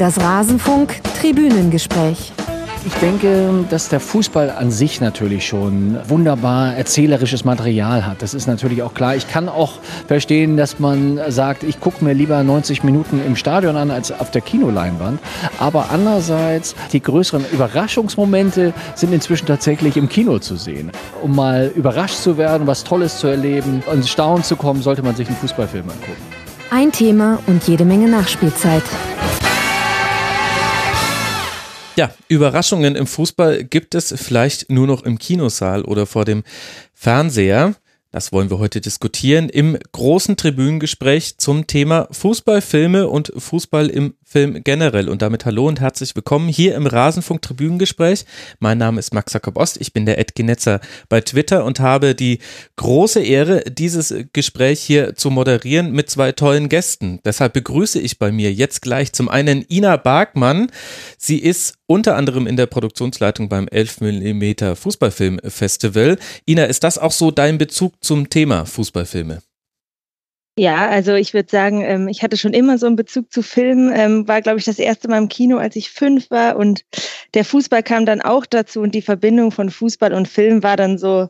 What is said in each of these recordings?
Das Rasenfunk Tribünengespräch. Ich denke, dass der Fußball an sich natürlich schon wunderbar erzählerisches Material hat. Das ist natürlich auch klar. Ich kann auch verstehen, dass man sagt, ich gucke mir lieber 90 Minuten im Stadion an als auf der Kinoleinwand. Aber andererseits, die größeren Überraschungsmomente sind inzwischen tatsächlich im Kino zu sehen. Um mal überrascht zu werden, was Tolles zu erleben und Staunen zu kommen, sollte man sich einen Fußballfilm angucken. Ein Thema und jede Menge Nachspielzeit. Ja, Überraschungen im Fußball gibt es vielleicht nur noch im Kinosaal oder vor dem Fernseher. Das wollen wir heute diskutieren im großen Tribünengespräch zum Thema Fußballfilme und Fußball im Film generell. Und damit hallo und herzlich willkommen hier im Rasenfunk Tribünengespräch. Mein Name ist Max Jakob Ost. Ich bin der Ed Genetzer bei Twitter und habe die große Ehre, dieses Gespräch hier zu moderieren mit zwei tollen Gästen. Deshalb begrüße ich bei mir jetzt gleich zum einen Ina Barkmann. Sie ist unter anderem in der Produktionsleitung beim 11 mm Fußballfilmfestival. Ina, ist das auch so dein Bezug zum Thema Fußballfilme? Ja, also ich würde sagen, ähm, ich hatte schon immer so einen Bezug zu Filmen, ähm, war, glaube ich, das erste Mal im Kino, als ich fünf war und der Fußball kam dann auch dazu und die Verbindung von Fußball und Film war dann so,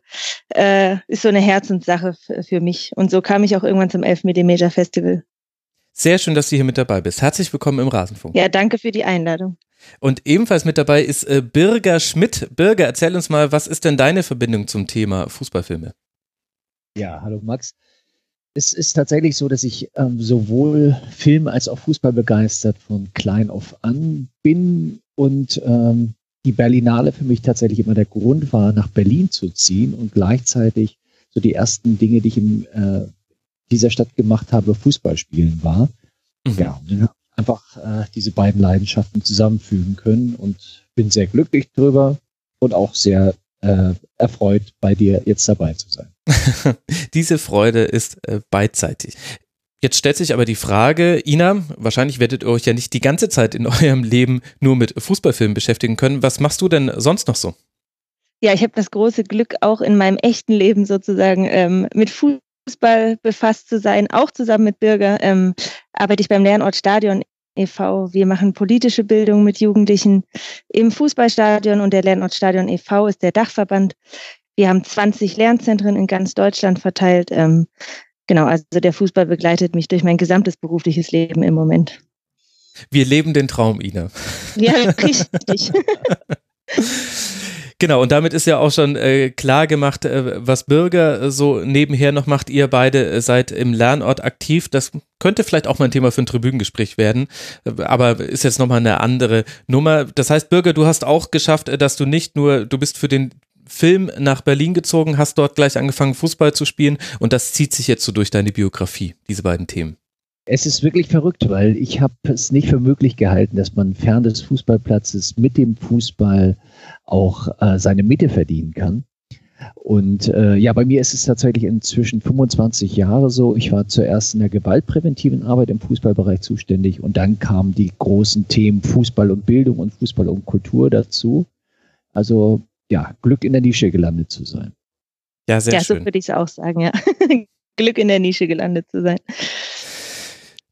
äh, ist so eine Herzenssache für mich und so kam ich auch irgendwann zum 11 mm Festival. Sehr schön, dass du hier mit dabei bist. Herzlich willkommen im Rasenfunk. Ja, danke für die Einladung. Und ebenfalls mit dabei ist äh, Birger Schmidt. Birger, erzähl uns mal, was ist denn deine Verbindung zum Thema Fußballfilme? Ja, hallo Max. Es ist tatsächlich so, dass ich ähm, sowohl Film als auch Fußball begeistert von klein auf an bin und ähm, die Berlinale für mich tatsächlich immer der Grund war, nach Berlin zu ziehen und gleichzeitig so die ersten Dinge, die ich in äh, dieser Stadt gemacht habe, Fußball spielen war. Mhm. Ja, einfach äh, diese beiden Leidenschaften zusammenfügen können und bin sehr glücklich drüber und auch sehr äh, erfreut, bei dir jetzt dabei zu sein. Diese Freude ist äh, beidseitig. Jetzt stellt sich aber die Frage, Ina, wahrscheinlich werdet ihr euch ja nicht die ganze Zeit in eurem Leben nur mit Fußballfilmen beschäftigen können. Was machst du denn sonst noch so? Ja, ich habe das große Glück, auch in meinem echten Leben sozusagen ähm, mit Fußball befasst zu sein, auch zusammen mit Bürger. Ähm, arbeite ich beim Lernort Stadion e.V. Wir machen politische Bildung mit Jugendlichen im Fußballstadion und der Lernortstadion e.V. ist der Dachverband. Wir haben 20 Lernzentren in ganz Deutschland verteilt. Ähm, genau, also der Fußball begleitet mich durch mein gesamtes berufliches Leben im Moment. Wir leben den Traum, Ina. Ja, richtig. Genau, und damit ist ja auch schon äh, klar gemacht, äh, was Bürger so nebenher noch macht. Ihr beide äh, seid im Lernort aktiv. Das könnte vielleicht auch mal ein Thema für ein Tribünengespräch werden, äh, aber ist jetzt nochmal eine andere Nummer. Das heißt, Bürger, du hast auch geschafft, äh, dass du nicht nur, du bist für den Film nach Berlin gezogen, hast dort gleich angefangen, Fußball zu spielen und das zieht sich jetzt so durch deine Biografie, diese beiden Themen. Es ist wirklich verrückt, weil ich habe es nicht für möglich gehalten, dass man fern des Fußballplatzes mit dem Fußball auch äh, seine Mitte verdienen kann. Und äh, ja, bei mir ist es tatsächlich inzwischen 25 Jahre so. Ich war zuerst in der gewaltpräventiven Arbeit im Fußballbereich zuständig und dann kamen die großen Themen Fußball und Bildung und Fußball und Kultur dazu. Also ja, Glück in der Nische gelandet zu sein. Ja, sehr ja, schön. so würde ich es auch sagen, ja. Glück in der Nische gelandet zu sein.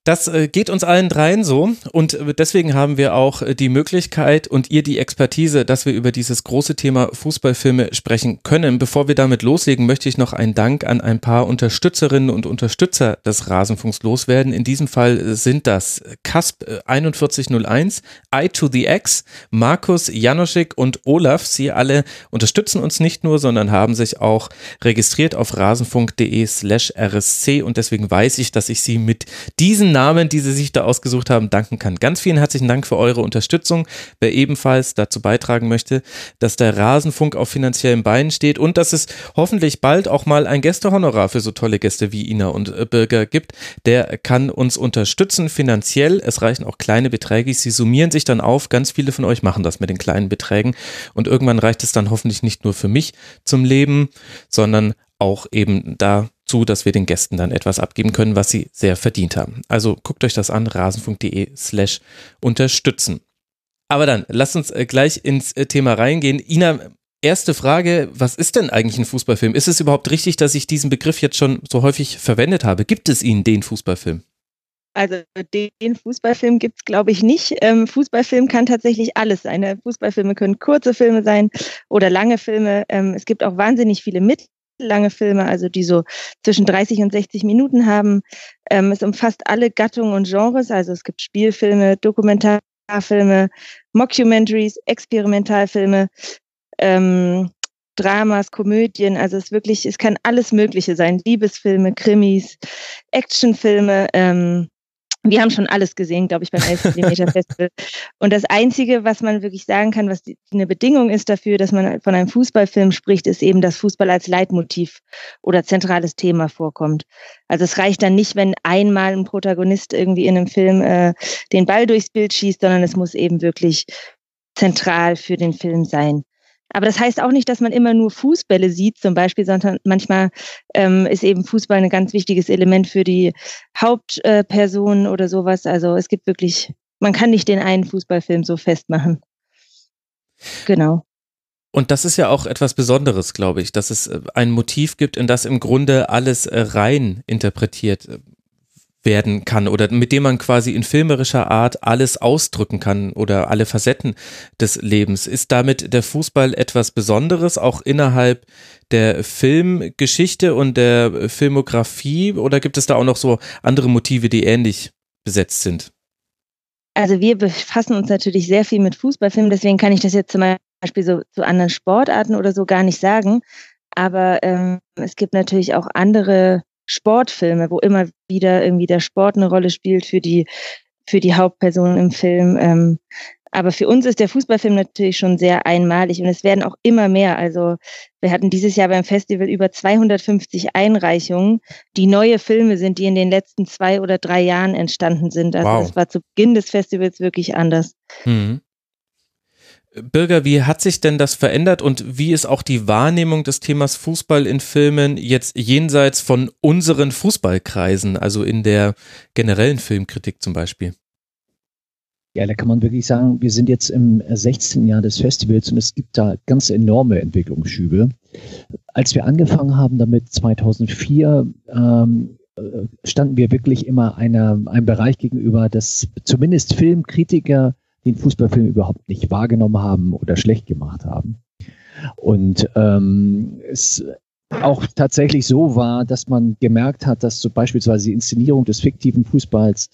Das äh, geht uns allen dreien so und äh, deswegen haben wir auch äh, die Möglichkeit und ihr die Expertise, dass wir über dieses große Thema Fußballfilme sprechen können. Bevor wir damit loslegen, möchte ich noch einen Dank an ein paar Unterstützerinnen und Unterstützer des Rasenfunks loswerden. In diesem Fall sind das Kasp 4101, I to the X, Markus, Janoschik und Olaf. Sie alle unterstützen uns nicht nur, sondern haben sich auch registriert auf rasenfunk.de slash rsc und deswegen weiß ich, dass ich sie mit diesen Namen, die Sie sich da ausgesucht haben, danken kann. Ganz vielen herzlichen Dank für eure Unterstützung. Wer ebenfalls dazu beitragen möchte, dass der Rasenfunk auf finanziellen Beinen steht und dass es hoffentlich bald auch mal ein Gästehonorar für so tolle Gäste wie Ina und äh, Birger gibt, der kann uns unterstützen finanziell. Es reichen auch kleine Beträge. Sie summieren sich dann auf. Ganz viele von euch machen das mit den kleinen Beträgen. Und irgendwann reicht es dann hoffentlich nicht nur für mich zum Leben, sondern auch eben dazu, dass wir den Gästen dann etwas abgeben können, was sie sehr verdient haben. Also guckt euch das an, rasenfunk.de slash unterstützen. Aber dann, lasst uns äh, gleich ins äh, Thema reingehen. Ina, erste Frage, was ist denn eigentlich ein Fußballfilm? Ist es überhaupt richtig, dass ich diesen Begriff jetzt schon so häufig verwendet habe? Gibt es ihn, den Fußballfilm? Also den Fußballfilm gibt es, glaube ich, nicht. Ähm, Fußballfilm kann tatsächlich alles sein. Ne? Fußballfilme können kurze Filme sein oder lange Filme. Ähm, es gibt auch wahnsinnig viele mittellange Filme, also die so zwischen 30 und 60 Minuten haben. Ähm, es umfasst alle Gattungen und Genres. Also es gibt Spielfilme, Dokumentarfilme, Mockumentaries, Experimentalfilme. Ähm, Dramas, Komödien, also es wirklich, es kann alles Mögliche sein. Liebesfilme, Krimis, Actionfilme, ähm, wir haben schon alles gesehen, glaube ich, beim 11 mm Festival. Und das Einzige, was man wirklich sagen kann, was die, eine Bedingung ist dafür, dass man von einem Fußballfilm spricht, ist eben, dass Fußball als Leitmotiv oder zentrales Thema vorkommt. Also es reicht dann nicht, wenn einmal ein Protagonist irgendwie in einem Film äh, den Ball durchs Bild schießt, sondern es muss eben wirklich zentral für den Film sein. Aber das heißt auch nicht, dass man immer nur Fußbälle sieht, zum Beispiel, sondern manchmal ähm, ist eben Fußball ein ganz wichtiges Element für die Hauptperson äh, oder sowas. Also es gibt wirklich, man kann nicht den einen Fußballfilm so festmachen. Genau. Und das ist ja auch etwas Besonderes, glaube ich, dass es äh, ein Motiv gibt, in das im Grunde alles äh, rein interpretiert werden kann oder mit dem man quasi in filmerischer Art alles ausdrücken kann oder alle Facetten des Lebens. Ist damit der Fußball etwas Besonderes, auch innerhalb der Filmgeschichte und der Filmografie oder gibt es da auch noch so andere Motive, die ähnlich besetzt sind? Also wir befassen uns natürlich sehr viel mit Fußballfilmen, deswegen kann ich das jetzt zum Beispiel so zu anderen Sportarten oder so gar nicht sagen. Aber ähm, es gibt natürlich auch andere Sportfilme, wo immer wieder irgendwie der Sport eine Rolle spielt für die, für die Hauptperson im Film. Ähm, aber für uns ist der Fußballfilm natürlich schon sehr einmalig und es werden auch immer mehr. Also wir hatten dieses Jahr beim Festival über 250 Einreichungen, die neue Filme sind, die in den letzten zwei oder drei Jahren entstanden sind. Also wow. das war zu Beginn des Festivals wirklich anders. Mhm. Bürger, wie hat sich denn das verändert und wie ist auch die Wahrnehmung des Themas Fußball in Filmen jetzt jenseits von unseren Fußballkreisen, also in der generellen Filmkritik zum Beispiel? Ja, da kann man wirklich sagen, wir sind jetzt im 16. Jahr des Festivals und es gibt da ganz enorme Entwicklungsschübe. Als wir angefangen haben damit 2004, ähm, äh, standen wir wirklich immer einer, einem Bereich gegenüber, dass zumindest Filmkritiker den Fußballfilm überhaupt nicht wahrgenommen haben oder schlecht gemacht haben. Und ähm, es auch tatsächlich so war, dass man gemerkt hat, dass so beispielsweise die Inszenierung des fiktiven Fußballs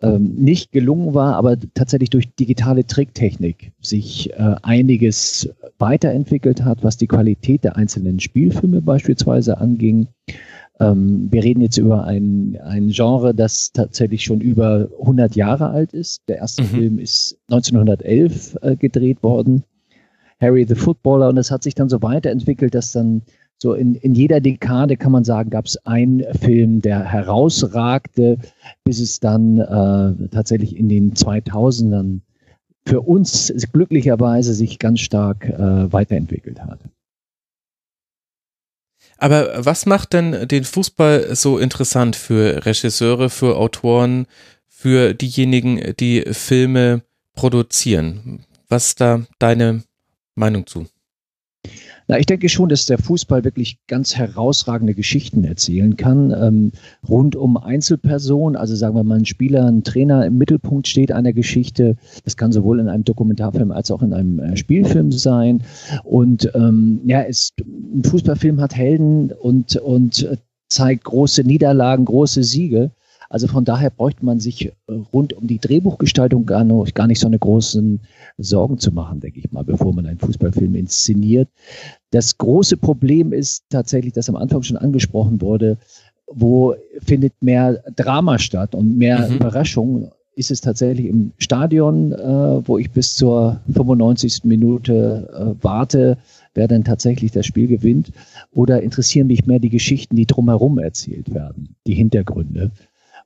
ähm, nicht gelungen war, aber tatsächlich durch digitale Tricktechnik sich äh, einiges weiterentwickelt hat, was die Qualität der einzelnen Spielfilme beispielsweise anging ähm, wir reden jetzt über ein, ein Genre, das tatsächlich schon über 100 Jahre alt ist. Der erste mhm. Film ist 1911 äh, gedreht worden, Harry the Footballer, und es hat sich dann so weiterentwickelt, dass dann so in, in jeder Dekade, kann man sagen, gab es einen Film, der herausragte, bis es dann äh, tatsächlich in den 2000ern für uns glücklicherweise sich ganz stark äh, weiterentwickelt hat. Aber was macht denn den Fußball so interessant für Regisseure, für Autoren, für diejenigen, die Filme produzieren? Was ist da deine Meinung zu? Na, ich denke schon, dass der Fußball wirklich ganz herausragende Geschichten erzählen kann, ähm, rund um Einzelpersonen, also sagen wir mal ein Spieler, ein Trainer im Mittelpunkt steht einer Geschichte. Das kann sowohl in einem Dokumentarfilm als auch in einem äh, Spielfilm sein. Und ähm, ja, es, ein Fußballfilm hat Helden und, und äh, zeigt große Niederlagen, große Siege. Also von daher bräuchte man sich äh, rund um die Drehbuchgestaltung gar, nicht so eine großen Sorgen zu machen, denke ich mal, bevor man einen Fußballfilm inszeniert. Das große Problem ist tatsächlich, das am Anfang schon angesprochen wurde, wo findet mehr Drama statt und mehr mhm. Überraschung. Ist es tatsächlich im Stadion, äh, wo ich bis zur 95. Minute äh, warte, wer denn tatsächlich das Spiel gewinnt? Oder interessieren mich mehr die Geschichten, die drumherum erzählt werden, die Hintergründe?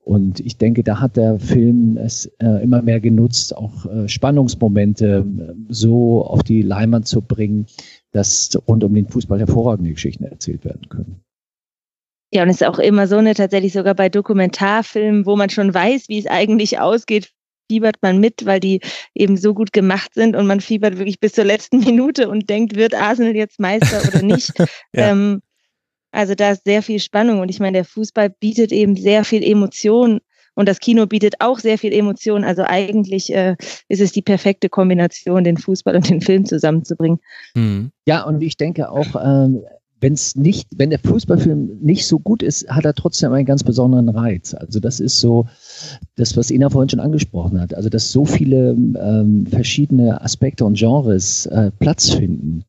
Und ich denke, da hat der Film es äh, immer mehr genutzt, auch äh, Spannungsmomente äh, so auf die Leinwand zu bringen, dass rund um den Fußball hervorragende Geschichten erzählt werden können. Ja, und es ist auch immer so, ne, tatsächlich sogar bei Dokumentarfilmen, wo man schon weiß, wie es eigentlich ausgeht, fiebert man mit, weil die eben so gut gemacht sind und man fiebert wirklich bis zur letzten Minute und denkt, wird Arsenal jetzt Meister oder nicht. ja. ähm, also da ist sehr viel Spannung und ich meine, der Fußball bietet eben sehr viel Emotion Und das Kino bietet auch sehr viel Emotion. Also eigentlich äh, ist es die perfekte Kombination, den Fußball und den Film zusammenzubringen. Mhm. Ja, und ich denke auch, ähm, wenn es nicht, wenn der Fußballfilm nicht so gut ist, hat er trotzdem einen ganz besonderen Reiz. Also das ist so das, was Ina vorhin schon angesprochen hat. Also dass so viele ähm, verschiedene Aspekte und Genres äh, Platz finden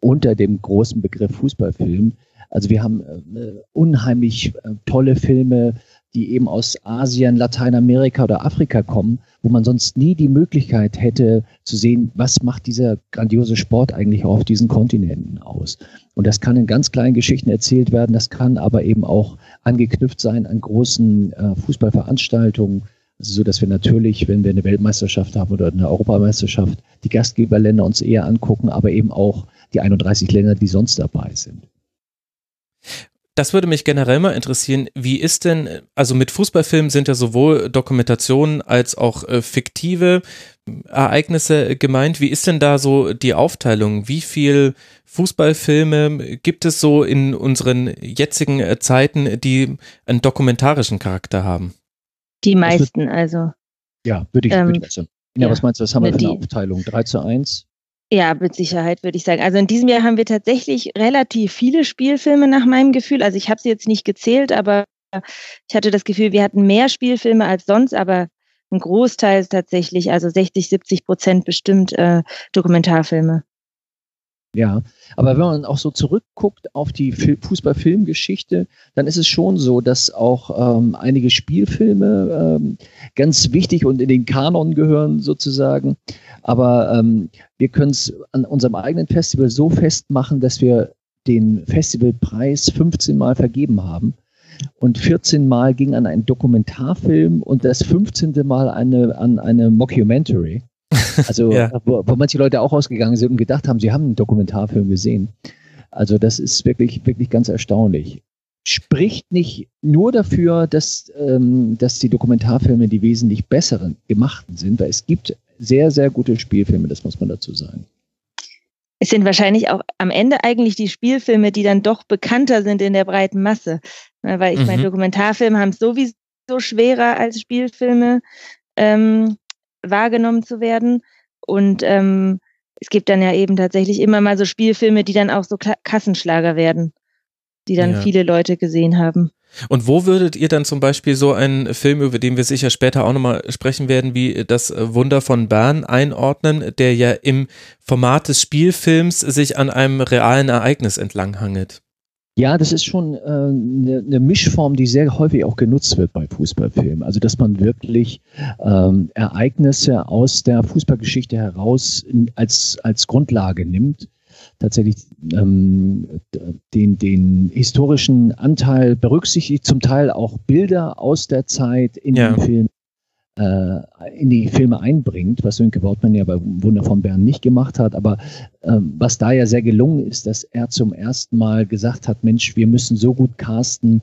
unter dem großen Begriff Fußballfilm. Also wir haben äh, unheimlich äh, tolle Filme, die eben aus Asien, Lateinamerika oder Afrika kommen, wo man sonst nie die Möglichkeit hätte zu sehen, was macht dieser grandiose Sport eigentlich auf diesen Kontinenten aus. Und das kann in ganz kleinen Geschichten erzählt werden, das kann aber eben auch angeknüpft sein an großen äh, Fußballveranstaltungen. Also so, dass wir natürlich, wenn wir eine Weltmeisterschaft haben oder eine Europameisterschaft, die Gastgeberländer uns eher angucken, aber eben auch die 31 Länder, die sonst dabei sind. Das würde mich generell mal interessieren. Wie ist denn, also mit Fußballfilmen sind ja sowohl Dokumentationen als auch äh, fiktive Ereignisse gemeint. Wie ist denn da so die Aufteilung? Wie viel Fußballfilme gibt es so in unseren jetzigen äh, Zeiten, die einen dokumentarischen Charakter haben? Die meisten, also. Ja, würde ich, ähm, würde ich sagen. Ja, ja, was meinst du, was haben wir für eine Aufteilung? 3 zu 1? Ja, mit Sicherheit würde ich sagen. Also in diesem Jahr haben wir tatsächlich relativ viele Spielfilme nach meinem Gefühl. Also ich habe sie jetzt nicht gezählt, aber ich hatte das Gefühl, wir hatten mehr Spielfilme als sonst, aber ein Großteil tatsächlich, also 60, 70 Prozent bestimmt äh, Dokumentarfilme. Ja, aber wenn man auch so zurückguckt auf die Fußballfilmgeschichte, dann ist es schon so, dass auch ähm, einige Spielfilme ähm, ganz wichtig und in den Kanon gehören sozusagen. Aber ähm, wir können es an unserem eigenen Festival so festmachen, dass wir den Festivalpreis 15 Mal vergeben haben. Und 14 Mal ging an einen Dokumentarfilm und das 15. Mal eine, an eine Mockumentary. Also, ja. wo, wo manche Leute auch ausgegangen sind und gedacht haben, sie haben einen Dokumentarfilm gesehen. Also, das ist wirklich, wirklich ganz erstaunlich. Spricht nicht nur dafür, dass, ähm, dass die Dokumentarfilme die wesentlich besseren gemachten sind, weil es gibt sehr, sehr gute Spielfilme, das muss man dazu sagen. Es sind wahrscheinlich auch am Ende eigentlich die Spielfilme, die dann doch bekannter sind in der breiten Masse. Weil ich mhm. meine, Dokumentarfilme haben es sowieso schwerer als Spielfilme. Ähm, wahrgenommen zu werden. Und ähm, es gibt dann ja eben tatsächlich immer mal so Spielfilme, die dann auch so Kassenschlager werden, die dann ja. viele Leute gesehen haben. Und wo würdet ihr dann zum Beispiel so einen Film, über den wir sicher später auch nochmal sprechen werden, wie das Wunder von Bern einordnen, der ja im Format des Spielfilms sich an einem realen Ereignis entlanghangelt? Ja, das ist schon äh, eine, eine Mischform, die sehr häufig auch genutzt wird bei Fußballfilmen. Also dass man wirklich ähm, Ereignisse aus der Fußballgeschichte heraus als, als Grundlage nimmt, tatsächlich ähm, den, den historischen Anteil berücksichtigt, zum Teil auch Bilder aus der Zeit in ja. den Film äh, in die Filme einbringt, was Sönke Wortmann ja bei Wunder von Bern nicht gemacht hat, aber äh, was da ja sehr gelungen ist, dass er zum ersten Mal gesagt hat, Mensch, wir müssen so gut casten,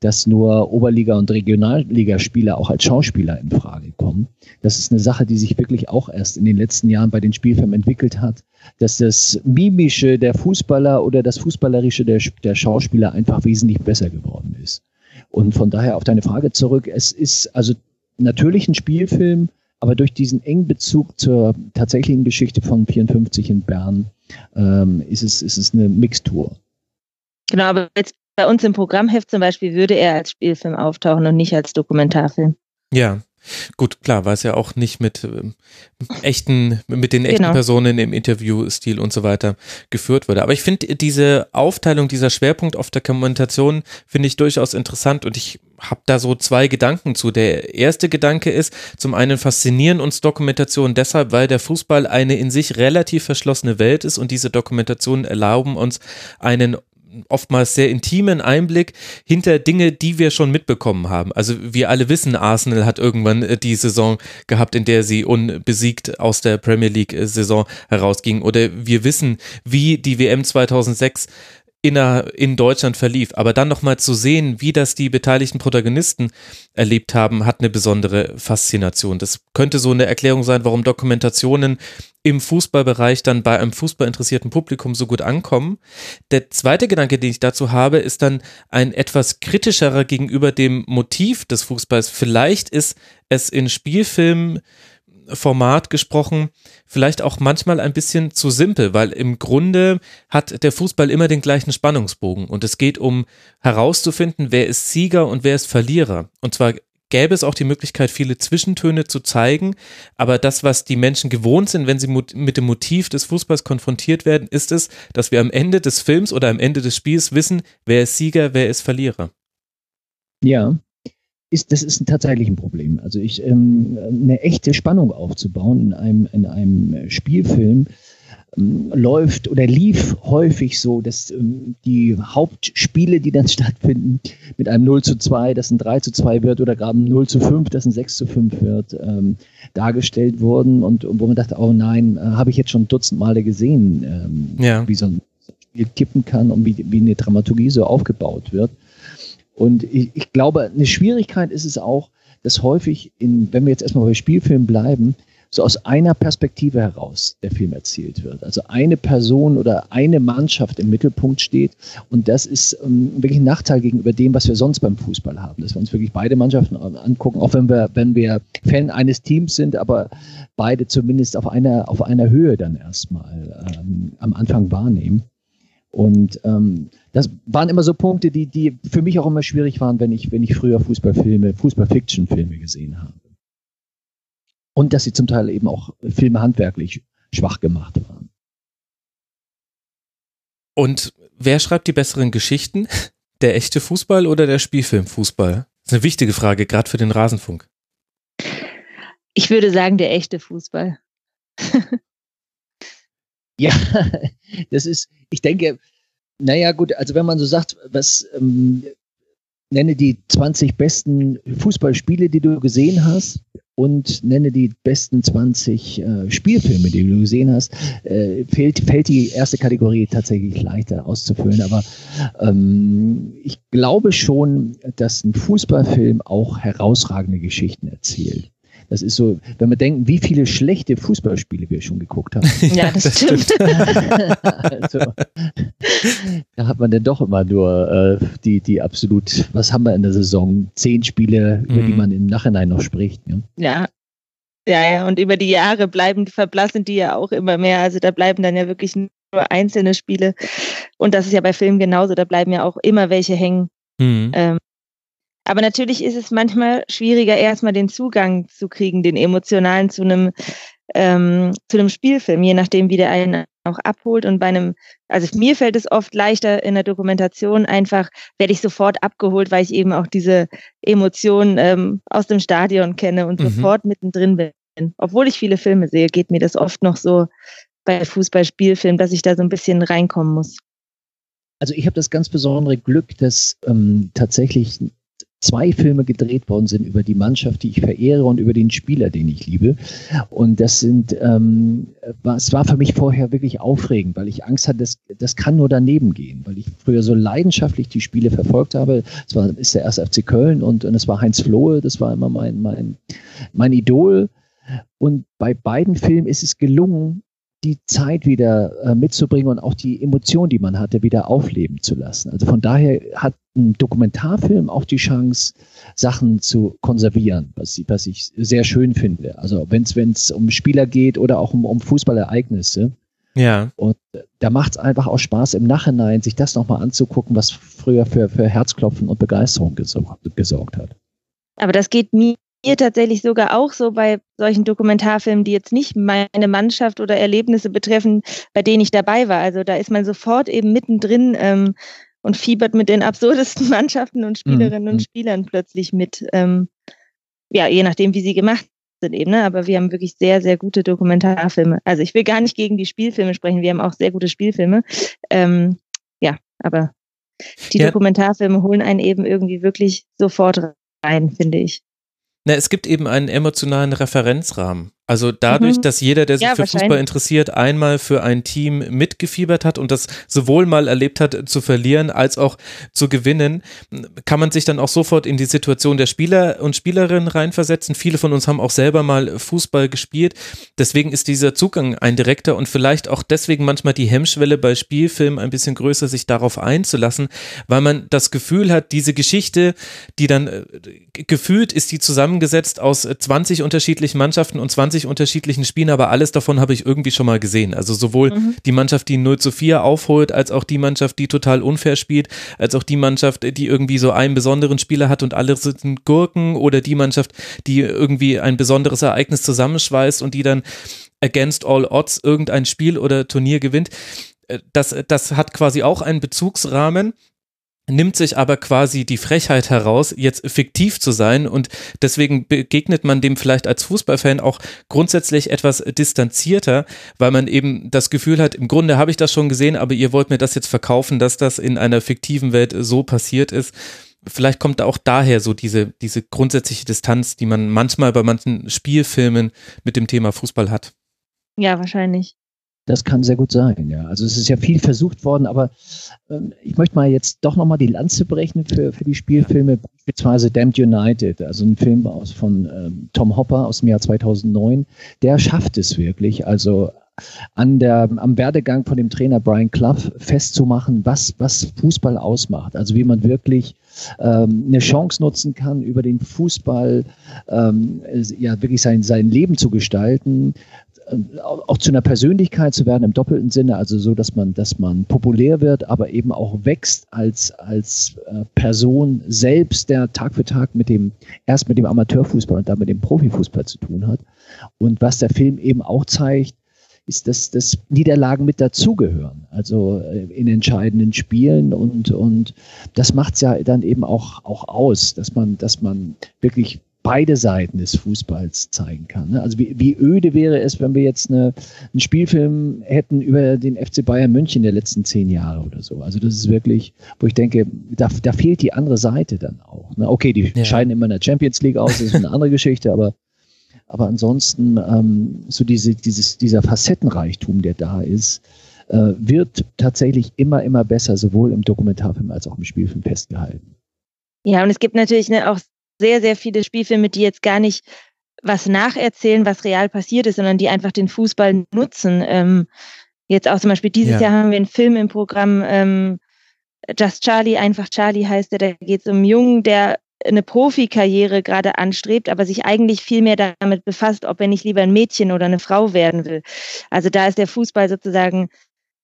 dass nur Oberliga- und Regionalligaspieler auch als Schauspieler in Frage kommen. Das ist eine Sache, die sich wirklich auch erst in den letzten Jahren bei den Spielfilmen entwickelt hat, dass das Mimische der Fußballer oder das Fußballerische der, der Schauspieler einfach wesentlich besser geworden ist. Und von daher auf deine Frage zurück, es ist also natürlich ein Spielfilm, aber durch diesen engen Bezug zur tatsächlichen Geschichte von 54 in Bern ähm, ist, es, ist es eine Mixtur. Genau, aber jetzt bei uns im Programmheft zum Beispiel würde er als Spielfilm auftauchen und nicht als Dokumentarfilm. Ja, Gut, klar, weil es ja auch nicht mit äh, echten, mit den echten genau. Personen im Interviewstil und so weiter geführt wurde. Aber ich finde diese Aufteilung, dieser Schwerpunkt auf der Kommunikation, finde ich durchaus interessant und ich habe da so zwei Gedanken zu. Der erste Gedanke ist, zum einen faszinieren uns Dokumentationen deshalb, weil der Fußball eine in sich relativ verschlossene Welt ist und diese Dokumentationen erlauben uns einen oftmals sehr intimen Einblick hinter Dinge, die wir schon mitbekommen haben. Also wir alle wissen, Arsenal hat irgendwann äh, die Saison gehabt, in der sie unbesiegt aus der Premier League äh, Saison herausgingen. Oder wir wissen, wie die WM 2006 in, in Deutschland verlief. Aber dann nochmal zu sehen, wie das die beteiligten Protagonisten erlebt haben, hat eine besondere Faszination. Das könnte so eine Erklärung sein, warum Dokumentationen im Fußballbereich dann bei einem fußballinteressierten Publikum so gut ankommen. Der zweite Gedanke, den ich dazu habe, ist dann ein etwas kritischerer gegenüber dem Motiv des Fußballs. Vielleicht ist es in Spielfilmen Format gesprochen, vielleicht auch manchmal ein bisschen zu simpel, weil im Grunde hat der Fußball immer den gleichen Spannungsbogen und es geht um herauszufinden, wer ist Sieger und wer ist Verlierer. Und zwar gäbe es auch die Möglichkeit, viele Zwischentöne zu zeigen, aber das, was die Menschen gewohnt sind, wenn sie mit dem Motiv des Fußballs konfrontiert werden, ist es, dass wir am Ende des Films oder am Ende des Spiels wissen, wer ist Sieger, wer ist Verlierer. Ja, ist, das ist tatsächlich ein Problem. Also ich, ähm, eine echte Spannung aufzubauen in einem, in einem Spielfilm läuft oder lief häufig so, dass ähm, die Hauptspiele, die dann stattfinden, mit einem 0 zu 2, das ein 3 zu 2 wird oder gerade ein 0 zu 5, das ein 6 zu 5 wird, ähm, dargestellt wurden und, und, wo man dachte, oh nein, äh, habe ich jetzt schon Dutzend Male gesehen, ähm, ja. wie so ein Spiel kippen kann und wie, wie eine Dramaturgie so aufgebaut wird. Und ich, ich glaube, eine Schwierigkeit ist es auch, dass häufig, in, wenn wir jetzt erstmal bei Spielfilmen bleiben, so aus einer Perspektive heraus der Film erzählt wird. Also eine Person oder eine Mannschaft im Mittelpunkt steht. Und das ist ähm, wirklich ein Nachteil gegenüber dem, was wir sonst beim Fußball haben. Dass wir uns wirklich beide Mannschaften angucken, auch wenn wir, wenn wir Fan eines Teams sind, aber beide zumindest auf einer, auf einer Höhe dann erstmal ähm, am Anfang wahrnehmen. Und ähm, das waren immer so Punkte, die, die für mich auch immer schwierig waren, wenn ich, wenn ich früher Fußballfilme, Fußball-Fiction-Filme gesehen habe. Und dass sie zum Teil eben auch Filme handwerklich schwach gemacht waren. Und wer schreibt die besseren Geschichten? Der echte Fußball oder der Spielfilmfußball? Das ist eine wichtige Frage, gerade für den Rasenfunk. Ich würde sagen, der echte Fußball. Ja, das ist, ich denke, naja, gut, also wenn man so sagt, was ähm, nenne die 20 besten Fußballspiele, die du gesehen hast und nenne die besten 20 äh, Spielfilme, die du gesehen hast, äh, fällt, fällt die erste Kategorie tatsächlich leichter auszufüllen. Aber ähm, ich glaube schon, dass ein Fußballfilm auch herausragende Geschichten erzählt. Das ist so, wenn wir denken, wie viele schlechte Fußballspiele wir schon geguckt haben. Ja, das, das stimmt. also, da hat man dann doch immer nur äh, die, die absolut, was haben wir in der Saison? Zehn Spiele, über die mhm. man im Nachhinein noch spricht. Ne? Ja. Ja, ja, und über die Jahre bleiben, verblassen die ja auch immer mehr. Also da bleiben dann ja wirklich nur einzelne Spiele. Und das ist ja bei Filmen genauso, da bleiben ja auch immer welche hängen. Mhm. Ähm, aber natürlich ist es manchmal schwieriger, erstmal den Zugang zu kriegen, den emotionalen zu einem, ähm, zu einem Spielfilm, je nachdem, wie der einen auch abholt. Und bei einem, also mir fällt es oft leichter in der Dokumentation einfach, werde ich sofort abgeholt, weil ich eben auch diese Emotionen ähm, aus dem Stadion kenne und mhm. sofort mittendrin bin. Obwohl ich viele Filme sehe, geht mir das oft noch so bei Fußballspielfilmen, dass ich da so ein bisschen reinkommen muss. Also ich habe das ganz besondere Glück, dass ähm, tatsächlich zwei Filme gedreht worden sind über die Mannschaft, die ich verehre und über den Spieler, den ich liebe. Und das sind, ähm, es war für mich vorher wirklich aufregend, weil ich Angst hatte, das, das kann nur daneben gehen, weil ich früher so leidenschaftlich die Spiele verfolgt habe. Es war, ist der erste FC Köln und, und es war Heinz Flohe, das war immer mein, mein, mein Idol. Und bei beiden Filmen ist es gelungen, die Zeit wieder äh, mitzubringen und auch die Emotion, die man hatte, wieder aufleben zu lassen. Also von daher hat ein Dokumentarfilm auch die Chance, Sachen zu konservieren, was, was ich sehr schön finde. Also wenn es um Spieler geht oder auch um, um Fußballereignisse. Ja. Und da macht es einfach auch Spaß im Nachhinein, sich das nochmal anzugucken, was früher für, für Herzklopfen und Begeisterung gesorgt, gesorgt hat. Aber das geht mir mir tatsächlich sogar auch so bei solchen Dokumentarfilmen, die jetzt nicht meine Mannschaft oder Erlebnisse betreffen, bei denen ich dabei war. Also da ist man sofort eben mittendrin ähm, und fiebert mit den absurdesten Mannschaften und Spielerinnen mhm. und Spielern plötzlich mit. Ähm, ja, je nachdem, wie sie gemacht sind eben. Ne? Aber wir haben wirklich sehr, sehr gute Dokumentarfilme. Also ich will gar nicht gegen die Spielfilme sprechen. Wir haben auch sehr gute Spielfilme. Ähm, ja, aber die ja. Dokumentarfilme holen einen eben irgendwie wirklich sofort rein, finde ich. Na, es gibt eben einen emotionalen Referenzrahmen. Also dadurch, mhm. dass jeder, der sich ja, für Fußball interessiert, einmal für ein Team mitgefiebert hat und das sowohl mal erlebt hat zu verlieren als auch zu gewinnen, kann man sich dann auch sofort in die Situation der Spieler und Spielerinnen reinversetzen. Viele von uns haben auch selber mal Fußball gespielt. Deswegen ist dieser Zugang ein direkter und vielleicht auch deswegen manchmal die Hemmschwelle bei Spielfilmen ein bisschen größer, sich darauf einzulassen, weil man das Gefühl hat, diese Geschichte, die dann äh, gefühlt ist die zusammengesetzt aus 20 unterschiedlichen Mannschaften und 20 20 unterschiedlichen Spielen, aber alles davon habe ich irgendwie schon mal gesehen. Also sowohl mhm. die Mannschaft, die 0 zu 4 aufholt, als auch die Mannschaft, die total unfair spielt, als auch die Mannschaft, die irgendwie so einen besonderen Spieler hat und alle sind Gurken oder die Mannschaft, die irgendwie ein besonderes Ereignis zusammenschweißt und die dann against all odds irgendein Spiel oder Turnier gewinnt. Äh, das, das hat quasi auch einen Bezugsrahmen, nimmt sich aber quasi die Frechheit heraus, jetzt fiktiv zu sein und deswegen begegnet man dem vielleicht als Fußballfan auch grundsätzlich etwas distanzierter, weil man eben das Gefühl hat, im Grunde habe ich das schon gesehen, aber ihr wollt mir das jetzt verkaufen, dass das in einer fiktiven Welt so passiert ist. Vielleicht kommt auch daher so diese, diese grundsätzliche Distanz, die man manchmal bei manchen Spielfilmen mit dem Thema Fußball hat. Ja, wahrscheinlich. Das kann sehr gut sein, ja. Also es ist ja viel versucht worden, aber ähm, ich möchte mal jetzt doch nochmal die Lanze brechen für, für die Spielfilme, beispielsweise Damned United, also ein Film aus von ähm, Tom Hopper aus dem Jahr 2009. Der schafft es wirklich, also an der, am Werdegang von dem Trainer Brian Clough festzumachen, was, was Fußball ausmacht. Also wie man wirklich ähm, eine Chance nutzen kann, über den Fußball ähm, ja wirklich sein, sein Leben zu gestalten, auch zu einer Persönlichkeit zu werden im doppelten Sinne, also so, dass man, dass man populär wird, aber eben auch wächst als, als äh, Person selbst, der Tag für Tag mit dem, erst mit dem Amateurfußball und dann mit dem Profifußball zu tun hat. Und was der Film eben auch zeigt, ist, dass, dass Niederlagen mit dazugehören, also äh, in entscheidenden Spielen und, und das macht es ja dann eben auch, auch aus, dass man, dass man wirklich beide Seiten des Fußballs zeigen kann. Ne? Also wie, wie öde wäre es, wenn wir jetzt eine, einen Spielfilm hätten über den FC Bayern München der letzten zehn Jahre oder so. Also das ist wirklich, wo ich denke, da, da fehlt die andere Seite dann auch. Ne? Okay, die ja. scheiden immer in der Champions League aus, das ist eine andere Geschichte, aber aber ansonsten ähm, so diese, dieses, dieser Facettenreichtum, der da ist, äh, wird tatsächlich immer, immer besser, sowohl im Dokumentarfilm als auch im Spielfilm festgehalten. Ja, und es gibt natürlich ne, auch sehr, sehr viele Spielfilme, die jetzt gar nicht was nacherzählen, was real passiert ist, sondern die einfach den Fußball nutzen. Ähm, jetzt auch zum Beispiel dieses ja. Jahr haben wir einen Film im Programm, ähm, Just Charlie, einfach Charlie heißt der, da geht es um einen Jungen, der eine Profikarriere gerade anstrebt, aber sich eigentlich viel mehr damit befasst, ob er nicht lieber ein Mädchen oder eine Frau werden will. Also da ist der Fußball sozusagen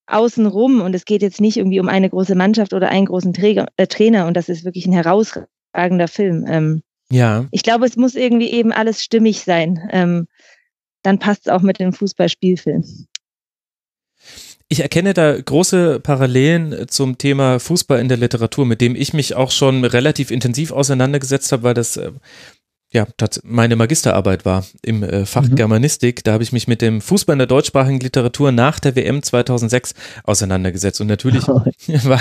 außenrum und es geht jetzt nicht irgendwie um eine große Mannschaft oder einen großen Träger, äh, Trainer und das ist wirklich ein herausragender überragender Film. Ähm, ja. Ich glaube, es muss irgendwie eben alles stimmig sein. Ähm, dann passt es auch mit dem Fußballspielfilm. Ich erkenne da große Parallelen zum Thema Fußball in der Literatur, mit dem ich mich auch schon relativ intensiv auseinandergesetzt habe, weil das äh, ja, meine Magisterarbeit war im äh, Fach mhm. Germanistik. Da habe ich mich mit dem Fußball in der deutschsprachigen Literatur nach der WM 2006 auseinandergesetzt. Und natürlich oh. war,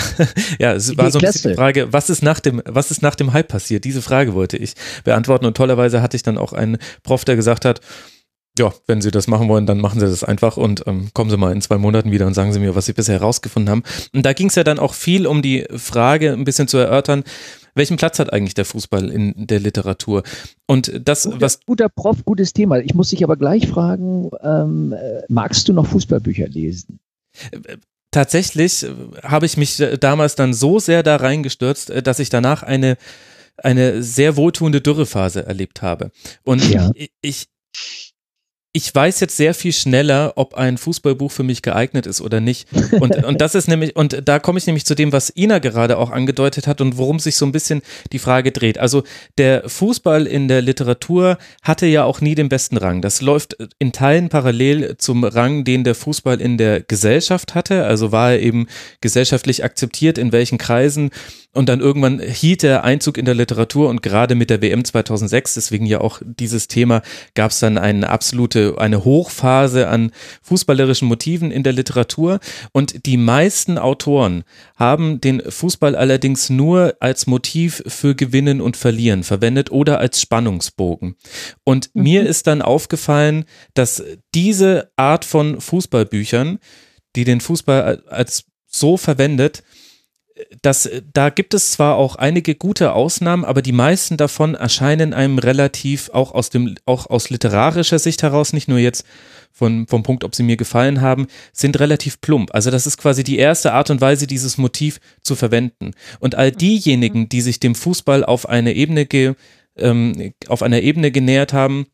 ja, es war so ein bisschen die Frage, was ist nach dem, was ist nach dem Hype passiert? Diese Frage wollte ich beantworten. Und tollerweise hatte ich dann auch einen Prof, der gesagt hat, ja, wenn Sie das machen wollen, dann machen Sie das einfach und ähm, kommen Sie mal in zwei Monaten wieder und sagen Sie mir, was Sie bisher herausgefunden haben. Und da ging es ja dann auch viel um die Frage, ein bisschen zu erörtern, welchen Platz hat eigentlich der Fußball in der Literatur? Und das, guter, was. Guter Prof, gutes Thema. Ich muss dich aber gleich fragen, ähm, äh, magst du noch Fußballbücher lesen? Tatsächlich äh, habe ich mich äh, damals dann so sehr da reingestürzt, dass ich danach eine, eine sehr wohltuende Dürrephase erlebt habe. Und ja. ich, ich ich weiß jetzt sehr viel schneller, ob ein Fußballbuch für mich geeignet ist oder nicht. Und, und das ist nämlich, und da komme ich nämlich zu dem, was Ina gerade auch angedeutet hat und worum sich so ein bisschen die Frage dreht. Also der Fußball in der Literatur hatte ja auch nie den besten Rang. Das läuft in Teilen parallel zum Rang, den der Fußball in der Gesellschaft hatte. Also war er eben gesellschaftlich akzeptiert, in welchen Kreisen und dann irgendwann hielt der Einzug in der Literatur und gerade mit der WM 2006, deswegen ja auch dieses Thema, gab es dann eine absolute, eine Hochphase an fußballerischen Motiven in der Literatur und die meisten Autoren haben den Fußball allerdings nur als Motiv für Gewinnen und Verlieren verwendet oder als Spannungsbogen. Und mhm. mir ist dann aufgefallen, dass diese Art von Fußballbüchern, die den Fußball als so verwendet, das, da gibt es zwar auch einige gute Ausnahmen, aber die meisten davon erscheinen einem relativ auch aus dem, auch aus literarischer Sicht heraus, nicht nur jetzt von, vom Punkt, ob sie mir gefallen haben, sind relativ plump. Also das ist quasi die erste Art und Weise, dieses Motiv zu verwenden. Und all diejenigen, die sich dem Fußball auf eine Ebene, ge, ähm, auf einer Ebene genähert haben,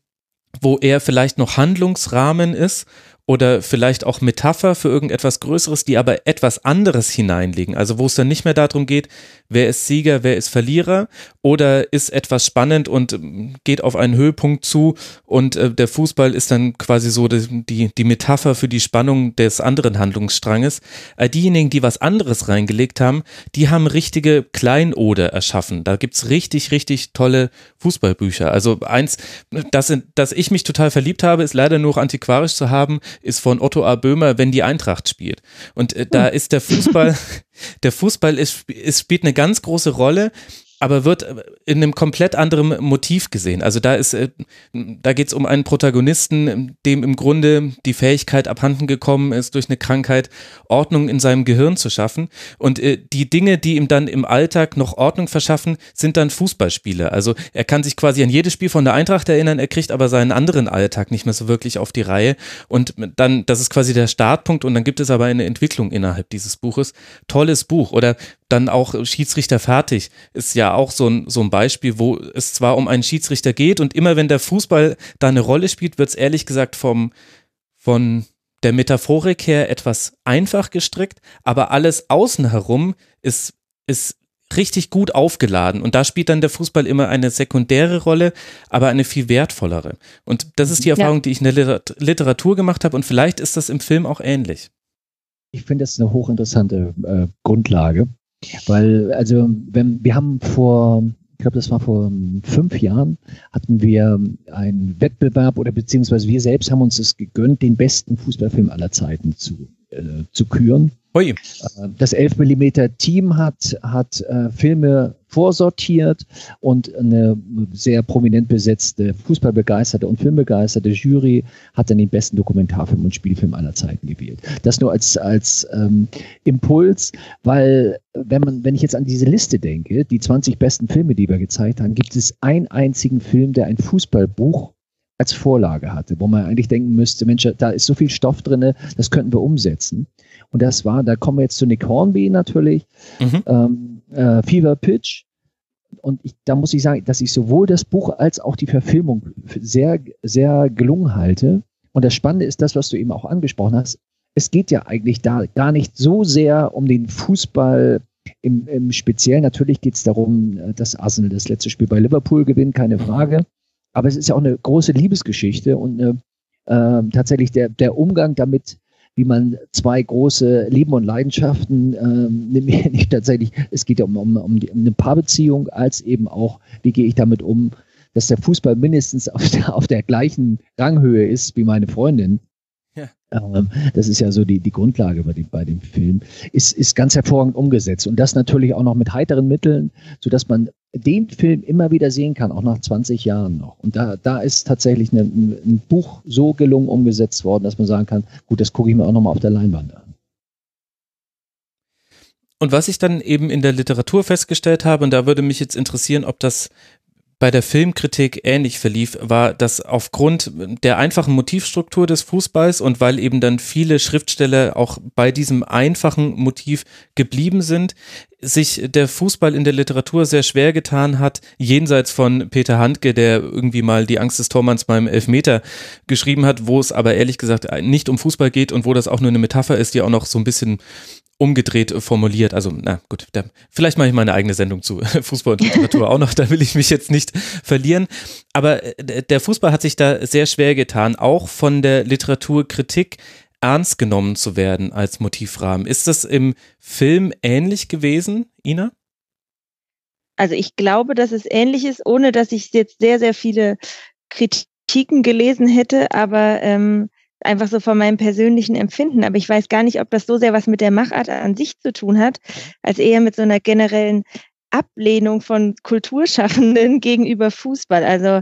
wo er vielleicht noch Handlungsrahmen ist oder vielleicht auch Metapher für irgendetwas Größeres, die aber etwas anderes hineinlegen. Also wo es dann nicht mehr darum geht, wer ist Sieger, wer ist Verlierer oder ist etwas spannend und ähm, geht auf einen Höhepunkt zu und äh, der Fußball ist dann quasi so die, die Metapher für die Spannung des anderen Handlungsstranges. Äh, diejenigen, die was anderes reingelegt haben, die haben richtige Kleinode erschaffen. Da gibt's richtig, richtig tolle Fußballbücher. Also eins, das, das ich mich total verliebt habe, ist leider nur antiquarisch zu haben, ist von Otto A. Böhmer, wenn die Eintracht spielt. Und äh, da hm. ist der Fußball, der Fußball ist, ist, spielt eine ganz große Rolle aber wird in einem komplett anderen Motiv gesehen. Also da ist, äh, da geht es um einen Protagonisten, dem im Grunde die Fähigkeit abhanden gekommen ist, durch eine Krankheit Ordnung in seinem Gehirn zu schaffen. Und äh, die Dinge, die ihm dann im Alltag noch Ordnung verschaffen, sind dann Fußballspiele. Also er kann sich quasi an jedes Spiel von der Eintracht erinnern, er kriegt aber seinen anderen Alltag nicht mehr so wirklich auf die Reihe. Und dann, das ist quasi der Startpunkt und dann gibt es aber eine Entwicklung innerhalb dieses Buches. Tolles Buch. Oder dann auch Schiedsrichter fertig ist ja auch so ein, so ein Beispiel, wo es zwar um einen Schiedsrichter geht und immer wenn der Fußball da eine Rolle spielt, wird es ehrlich gesagt vom, von der Metaphorik her etwas einfach gestrickt, aber alles außen herum ist, ist richtig gut aufgeladen und da spielt dann der Fußball immer eine sekundäre Rolle, aber eine viel wertvollere. Und das ist die Erfahrung, ja. die ich in der Literatur gemacht habe und vielleicht ist das im Film auch ähnlich. Ich finde das eine hochinteressante äh, Grundlage. Weil, also, wenn, wir haben vor, ich glaube, das war vor fünf Jahren, hatten wir einen Wettbewerb oder beziehungsweise wir selbst haben uns es gegönnt, den besten Fußballfilm aller Zeiten zu, äh, zu küren. Ui. Äh, das 11 mm Team hat, hat äh, Filme vorsortiert und eine sehr prominent besetzte Fußballbegeisterte und filmbegeisterte Jury hat dann den besten Dokumentarfilm und Spielfilm aller Zeiten gewählt. Das nur als, als ähm, Impuls, weil wenn man, wenn ich jetzt an diese Liste denke, die 20 besten Filme, die wir gezeigt haben, gibt es einen einzigen Film, der ein Fußballbuch als Vorlage hatte, wo man eigentlich denken müsste, Mensch, da ist so viel Stoff drin, das könnten wir umsetzen. Und das war, da kommen wir jetzt zu Nick Hornby natürlich, mhm. ähm, äh, Fever Pitch. Und ich, da muss ich sagen, dass ich sowohl das Buch als auch die Verfilmung sehr, sehr gelungen halte. Und das Spannende ist das, was du eben auch angesprochen hast. Es geht ja eigentlich da gar nicht so sehr um den Fußball im, im Speziellen. Natürlich geht es darum, äh, dass Arsenal das letzte Spiel bei Liverpool gewinnt, keine Frage. Aber es ist ja auch eine große Liebesgeschichte und eine, äh, tatsächlich der, der Umgang damit, wie man zwei große Leben und Leidenschaften, ähm, nicht tatsächlich, es geht ja um, um, um, die, um eine Paarbeziehung, als eben auch, wie gehe ich damit um, dass der Fußball mindestens auf der, auf der gleichen Ranghöhe ist wie meine Freundin. Ja. Ähm, das ist ja so die, die Grundlage bei dem, bei dem Film. Ist, ist ganz hervorragend umgesetzt. Und das natürlich auch noch mit heiteren Mitteln, sodass man den Film immer wieder sehen kann, auch nach 20 Jahren noch. Und da, da ist tatsächlich eine, ein Buch so gelungen umgesetzt worden, dass man sagen kann, gut, das gucke ich mir auch nochmal auf der Leinwand an. Und was ich dann eben in der Literatur festgestellt habe, und da würde mich jetzt interessieren, ob das bei der Filmkritik ähnlich verlief, war, dass aufgrund der einfachen Motivstruktur des Fußballs und weil eben dann viele Schriftsteller auch bei diesem einfachen Motiv geblieben sind, sich der Fußball in der Literatur sehr schwer getan hat, jenseits von Peter Handke, der irgendwie mal die Angst des Tormanns beim Elfmeter geschrieben hat, wo es aber ehrlich gesagt nicht um Fußball geht und wo das auch nur eine Metapher ist, die auch noch so ein bisschen umgedreht formuliert. Also, na gut, da, vielleicht mache ich meine eigene Sendung zu Fußball und Literatur auch noch, da will ich mich jetzt nicht verlieren. Aber äh, der Fußball hat sich da sehr schwer getan, auch von der Literaturkritik ernst genommen zu werden als Motivrahmen. Ist das im Film ähnlich gewesen, Ina? also ich glaube, dass es ähnlich ist, ohne dass ich jetzt sehr, sehr viele Kritiken gelesen hätte, aber ähm, einfach so von meinem persönlichen Empfinden. Aber ich weiß gar nicht, ob das so sehr was mit der Machart an sich zu tun hat, als eher mit so einer generellen Ablehnung von Kulturschaffenden gegenüber Fußball. Also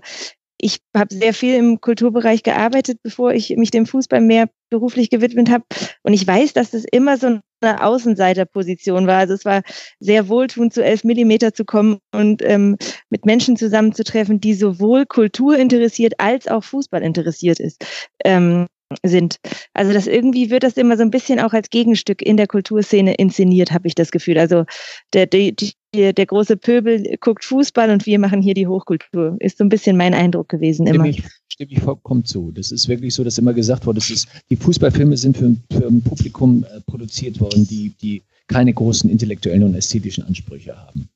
ich habe sehr viel im Kulturbereich gearbeitet, bevor ich mich dem Fußball mehr beruflich gewidmet habe. Und ich weiß, dass es immer so eine Außenseiterposition war. Also es war sehr wohltuend, zu elf Millimeter zu kommen und ähm, mit Menschen zusammenzutreffen, die sowohl Kultur interessiert als auch Fußball interessiert ist. Ähm, sind. Also das irgendwie wird das immer so ein bisschen auch als Gegenstück in der Kulturszene inszeniert, habe ich das Gefühl. Also der, der, der große Pöbel guckt Fußball und wir machen hier die Hochkultur. Ist so ein bisschen mein Eindruck gewesen stimme immer. Ich, stimme ich vollkommen zu. Das ist wirklich so, dass immer gesagt wurde, das ist, die Fußballfilme sind für, für ein Publikum äh, produziert worden, die, die keine großen intellektuellen und ästhetischen Ansprüche haben.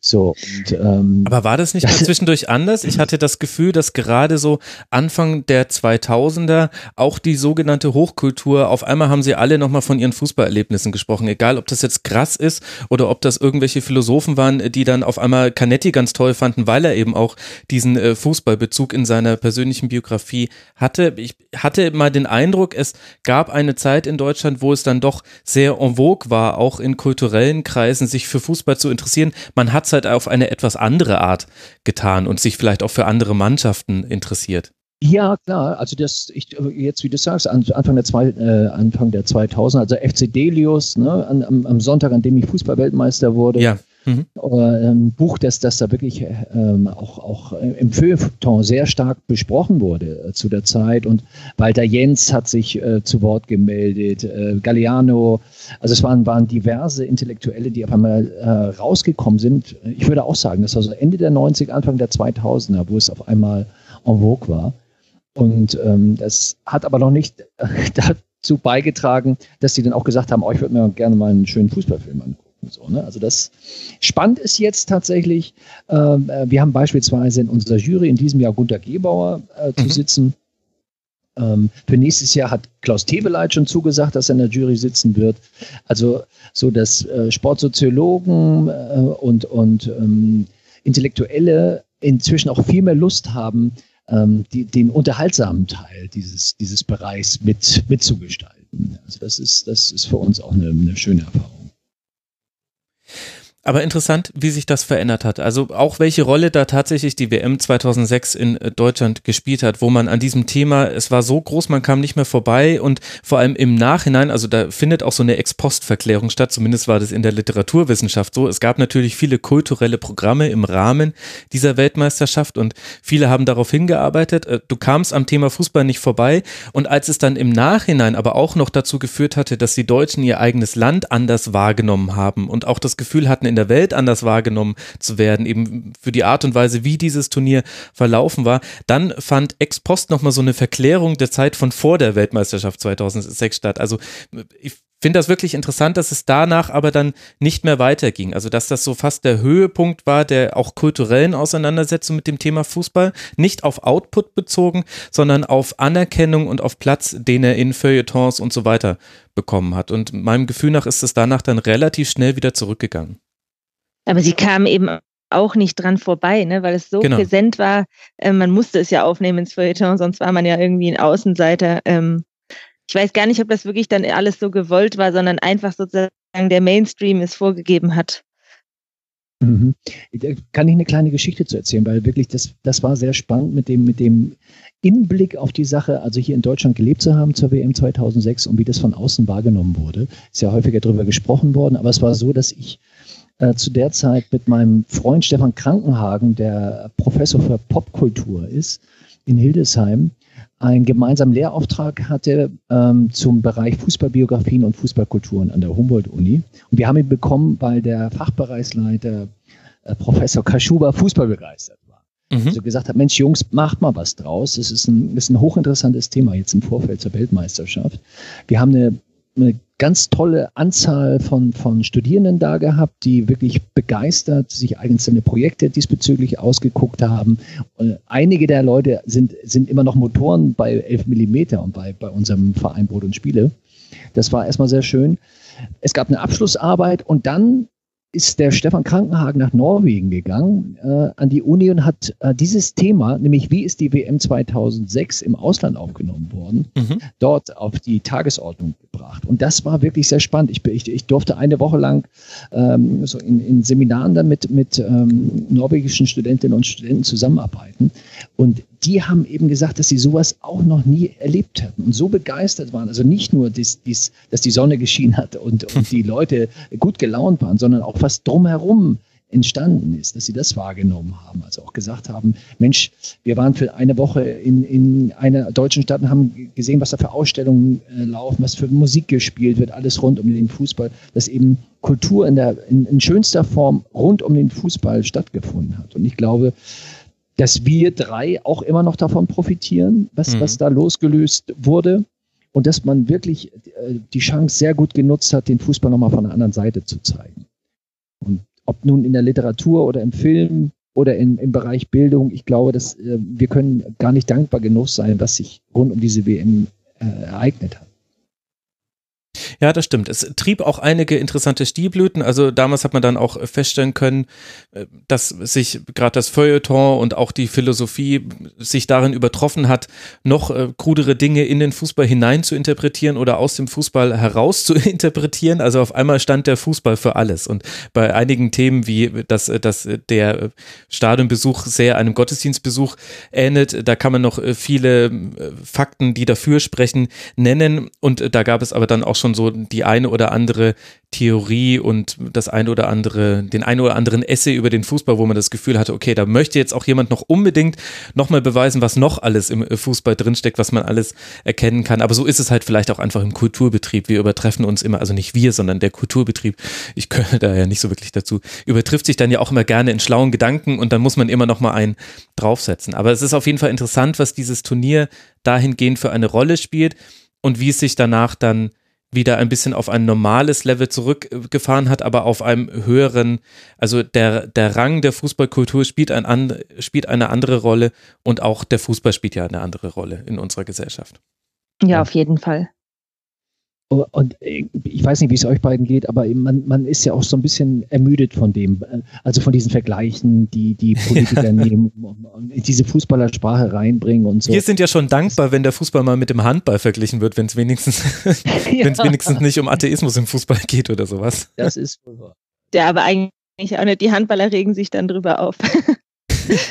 So, und, ähm, Aber war das nicht mal zwischendurch anders? Ich hatte das Gefühl, dass gerade so Anfang der 2000er auch die sogenannte Hochkultur, auf einmal haben sie alle nochmal von ihren Fußballerlebnissen gesprochen, egal ob das jetzt krass ist oder ob das irgendwelche Philosophen waren, die dann auf einmal Canetti ganz toll fanden, weil er eben auch diesen äh, Fußballbezug in seiner persönlichen Biografie hatte. Ich hatte mal den Eindruck, es gab eine Zeit in Deutschland, wo es dann doch sehr en vogue war, auch in kulturellen Kreisen sich für Fußball zu interessieren. Man hat halt auf eine etwas andere Art getan und sich vielleicht auch für andere Mannschaften interessiert. Ja, klar. Also das, ich, jetzt wie du sagst, Anfang der, zwei, äh, Anfang der 2000, also FC Delius, ne, an, am, am, Sonntag, an dem ich Fußballweltmeister wurde. Ja. Mhm. Ein Buch, das, das da wirklich ähm, auch, auch im Feuilleton sehr stark besprochen wurde äh, zu der Zeit. Und Walter Jens hat sich äh, zu Wort gemeldet, äh, Galliano. Also es waren, waren diverse Intellektuelle, die auf einmal äh, rausgekommen sind. Ich würde auch sagen, das war so Ende der 90 Anfang der 2000er, wo es auf einmal en vogue war. Und ähm, das hat aber noch nicht dazu beigetragen, dass die dann auch gesagt haben, oh, ich würde mir gerne mal einen schönen Fußballfilm angucken. So, ne? Also das spannend ist jetzt tatsächlich, ähm, äh, wir haben beispielsweise in unserer Jury in diesem Jahr Gunter Gebauer äh, zu mhm. sitzen. Ähm, für nächstes Jahr hat Klaus Teweleit schon zugesagt, dass er in der Jury sitzen wird. Also so, dass äh, Sportsoziologen äh, und, und ähm, Intellektuelle inzwischen auch viel mehr Lust haben, ähm, die, den unterhaltsamen Teil dieses, dieses Bereichs mit, mitzugestalten. Also das ist, das ist für uns auch eine, eine schöne Erfahrung. Aber interessant, wie sich das verändert hat. Also auch welche Rolle da tatsächlich die WM 2006 in äh, Deutschland gespielt hat, wo man an diesem Thema, es war so groß, man kam nicht mehr vorbei und vor allem im Nachhinein, also da findet auch so eine Ex-Post-Verklärung statt, zumindest war das in der Literaturwissenschaft so. Es gab natürlich viele kulturelle Programme im Rahmen dieser Weltmeisterschaft und viele haben darauf hingearbeitet. Äh, du kamst am Thema Fußball nicht vorbei und als es dann im Nachhinein aber auch noch dazu geführt hatte, dass die Deutschen ihr eigenes Land anders wahrgenommen haben und auch das Gefühl hatten, in der Welt anders wahrgenommen zu werden, eben für die Art und Weise, wie dieses Turnier verlaufen war. Dann fand ex post nochmal so eine Verklärung der Zeit von vor der Weltmeisterschaft 2006 statt. Also ich finde das wirklich interessant, dass es danach aber dann nicht mehr weiterging. Also dass das so fast der Höhepunkt war der auch kulturellen Auseinandersetzung mit dem Thema Fußball. Nicht auf Output bezogen, sondern auf Anerkennung und auf Platz, den er in Feuilletons und so weiter bekommen hat. Und meinem Gefühl nach ist es danach dann relativ schnell wieder zurückgegangen. Aber sie kam eben auch nicht dran vorbei, ne, weil es so genau. präsent war. Äh, man musste es ja aufnehmen ins Feuilleton, sonst war man ja irgendwie ein Außenseiter. Ähm, ich weiß gar nicht, ob das wirklich dann alles so gewollt war, sondern einfach sozusagen der Mainstream es vorgegeben hat. Mhm. Da kann ich eine kleine Geschichte zu erzählen, weil wirklich das, das war sehr spannend mit dem, mit dem Inblick auf die Sache, also hier in Deutschland gelebt zu haben zur WM 2006 und wie das von außen wahrgenommen wurde. Ist ja häufiger darüber gesprochen worden, aber es war so, dass ich äh, zu der Zeit mit meinem Freund Stefan Krankenhagen, der Professor für Popkultur ist, in Hildesheim, einen gemeinsamen Lehrauftrag hatte ähm, zum Bereich Fußballbiografien und Fußballkulturen an der Humboldt-Uni. Und wir haben ihn bekommen, weil der Fachbereichsleiter äh, Professor Kaschuba Fußball begeistert war. Mhm. Also gesagt hat, Mensch Jungs, macht mal was draus. Das ist ein, das ist ein hochinteressantes Thema jetzt im Vorfeld zur Weltmeisterschaft. Wir haben eine, eine ganz tolle Anzahl von, von Studierenden da gehabt, die wirklich begeistert sich einzelne Projekte diesbezüglich ausgeguckt haben. Und einige der Leute sind, sind immer noch Motoren bei 11 Millimeter und bei, bei unserem Verein Brot und Spiele. Das war erstmal sehr schön. Es gab eine Abschlussarbeit und dann ist der Stefan Krankenhagen nach Norwegen gegangen, äh, an die Uni und hat äh, dieses Thema, nämlich wie ist die WM 2006 im Ausland aufgenommen worden, mhm. dort auf die Tagesordnung gebracht. Und das war wirklich sehr spannend. Ich, ich, ich durfte eine Woche lang ähm, so in, in, Seminaren dann mit, mit ähm, norwegischen Studentinnen und Studenten zusammenarbeiten. Und die haben eben gesagt, dass sie sowas auch noch nie erlebt hatten und so begeistert waren. Also nicht nur, dies, dies, dass die Sonne geschienen hat und, und die Leute gut gelaunt waren, sondern auch was drumherum entstanden ist, dass sie das wahrgenommen haben. Also auch gesagt haben, Mensch, wir waren für eine Woche in, in einer deutschen Stadt und haben gesehen, was da für Ausstellungen äh, laufen, was für Musik gespielt wird, alles rund um den Fußball, dass eben Kultur in, der, in, in schönster Form rund um den Fußball stattgefunden hat. Und ich glaube, dass wir drei auch immer noch davon profitieren, was, mhm. was da losgelöst wurde. Und dass man wirklich äh, die Chance sehr gut genutzt hat, den Fußball nochmal von der anderen Seite zu zeigen. Und ob nun in der Literatur oder im Film oder in, im Bereich Bildung, ich glaube, dass äh, wir können gar nicht dankbar genug sein, was sich rund um diese WM äh, ereignet hat. Ja, das stimmt. Es trieb auch einige interessante Stilblüten. Also damals hat man dann auch feststellen können, äh, dass sich gerade das Feuilleton und auch die Philosophie sich darin übertroffen hat, noch äh, krudere Dinge in den Fußball hinein zu interpretieren oder aus dem Fußball heraus zu interpretieren. Also auf einmal stand der Fußball für alles. Und bei einigen Themen wie, dass, dass der Stadionbesuch sehr einem Gottesdienstbesuch ähnelt, da kann man noch äh, viele Fakten, die dafür sprechen, nennen. Und da gab es aber dann auch schon so die eine oder andere Theorie und das eine oder andere, den einen oder anderen Essay über den Fußball, wo man das Gefühl hatte, okay, da möchte jetzt auch jemand noch unbedingt nochmal beweisen, was noch alles im Fußball drinsteckt, was man alles erkennen kann. Aber so ist es halt vielleicht auch einfach im Kulturbetrieb. Wir übertreffen uns immer, also nicht wir, sondern der Kulturbetrieb. Ich gehöre da ja nicht so wirklich dazu. Übertrifft sich dann ja auch immer gerne in schlauen Gedanken und dann muss man immer nochmal einen draufsetzen. Aber es ist auf jeden Fall interessant, was dieses Turnier dahingehend für eine Rolle spielt und wie es sich danach dann wieder ein bisschen auf ein normales Level zurückgefahren hat, aber auf einem höheren, also der, der Rang der Fußballkultur spielt, ein, spielt eine andere Rolle und auch der Fußball spielt ja eine andere Rolle in unserer Gesellschaft. Ja, auf jeden Fall. Und äh, ich weiß nicht, wie es euch beiden geht, aber man, man ist ja auch so ein bisschen ermüdet von dem, äh, also von diesen Vergleichen, die die Politiker nehmen, diese Fußballersprache reinbringen und so. Wir sind ja schon dankbar, wenn der Fußball mal mit dem Handball verglichen wird, wenn es wenigstens, ja. wenn es wenigstens nicht um Atheismus im Fußball geht oder sowas. Das ist wohl wahr. Ja, aber eigentlich auch nicht. Die Handballer regen sich dann drüber auf.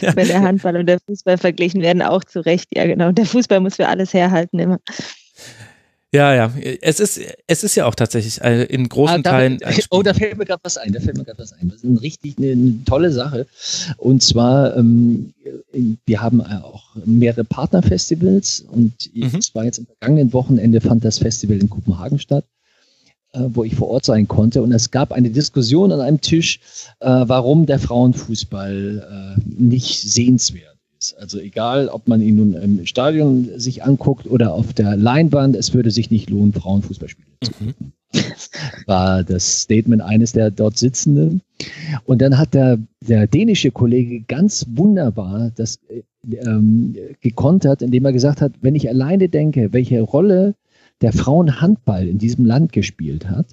ja. Wenn der Handball und der Fußball verglichen werden, auch zu Recht. Ja, genau. Der Fußball muss für alles herhalten immer. Ja, ja. Es ist, es ist ja auch tatsächlich in großen ah, Teilen. oh, da fällt mir gerade was ein. Da fällt mir gerade was ein. Das ist eine richtig eine, eine tolle Sache. Und zwar, ähm, wir haben auch mehrere Partnerfestivals und mhm. es war jetzt am vergangenen Wochenende fand das Festival in Kopenhagen statt äh, wo ich vor Ort sein konnte. Und es gab eine Diskussion an einem Tisch, äh, warum der Frauenfußball äh, nicht sehenswert ist. Also egal, ob man ihn nun im Stadion sich anguckt oder auf der Leinwand, es würde sich nicht lohnen, Frauenfußballspiele zu mhm. gucken. War das Statement eines der dort Sitzenden. Und dann hat der, der dänische Kollege ganz wunderbar das ähm, gekontert, indem er gesagt hat, wenn ich alleine denke, welche Rolle der Frauenhandball in diesem Land gespielt hat,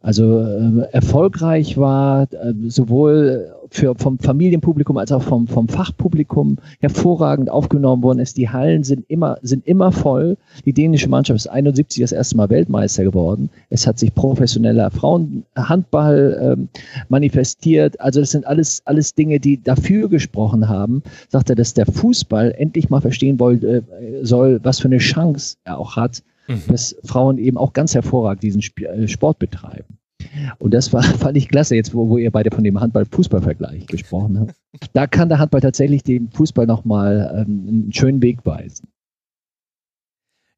also äh, erfolgreich war, äh, sowohl für, vom Familienpublikum als auch vom, vom Fachpublikum hervorragend aufgenommen worden ist. Die Hallen sind immer, sind immer voll. Die dänische Mannschaft ist 71 das erste Mal Weltmeister geworden. Es hat sich professioneller Frauenhandball äh, manifestiert. Also das sind alles, alles Dinge, die dafür gesprochen haben, sagt er, dass der Fußball endlich mal verstehen wollte, äh, soll, was für eine Chance er auch hat, mhm. dass Frauen eben auch ganz hervorragend diesen äh, Sport betreiben. Und das war, fand ich klasse, jetzt wo, wo ihr beide von dem Handball-Fußball-Vergleich gesprochen habt. Da kann der Handball tatsächlich dem Fußball nochmal ähm, einen schönen Weg weisen.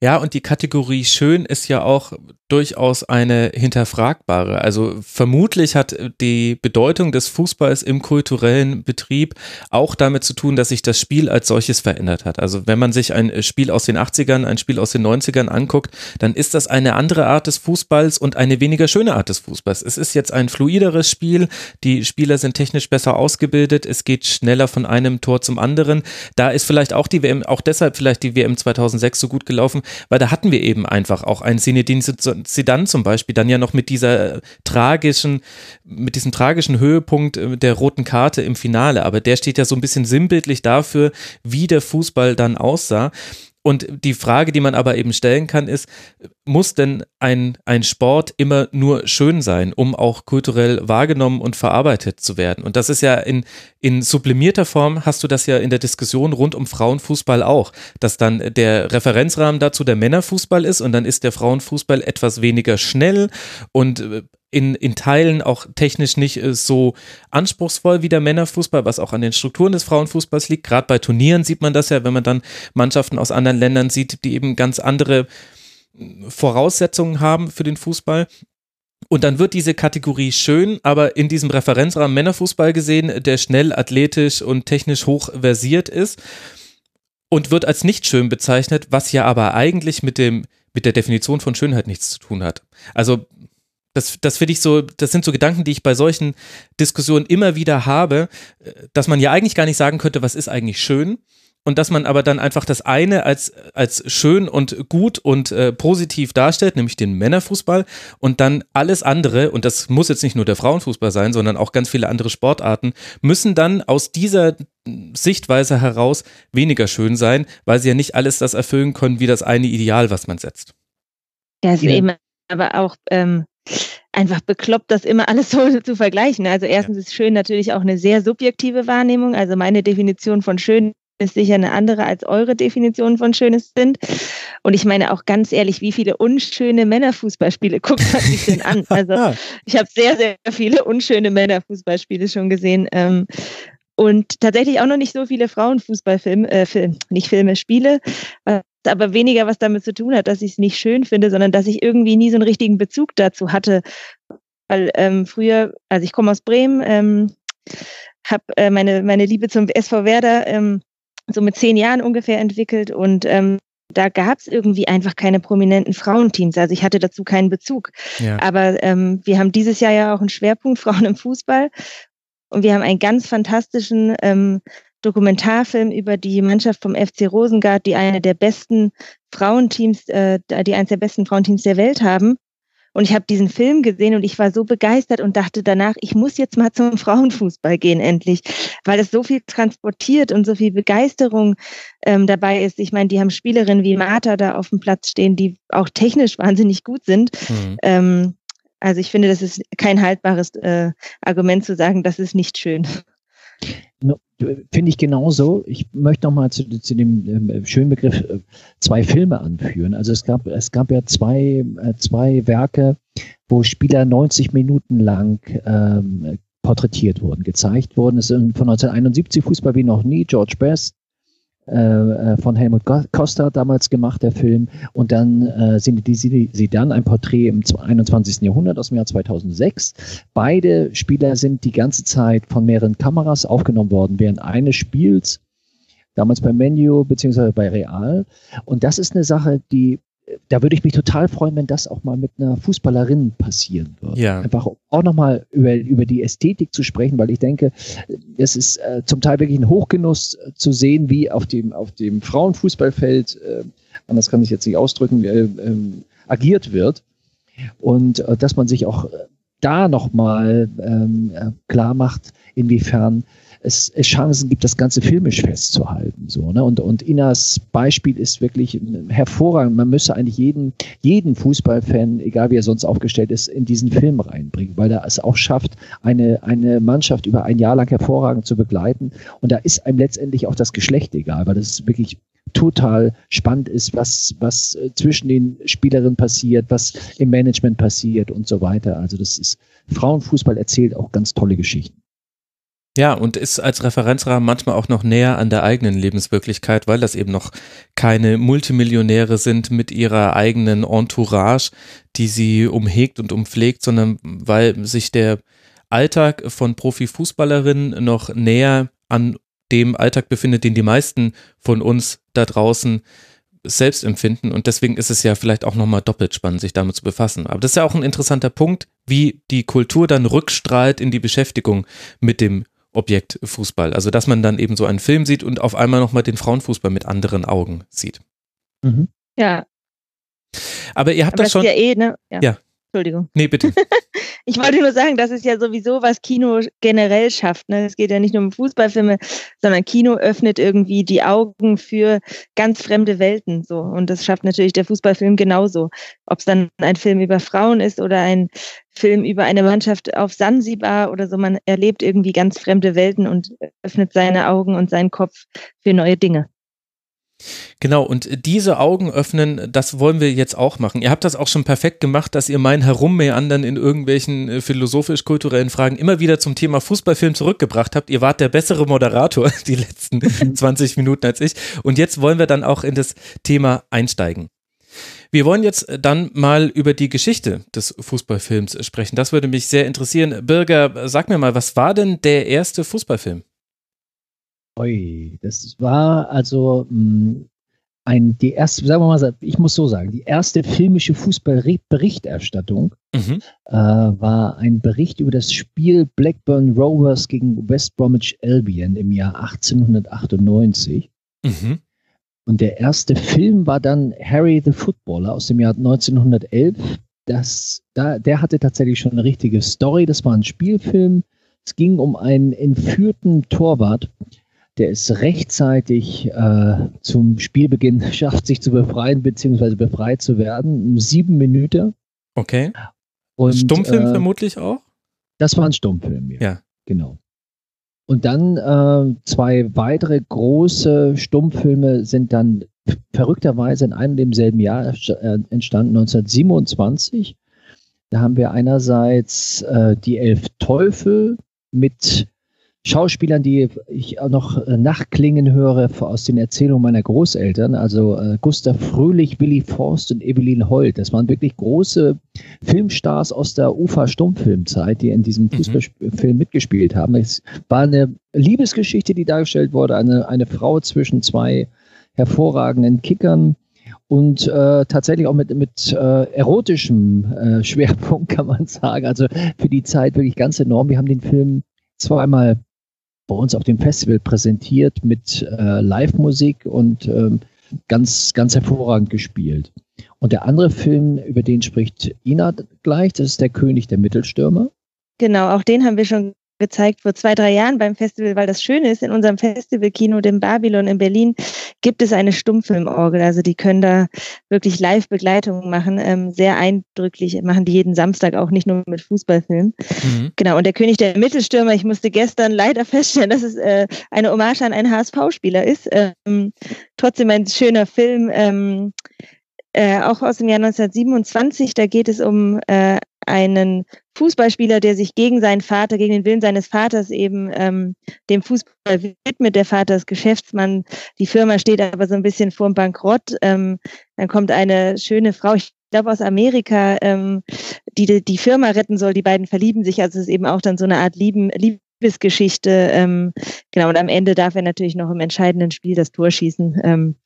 Ja, und die Kategorie schön ist ja auch durchaus eine hinterfragbare. Also vermutlich hat die Bedeutung des Fußballs im kulturellen Betrieb auch damit zu tun, dass sich das Spiel als solches verändert hat. Also wenn man sich ein Spiel aus den 80ern, ein Spiel aus den 90ern anguckt, dann ist das eine andere Art des Fußballs und eine weniger schöne Art des Fußballs. Es ist jetzt ein fluideres Spiel, die Spieler sind technisch besser ausgebildet, es geht schneller von einem Tor zum anderen. Da ist vielleicht auch die WM, auch deshalb vielleicht die WM 2006 so gut gelaufen, weil da hatten wir eben einfach auch einen Zinedine Zidane zum Beispiel, dann ja noch mit dieser tragischen, mit diesem tragischen Höhepunkt äh, der roten Karte im Finale, aber der steht ja so ein bisschen sinnbildlich dafür, wie der Fußball dann aussah. Und die Frage, die man aber eben stellen kann, ist, muss denn ein, ein Sport immer nur schön sein, um auch kulturell wahrgenommen und verarbeitet zu werden? Und das ist ja in, in sublimierter Form, hast du das ja in der Diskussion rund um Frauenfußball auch, dass dann der Referenzrahmen dazu der Männerfußball ist und dann ist der Frauenfußball etwas weniger schnell und äh, in, in Teilen auch technisch nicht äh, so anspruchsvoll wie der Männerfußball, was auch an den Strukturen des Frauenfußballs liegt. Gerade bei Turnieren sieht man das ja, wenn man dann Mannschaften aus anderen Ländern sieht, die eben ganz andere Voraussetzungen haben für den Fußball. Und dann wird diese Kategorie schön, aber in diesem Referenzrahmen Männerfußball gesehen, der schnell, athletisch und technisch hoch versiert ist und wird als nicht schön bezeichnet, was ja aber eigentlich mit dem mit der Definition von Schönheit nichts zu tun hat. Also das, das finde ich so, das sind so Gedanken, die ich bei solchen Diskussionen immer wieder habe, äh, dass man ja eigentlich gar nicht sagen könnte, was ist eigentlich schön. Und dass man aber dann einfach das eine als, als schön und gut und äh, positiv darstellt, nämlich den Männerfußball und dann alles andere, und das muss jetzt nicht nur der Frauenfußball sein, sondern auch ganz viele andere Sportarten, müssen dann aus dieser Sichtweise heraus weniger schön sein, weil sie ja nicht alles das erfüllen können wie das eine Ideal, was man setzt. Ja, es ist ja. eben aber auch ähm, einfach bekloppt, das immer alles so zu vergleichen. Also erstens ja. ist schön natürlich auch eine sehr subjektive Wahrnehmung. Also meine Definition von schön ist sicher eine andere als eure Definition von Schönes sind. Und ich meine auch ganz ehrlich, wie viele unschöne Männerfußballspiele guckt man sich denn an? Also ich habe sehr, sehr viele unschöne Männerfußballspiele schon gesehen. Ähm, und tatsächlich auch noch nicht so viele Frauenfußballfilme, äh, Film, nicht Filme, Spiele, was aber weniger was damit zu tun hat, dass ich es nicht schön finde, sondern dass ich irgendwie nie so einen richtigen Bezug dazu hatte. Weil ähm, früher, also ich komme aus Bremen, ähm, habe äh, meine, meine Liebe zum SV Werder ähm, so mit zehn Jahren ungefähr entwickelt und ähm, da gab es irgendwie einfach keine prominenten Frauenteams. Also ich hatte dazu keinen Bezug. Ja. Aber ähm, wir haben dieses Jahr ja auch einen Schwerpunkt Frauen im Fußball. Und wir haben einen ganz fantastischen ähm, Dokumentarfilm über die Mannschaft vom FC Rosengard, die eine der besten Frauenteams, äh, die eines der besten Frauenteams der Welt haben. Und ich habe diesen Film gesehen und ich war so begeistert und dachte danach, ich muss jetzt mal zum Frauenfußball gehen endlich, weil es so viel transportiert und so viel Begeisterung ähm, dabei ist. Ich meine, die haben Spielerinnen wie Martha da auf dem Platz stehen, die auch technisch wahnsinnig gut sind. Mhm. Ähm, also ich finde, das ist kein haltbares äh, Argument zu sagen, das ist nicht schön. Finde ich genauso. Ich möchte noch mal zu, zu dem ähm, schönen Begriff äh, zwei Filme anführen. Also es gab, es gab ja zwei, äh, zwei Werke, wo Spieler 90 Minuten lang ähm, porträtiert wurden, gezeigt wurden. Es ist von 1971 Fußball wie noch nie, George Best äh, äh, von Helmut Costa damals gemacht, der Film. Und dann äh, sind die, sie, sie dann ein Porträt im 21. Jahrhundert aus dem Jahr 2006. Beide Spieler sind die ganze Zeit von mehreren Kameras aufgenommen worden während eines Spiels damals bei Menu beziehungsweise bei Real. Und das ist eine Sache, die da würde ich mich total freuen, wenn das auch mal mit einer Fußballerin passieren würde. Ja. Einfach auch nochmal über, über die Ästhetik zu sprechen, weil ich denke, es ist äh, zum Teil wirklich ein Hochgenuss äh, zu sehen, wie auf dem, auf dem Frauenfußballfeld, äh, anders kann ich jetzt nicht ausdrücken, äh, ähm, agiert wird. Und äh, dass man sich auch äh, da nochmal ähm, klar macht, inwiefern es, es Chancen gibt, das Ganze filmisch festzuhalten. So, ne? und, und Inas Beispiel ist wirklich hervorragend. Man müsse eigentlich jeden, jeden Fußballfan, egal wie er sonst aufgestellt ist, in diesen Film reinbringen, weil er es auch schafft, eine, eine Mannschaft über ein Jahr lang hervorragend zu begleiten. Und da ist einem letztendlich auch das Geschlecht egal, weil das wirklich total spannend ist, was, was äh, zwischen den Spielerinnen passiert, was im Management passiert und so weiter. Also das ist, Frauenfußball erzählt auch ganz tolle Geschichten. Ja, und ist als Referenzrahmen manchmal auch noch näher an der eigenen Lebenswirklichkeit, weil das eben noch keine Multimillionäre sind mit ihrer eigenen Entourage, die sie umhegt und umpflegt, sondern weil sich der Alltag von Profifußballerinnen noch näher an dem Alltag befindet, den die meisten von uns da draußen selbst empfinden. Und deswegen ist es ja vielleicht auch nochmal doppelt spannend, sich damit zu befassen. Aber das ist ja auch ein interessanter Punkt, wie die Kultur dann rückstrahlt in die Beschäftigung mit dem Objekt Fußball. Also dass man dann eben so einen Film sieht und auf einmal nochmal den Frauenfußball mit anderen Augen sieht. Mhm. Ja, Aber ihr habt Aber das schon. ist ja eh, ne? Ja. Entschuldigung. Nee, bitte. Ich wollte nur sagen, das ist ja sowieso, was Kino generell schafft. Ne? Es geht ja nicht nur um Fußballfilme, sondern Kino öffnet irgendwie die Augen für ganz fremde Welten. So. Und das schafft natürlich der Fußballfilm genauso. Ob es dann ein Film über Frauen ist oder ein Film über eine Mannschaft auf Sansibar oder so, man erlebt irgendwie ganz fremde Welten und öffnet seine Augen und seinen Kopf für neue Dinge. Genau, und diese Augen öffnen, das wollen wir jetzt auch machen. Ihr habt das auch schon perfekt gemacht, dass ihr mein Herummeandern in irgendwelchen äh, philosophisch-kulturellen Fragen immer wieder zum Thema Fußballfilm zurückgebracht habt. Ihr wart der bessere Moderator die letzten 20 Minuten als ich. Und jetzt wollen wir dann auch in das Thema einsteigen. Wir wollen jetzt dann mal über die Geschichte des Fußballfilms sprechen. Das würde mich sehr interessieren. Birger, sag mir mal, was war denn der erste Fußballfilm? Ui, das war also mh, ein, die erste, sagen wir mal, ich muss so sagen, die erste filmische Fußballberichterstattung Mhm. äh, war ein Bericht über das Spiel Blackburn Rovers gegen West Bromwich Albion im Jahr 1898. Mhm. Und der erste Film war dann Harry the Footballer aus dem Jahr 1911. Das, da, der hatte tatsächlich schon eine richtige Story. Das war ein Spielfilm. Es ging um einen entführten Torwart, der es rechtzeitig äh, zum Spielbeginn schafft, sich zu befreien bzw. befreit zu werden. Sieben Minuten. Okay. Und, Stummfilm äh, vermutlich auch? Das war ein Stummfilm, ja. Ja. Genau. Und dann äh, zwei weitere große Stummfilme sind dann verrückterweise in einem demselben Jahr äh, entstanden, 1927. Da haben wir einerseits äh, die Elf Teufel mit Schauspielern, die ich auch noch äh, nachklingen höre aus den Erzählungen meiner Großeltern, also äh, Gustav Fröhlich, Willy Forst und Evelyn Holt. Das waren wirklich große Filmstars aus der UFA-Stummfilmzeit, die in diesem Mhm. Fußballfilm mitgespielt haben. Es war eine Liebesgeschichte, die dargestellt wurde, eine, eine Frau zwischen zwei hervorragenden Kickern und äh, tatsächlich auch mit, mit äh, erotischem äh, Schwerpunkt, kann man sagen. Also für die Zeit wirklich ganz enorm. Wir haben den Film zweimal bei uns auf dem Festival präsentiert mit äh, Live-Musik und ähm, ganz, ganz hervorragend gespielt. Und der andere Film, über den spricht Ina gleich, das ist der König der Mittelstürmer. Genau, auch den haben wir schon gezeigt vor zwei, drei Jahren beim Festival, weil das Schöne ist, in unserem Festivalkino, dem Babylon in Berlin, gibt es eine Stummfilmorgel. Also die können da wirklich Live-Begleitungen machen, ähm, sehr eindrücklich, machen die jeden Samstag auch, nicht nur mit Fußballfilmen. Mhm. Genau, und der König der Mittelstürmer, ich musste gestern leider feststellen, dass es äh, eine Hommage an einen HSV-Spieler ist. Ähm, trotzdem ein schöner Film, ähm, äh, auch aus dem Jahr 1927. Da geht es um äh, einen Fußballspieler, der sich gegen seinen Vater, gegen den Willen seines Vaters eben ähm, dem Fußball widmet. Der Vater ist Geschäftsmann, die Firma steht aber so ein bisschen vorm Bankrott. Ähm, dann kommt eine schöne Frau, ich glaube aus Amerika, ähm, die die Firma retten soll. Die beiden verlieben sich, also es ist eben auch dann so eine Art Lieben, Liebesgeschichte. Ähm, genau, und am Ende darf er natürlich noch im entscheidenden Spiel das Tor schießen. Ähm,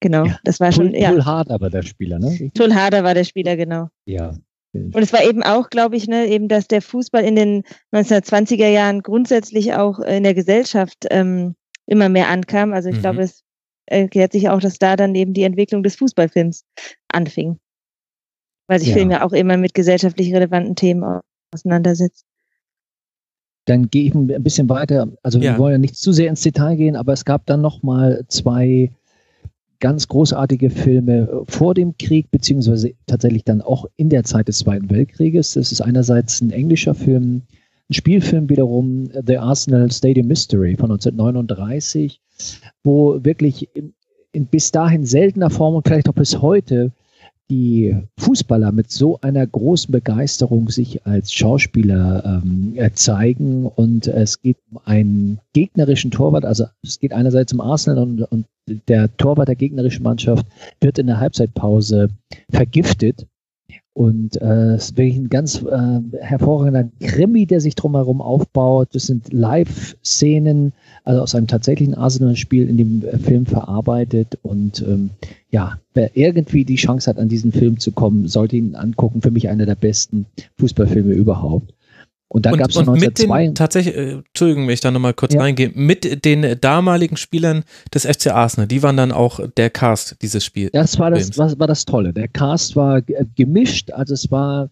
genau, Ja, das war schon, Tull, ja. Tull Hart aber der Spieler, ne? Tull Harder war der Spieler, genau. Ja. Und es war eben auch, glaube ich, ne, eben, dass der Fußball in den 1920er Jahren grundsätzlich auch in der Gesellschaft ähm, immer mehr ankam. Also ich Mhm. glaube, es erklärt sich auch, dass da dann eben die Entwicklung des Fußballfilms anfing. Weil sich Ja. Film ja auch immer mit gesellschaftlich relevanten Themen au- auseinandersetzt. Dann gehe ich ein bisschen weiter. Also Ja. wir wollen ja nicht zu sehr ins Detail gehen, aber es gab dann noch mal zwei ganz großartige Filme vor dem Krieg, beziehungsweise tatsächlich dann auch in der Zeit des Zweiten Weltkrieges. Das ist einerseits ein englischer Film, ein Spielfilm wiederum, The Arsenal Stadium Mystery von 1939, wo wirklich in, in bis dahin seltener Form und vielleicht auch bis heute die Fußballer mit so einer großen Begeisterung sich als Schauspieler ähm, äh, zeigen und es geht um einen gegnerischen Torwart, also es geht einerseits um Arsenal und, und der Torwart der gegnerischen Mannschaft wird in der Halbzeitpause vergiftet und äh, es ist wirklich ein ganz äh, hervorragender Krimi, der sich drumherum aufbaut. Das sind Live-Szenen, also aus einem tatsächlichen Arsenal-Spiel in dem äh, Film verarbeitet. Und ähm, ja, wer irgendwie die Chance hat, an diesen Film zu kommen, sollte ihn angucken. Für mich einer der besten Fußballfilme überhaupt. Und dann gab es 1902. Tatsächlich, äh, Entschuldigung, wenn ich da nochmal kurz ja. reingehe, mit den damaligen Spielern des FC Arsenal, die waren dann auch der Cast dieses Spiels. Das war das, war, war das Tolle. Der Cast war gemischt, also es war,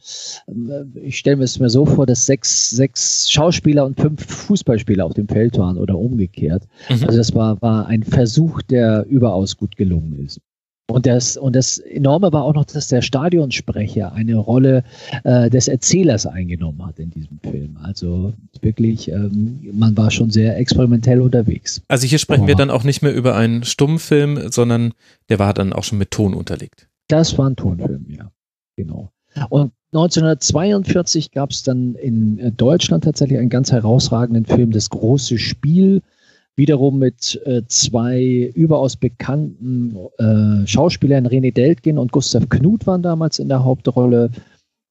äh, ich stelle mir es mir so vor, dass sechs, sechs Schauspieler und fünf Fußballspieler auf dem Feld waren oder umgekehrt. Mhm. Also das war, war ein Versuch, der überaus gut gelungen ist. Und das, und das Enorme war auch noch, dass der Stadionsprecher eine Rolle äh, des Erzählers eingenommen hat in diesem Film. Also wirklich, ähm, man war schon sehr experimentell unterwegs. Also hier sprechen oh. wir dann auch nicht mehr über einen Stummfilm, sondern der war dann auch schon mit Ton unterlegt. Das war ein Tonfilm, ja. Genau. Und 1942 gab es dann in äh, Deutschland tatsächlich einen ganz herausragenden Film, Das große Spiel wiederum mit äh, zwei überaus bekannten äh, Schauspielern, René Deltgen und Gustav Knut waren damals in der Hauptrolle.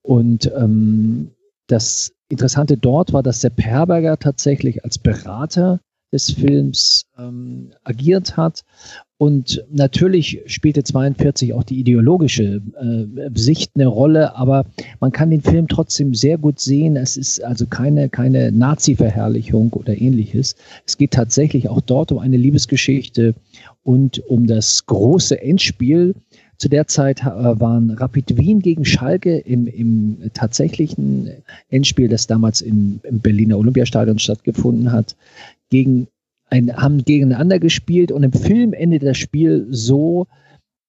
Und ähm, das Interessante dort war, dass der Perberger tatsächlich als Berater des Films ähm, agiert hat. Und natürlich spielte 42 auch die ideologische äh, Sicht eine Rolle, aber man kann den Film trotzdem sehr gut sehen. Es ist also keine, keine Nazi-Verherrlichung oder ähnliches. Es geht tatsächlich auch dort um eine Liebesgeschichte und um das große Endspiel. Zu der Zeit äh, waren Rapid Wien gegen Schalke im, im tatsächlichen Endspiel, das damals im, im Berliner Olympiastadion stattgefunden hat, gegen ein, haben gegeneinander gespielt und im Film endet das Spiel so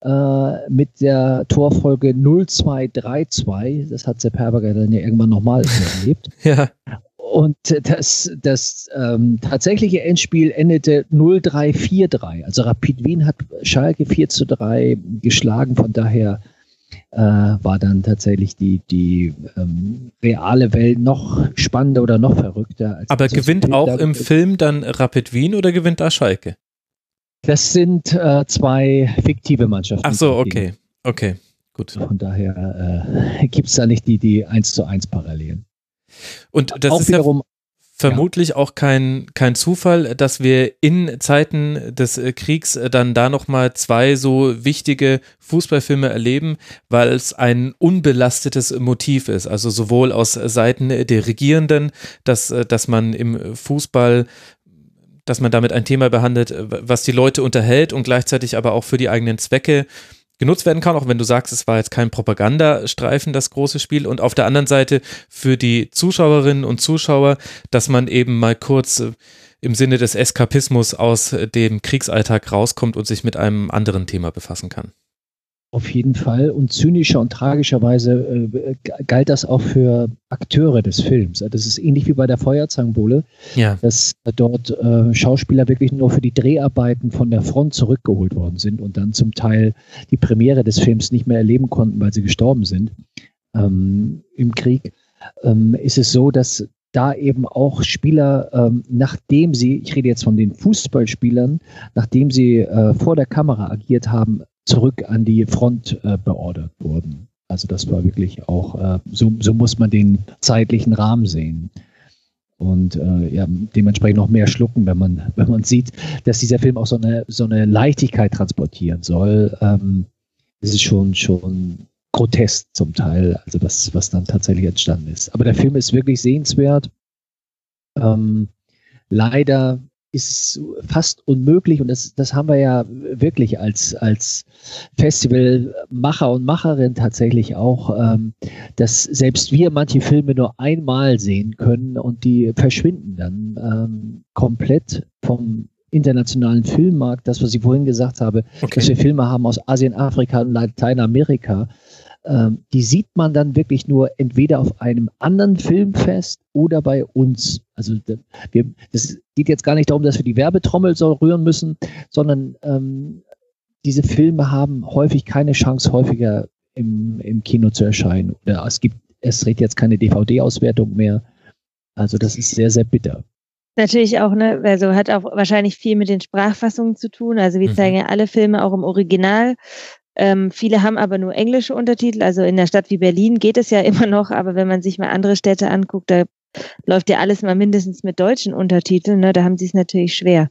äh, mit der Torfolge 0232. Das hat Sepp Herberger dann ja irgendwann nochmal erlebt. ja. Und das, das ähm, tatsächliche Endspiel endete 0343. Also Rapid Wien hat Schalke 4 zu 3 geschlagen. Von daher äh, war dann tatsächlich die, die ähm, reale Welt noch spannender oder noch verrückter. Aber gewinnt auch im Film dann Rapid Wien oder gewinnt da Schalke? Das sind äh, zwei fiktive Mannschaften. Ach so, okay. Okay, gut. Von daher äh, gibt es da nicht die, die 1 zu 1 Parallelen. Und das auch ist wiederum vermutlich ja. auch kein, kein Zufall, dass wir in Zeiten des äh, Kriegs äh, dann da nochmal zwei so wichtige Fußballfilme erleben, weil es ein unbelastetes Motiv ist. Also sowohl aus Seiten der Regierenden, dass, äh, dass man im Fußball dass man damit ein Thema behandelt, was die Leute unterhält und gleichzeitig aber auch für die eigenen Zwecke genutzt werden kann, auch wenn du sagst, es war jetzt kein Propagandastreifen, das große Spiel. Und auf der anderen Seite für die Zuschauerinnen und Zuschauer, dass man eben mal kurz äh, im Sinne des Eskapismus aus dem Kriegsalltag rauskommt und sich mit einem anderen Thema befassen kann. Auf jeden Fall. Und zynischer und tragischerweise äh, galt das auch für Akteure des Films. Das ist ähnlich wie bei der Feuerzangenbowle, ja. dass dort äh, Schauspieler wirklich nur für die Dreharbeiten von der Front zurückgeholt worden sind und dann zum Teil die Premiere des Films nicht mehr erleben konnten, weil sie gestorben sind ähm, im Krieg. Ähm, ist es so, dass da eben auch Spieler, ähm, nachdem sie, ich rede jetzt von den Fußballspielern, nachdem sie äh, vor der Kamera agiert haben, zurück an die Front äh, beordert wurden. Also das war wirklich auch, äh, so, so muss man den zeitlichen Rahmen sehen. Und äh, ja, dementsprechend noch mehr schlucken, wenn man, wenn man sieht, dass dieser Film auch so eine, so eine Leichtigkeit transportieren soll. Ähm, das ist schon, schon grotesk zum Teil, also was, was dann tatsächlich entstanden ist. Aber der Film ist wirklich sehenswert. Ähm, leider ist fast unmöglich und das, das haben wir ja wirklich als, als Festivalmacher und Macherin tatsächlich auch, ähm, dass selbst wir manche Filme nur einmal sehen können und die verschwinden dann ähm, komplett vom internationalen Filmmarkt. Das, was ich vorhin gesagt habe, okay. dass wir Filme haben aus Asien, Afrika und Lateinamerika, die sieht man dann wirklich nur entweder auf einem anderen Filmfest oder bei uns. Also wir, das geht jetzt gar nicht darum, dass wir die Werbetrommel so rühren müssen, sondern ähm, diese Filme haben häufig keine Chance, häufiger im, im Kino zu erscheinen. Oder es gibt es dreht jetzt keine DVD-Auswertung mehr. Also das ist sehr, sehr bitter. Natürlich auch, ne, also hat auch wahrscheinlich viel mit den Sprachfassungen zu tun. Also wir mhm. zeigen ja alle Filme auch im Original. Ähm, viele haben aber nur englische Untertitel. Also in der Stadt wie Berlin geht es ja immer noch, aber wenn man sich mal andere Städte anguckt, da läuft ja alles mal mindestens mit deutschen Untertiteln. Ne? Da haben sie es natürlich schwer.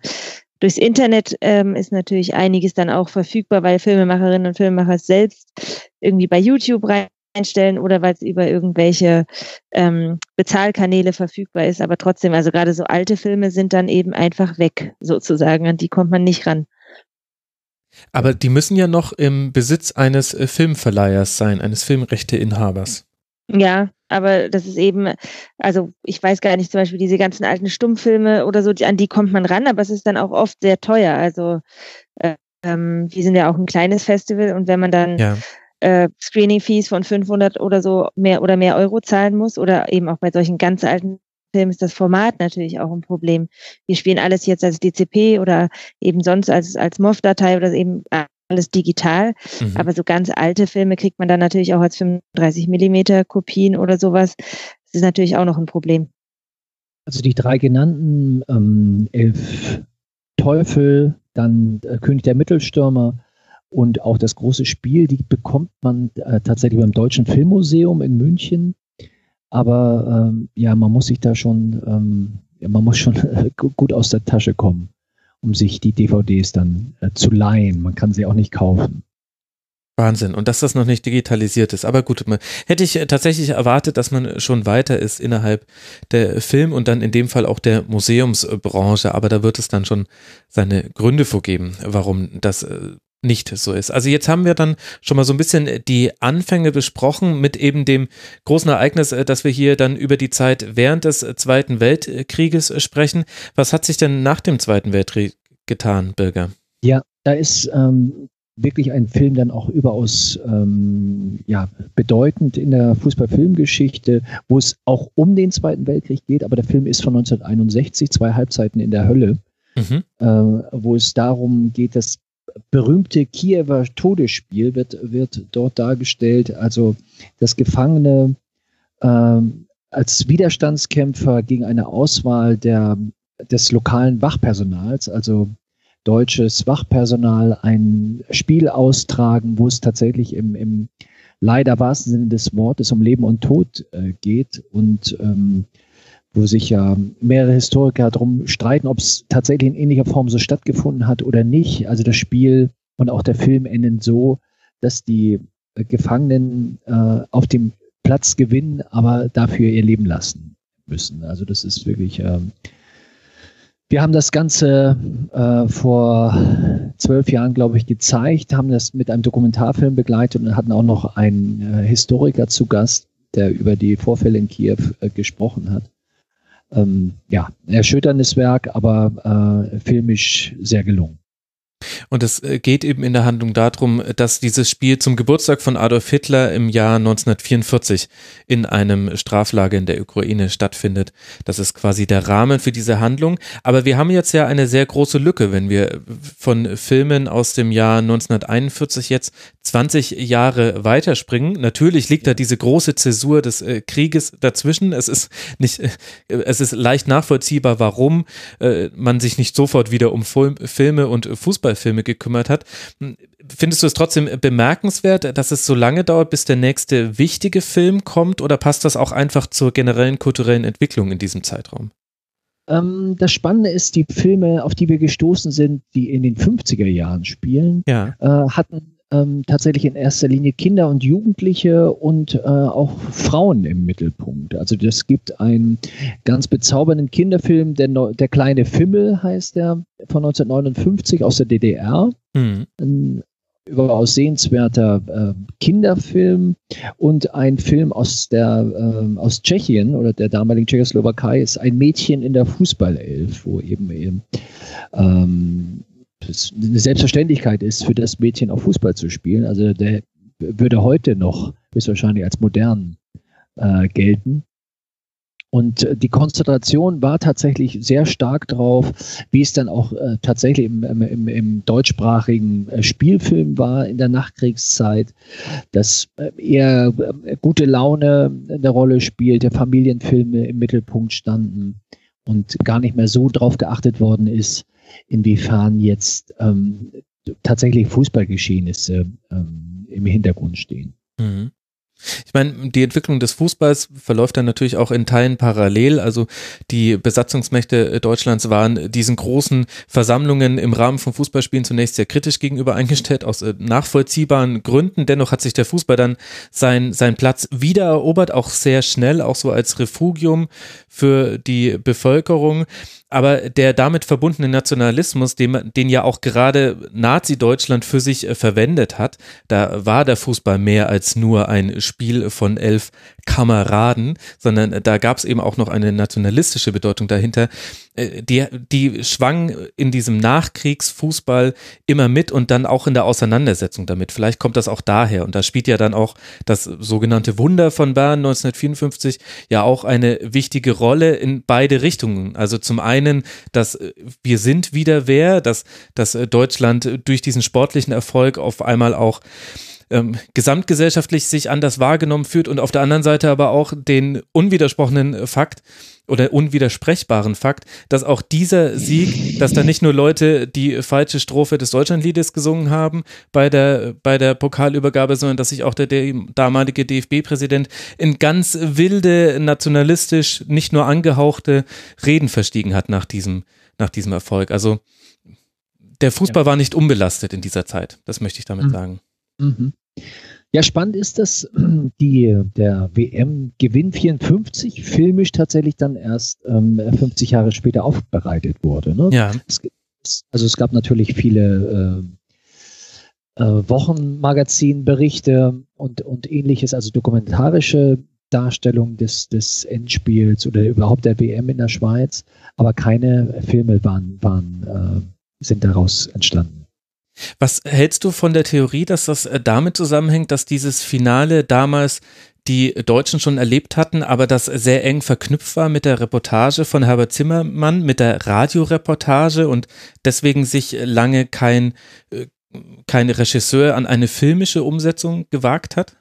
Durchs Internet ähm, ist natürlich einiges dann auch verfügbar, weil Filmemacherinnen und Filmemacher selbst irgendwie bei YouTube rein einstellen oder weil es über irgendwelche ähm, Bezahlkanäle verfügbar ist. Aber trotzdem, also gerade so alte Filme sind dann eben einfach weg, sozusagen. An die kommt man nicht ran. Aber die müssen ja noch im Besitz eines äh, Filmverleihers sein, eines Filmrechteinhabers. Ja, aber das ist eben, also ich weiß gar nicht, zum Beispiel diese ganzen alten Stummfilme oder so, die, an die kommt man ran, aber es ist dann auch oft sehr teuer. Also äh, ähm, wir sind ja auch ein kleines Festival und wenn man dann ja. äh, Screening-Fees von 500 oder so mehr oder mehr Euro zahlen muss oder eben auch bei solchen ganz alten Filmen ist das Format natürlich auch ein Problem. Wir spielen alles jetzt als DCP oder eben sonst als, als MOV-Datei oder eben alles digital. Mhm. Aber so ganz alte Filme kriegt man dann natürlich auch als 35 Millimeter Kopien oder sowas. Das ist natürlich auch noch ein Problem. Also die drei genannten ähm, Elf Teufel, dann äh, König der Mittelstürmer und auch das große Spiel, die bekommt man äh, tatsächlich beim Deutschen Filmmuseum in München. Aber ähm, ja, man muss sich da schon, ähm, ja, man muss schon gut aus der Tasche kommen um sich die DVDs dann äh, zu leihen. Man kann sie auch nicht kaufen. Wahnsinn. Und dass das noch nicht digitalisiert ist. Aber gut, hätte ich äh, tatsächlich erwartet, dass man schon weiter ist innerhalb der Film- und dann in dem Fall auch der Museumsbranche. Aber da wird es dann schon seine Gründe vorgeben, warum das äh, nicht so ist. Also jetzt haben wir dann schon mal so ein bisschen die Anfänge besprochen mit eben dem großen Ereignis, äh, dass wir hier dann über die Zeit während des Zweiten Weltkrieges sprechen. Was hat sich denn nach dem Zweiten Weltkrieg getan, Birger? Ja, da ist ähm, wirklich ein Film dann auch überaus ähm, ja, bedeutend in der Fußballfilmgeschichte, wo es auch um den Zweiten Weltkrieg geht, aber der Film ist von 1961, zwei Halbzeiten in der Hölle. Mhm. Äh, wo es darum geht, dass berühmte Kiewer Todesspiel wird, wird dort dargestellt. Also das Gefangene ähm, als Widerstandskämpfer gegen eine Auswahl der, des lokalen Wachpersonals, also deutsches Wachpersonal, ein Spiel austragen, wo es tatsächlich im, im leider wahrsten Sinne des Wortes um Leben und Tod äh, geht und ähm, wo sich ja mehrere Historiker darum streiten, ob es tatsächlich in ähnlicher Form so stattgefunden hat oder nicht. Also das Spiel und auch der Film enden so, dass die äh, Gefangenen äh, auf dem Platz gewinnen, aber dafür ihr Leben lassen müssen. Also das ist wirklich. Ähm, wir haben das Ganze äh, vor zwölf Jahren, glaube ich, gezeigt, haben das mit einem Dokumentarfilm begleitet und hatten auch noch einen äh, Historiker zu Gast, der über die Vorfälle in Kiew äh, gesprochen hat ähm, ja, erschütterndes Werk, aber äh, filmisch sehr gelungen. Und es äh, geht eben in der Handlung darum, dass dieses Spiel zum Geburtstag von Adolf Hitler im Jahr 1944 in einem Straflager in der Ukraine stattfindet. Das ist quasi der Rahmen für diese Handlung. Aber wir haben jetzt ja eine sehr große Lücke, wenn wir von Filmen aus dem Jahr 1941 jetzt 20 Jahre weiterspringen. Natürlich liegt da diese große Zäsur des äh, Krieges dazwischen. Es ist nicht, äh, es ist leicht nachvollziehbar, warum man sich nicht sofort wieder um Filme und Fußballfilme gekümmert hat. Findest du es trotzdem bemerkenswert, dass es so lange dauert, bis der nächste wichtige Film kommt oder passt das auch einfach zur generellen kulturellen Entwicklung in diesem Zeitraum? Ähm, das Spannende ist, die Filme, auf die wir gestoßen sind, die in den 50er Jahren spielen, ja. äh, hatten ähm, tatsächlich in erster Linie Kinder und Jugendliche und äh, auch Frauen im Mittelpunkt. Also das gibt einen ganz bezaubernden Kinderfilm, der, der kleine Fimmel heißt der, von 1959 aus der DDR. Mhm. Ein überaus sehenswerter äh, Kinderfilm und ein Film aus der äh, aus Tschechien oder der damaligen Tschechoslowakei ist ein Mädchen in der Fußballelf, wo eben, eben ähm, es eine Selbstverständlichkeit ist, für das Mädchen auch Fußball zu spielen. Also der würde heute noch höchstwahrscheinlich als modern äh, gelten. Und äh, die Konzentration war tatsächlich sehr stark drauf, wie es dann auch äh, tatsächlich im, im, im deutschsprachigen äh, Spielfilm war in der Nachkriegszeit, dass äh, eher gute Laune eine Rolle spielte, Familienfilme im Mittelpunkt standen und gar nicht mehr so drauf geachtet worden ist, inwiefern jetzt ähm, tatsächlich Fußballgeschehnisse ähm, im Hintergrund stehen. Mhm. Ich meine, die Entwicklung des Fußballs verläuft dann natürlich auch in Teilen parallel. Also die Besatzungsmächte Deutschlands waren diesen großen Versammlungen im Rahmen von Fußballspielen zunächst sehr kritisch gegenüber eingestellt, aus äh, nachvollziehbaren Gründen. Dennoch hat sich der Fußball dann sein, seinen Platz wiedererobert, auch sehr schnell, auch so als Refugium für die Bevölkerung aber der damit verbundene Nationalismus, den, den ja auch gerade Nazi-Deutschland für sich äh, verwendet hat, da war der Fußball mehr als nur ein Spiel von elf Kameraden, sondern da gab es eben auch noch eine nationalistische Bedeutung dahinter. Äh, die, die schwang in diesem Nachkriegsfußball immer mit und dann auch in der Auseinandersetzung damit. Vielleicht kommt das auch daher. Und da spielt ja dann auch das sogenannte Wunder von Bern 1954 ja auch eine wichtige Rolle in beide Richtungen. Also zum einen, dass wir sind wieder wer, dass, dass Deutschland durch diesen sportlichen Erfolg auf einmal auch ähm, gesamtgesellschaftlich sich anders wahrgenommen fühlt und auf der anderen Seite aber auch den unwidersprochenen Fakt oder unwidersprechbaren Fakt, dass auch dieser Sieg, dass da nicht nur Leute die falsche Strophe des Deutschlandliedes gesungen haben bei der, bei der Pokalübergabe, sondern dass sich auch der, der damalige DFB-Präsident in ganz wilde, nationalistisch, nicht nur angehauchte Reden verstiegen hat nach diesem, nach diesem Erfolg. Also der Fußball ja. war nicht unbelastet in dieser Zeit. Das möchte ich damit mhm. sagen. Mhm. Ja, spannend ist, dass die, der WM-Gewinn 54 filmisch tatsächlich dann erst ähm, 50 Jahre später aufbereitet wurde. Ne? Ja. Es, also es gab natürlich viele äh, äh, Wochenmagazinberichte und, und ähnliches, also dokumentarische Darstellung des, des Endspiels oder überhaupt der WM in der Schweiz, aber keine Filme waren, waren äh, sind daraus entstanden. Was hältst du von der Theorie, dass das äh, damit zusammenhängt, dass dieses Finale damals die Deutschen schon erlebt hatten, aber das sehr eng verknüpft war mit der Reportage von Herbert Zimmermann, mit der Radioreportage und deswegen sich lange kein, äh, kein Regisseur an eine filmische Umsetzung gewagt hat?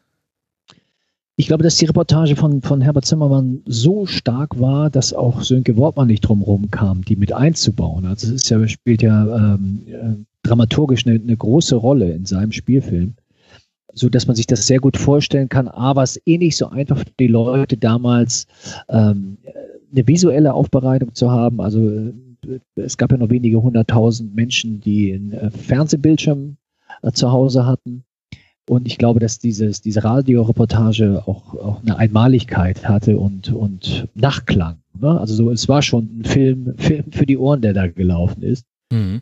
Ich glaube, dass die Reportage von, von Herbert Zimmermann so stark war, dass auch Sönke Wortmann nicht drumherum kam, die mit einzubauen. Also es ist ja, spielt ja ähm, äh, dramaturgisch eine, eine große Rolle in seinem Spielfilm, so dass man sich das sehr gut vorstellen kann. Aber es eh nicht so einfach für die Leute damals ähm, eine visuelle Aufbereitung zu haben. Also äh, es gab ja noch wenige hunderttausend Menschen, die einen äh, Fernsehbildschirm äh, zu Hause hatten. Und ich glaube, dass dieses, diese Radioreportage auch, auch eine Einmaligkeit hatte und, und Nachklang. Ne? Also so, es war schon ein Film, Film für die Ohren, der da gelaufen ist. Mhm.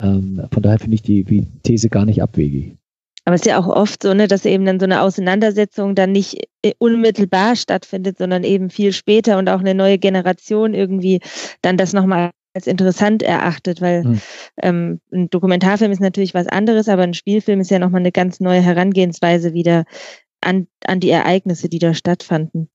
Ähm, von daher finde ich die, die These gar nicht abwegig. Aber es ist ja auch oft so, ne, dass eben dann so eine Auseinandersetzung dann nicht äh, unmittelbar stattfindet, sondern eben viel später und auch eine neue Generation irgendwie dann das nochmal als interessant erachtet, weil hm. ähm, ein Dokumentarfilm ist natürlich was anderes, aber ein Spielfilm ist ja nochmal eine ganz neue Herangehensweise wieder an, an die Ereignisse, die da stattfanden.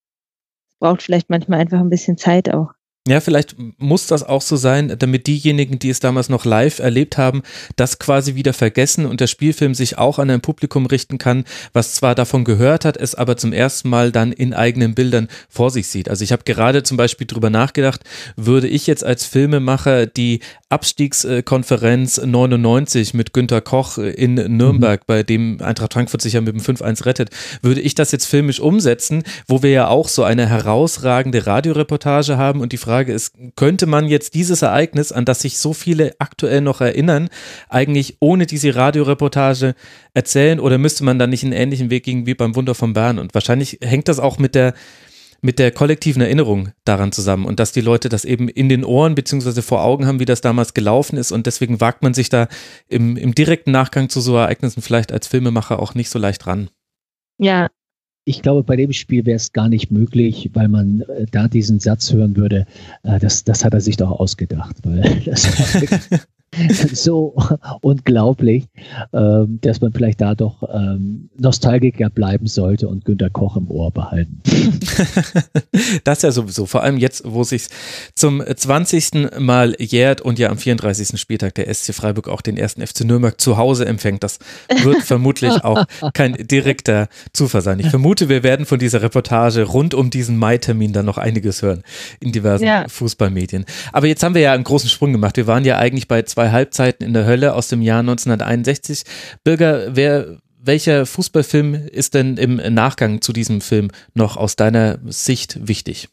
Braucht vielleicht manchmal einfach ein bisschen Zeit auch. Ja, vielleicht muss das auch so sein, damit diejenigen, die es damals noch live erlebt haben, das quasi wieder vergessen und der Spielfilm sich auch an ein Publikum richten kann, was zwar davon gehört hat, es aber zum ersten Mal dann in eigenen Bildern vor sich sieht. Also ich habe gerade zum Beispiel drüber nachgedacht, würde ich jetzt als Filmemacher die Abstiegskonferenz 99 mit Günter Koch in Nürnberg, mhm. bei dem Eintracht Frankfurt sich ja mit dem 5-1 rettet, würde ich das jetzt filmisch umsetzen, wo wir ja auch so eine herausragende Radioreportage haben und die Frage Frage ist, könnte man jetzt dieses Ereignis, an das sich so viele aktuell noch erinnern, eigentlich ohne diese Radioreportage erzählen oder müsste man da nicht einen ähnlichen Weg gehen wie beim Wunder von Bern? Und wahrscheinlich hängt das auch mit der mit der kollektiven Erinnerung daran zusammen und dass die Leute das eben in den Ohren beziehungsweise vor Augen haben, wie das damals gelaufen ist und deswegen wagt man sich da im, im direkten Nachgang zu so Ereignissen vielleicht als Filmemacher auch nicht so leicht ran. Ja, ich glaube, bei dem Spiel wäre es gar nicht möglich, weil man äh, da diesen Satz hören würde, äh, das, das hat er sich doch ausgedacht, weil das so unglaublich, ähm, dass man vielleicht da doch ähm, Nostalgiker bleiben sollte und Günter Koch im Ohr behalten. das ja sowieso, vor allem jetzt, wo sich zum 20. Mal jährt und ja am 34. Spieltag der SC Freiburg auch den ersten FC Nürnberg zu Hause empfängt. Das wird vermutlich auch kein direkter Zufall sein. Ich vermute, wir werden von dieser Reportage rund um diesen Mai-Termin dann noch einiges hören in diversen ja. Fußballmedien. Aber jetzt haben wir ja einen großen Sprung gemacht. Wir waren ja eigentlich bei zwei zwei Halbzeiten in der Hölle aus dem Jahr 1961. Bürger, wer welcher Fußballfilm ist denn im Nachgang zu diesem Film noch aus deiner Sicht wichtig?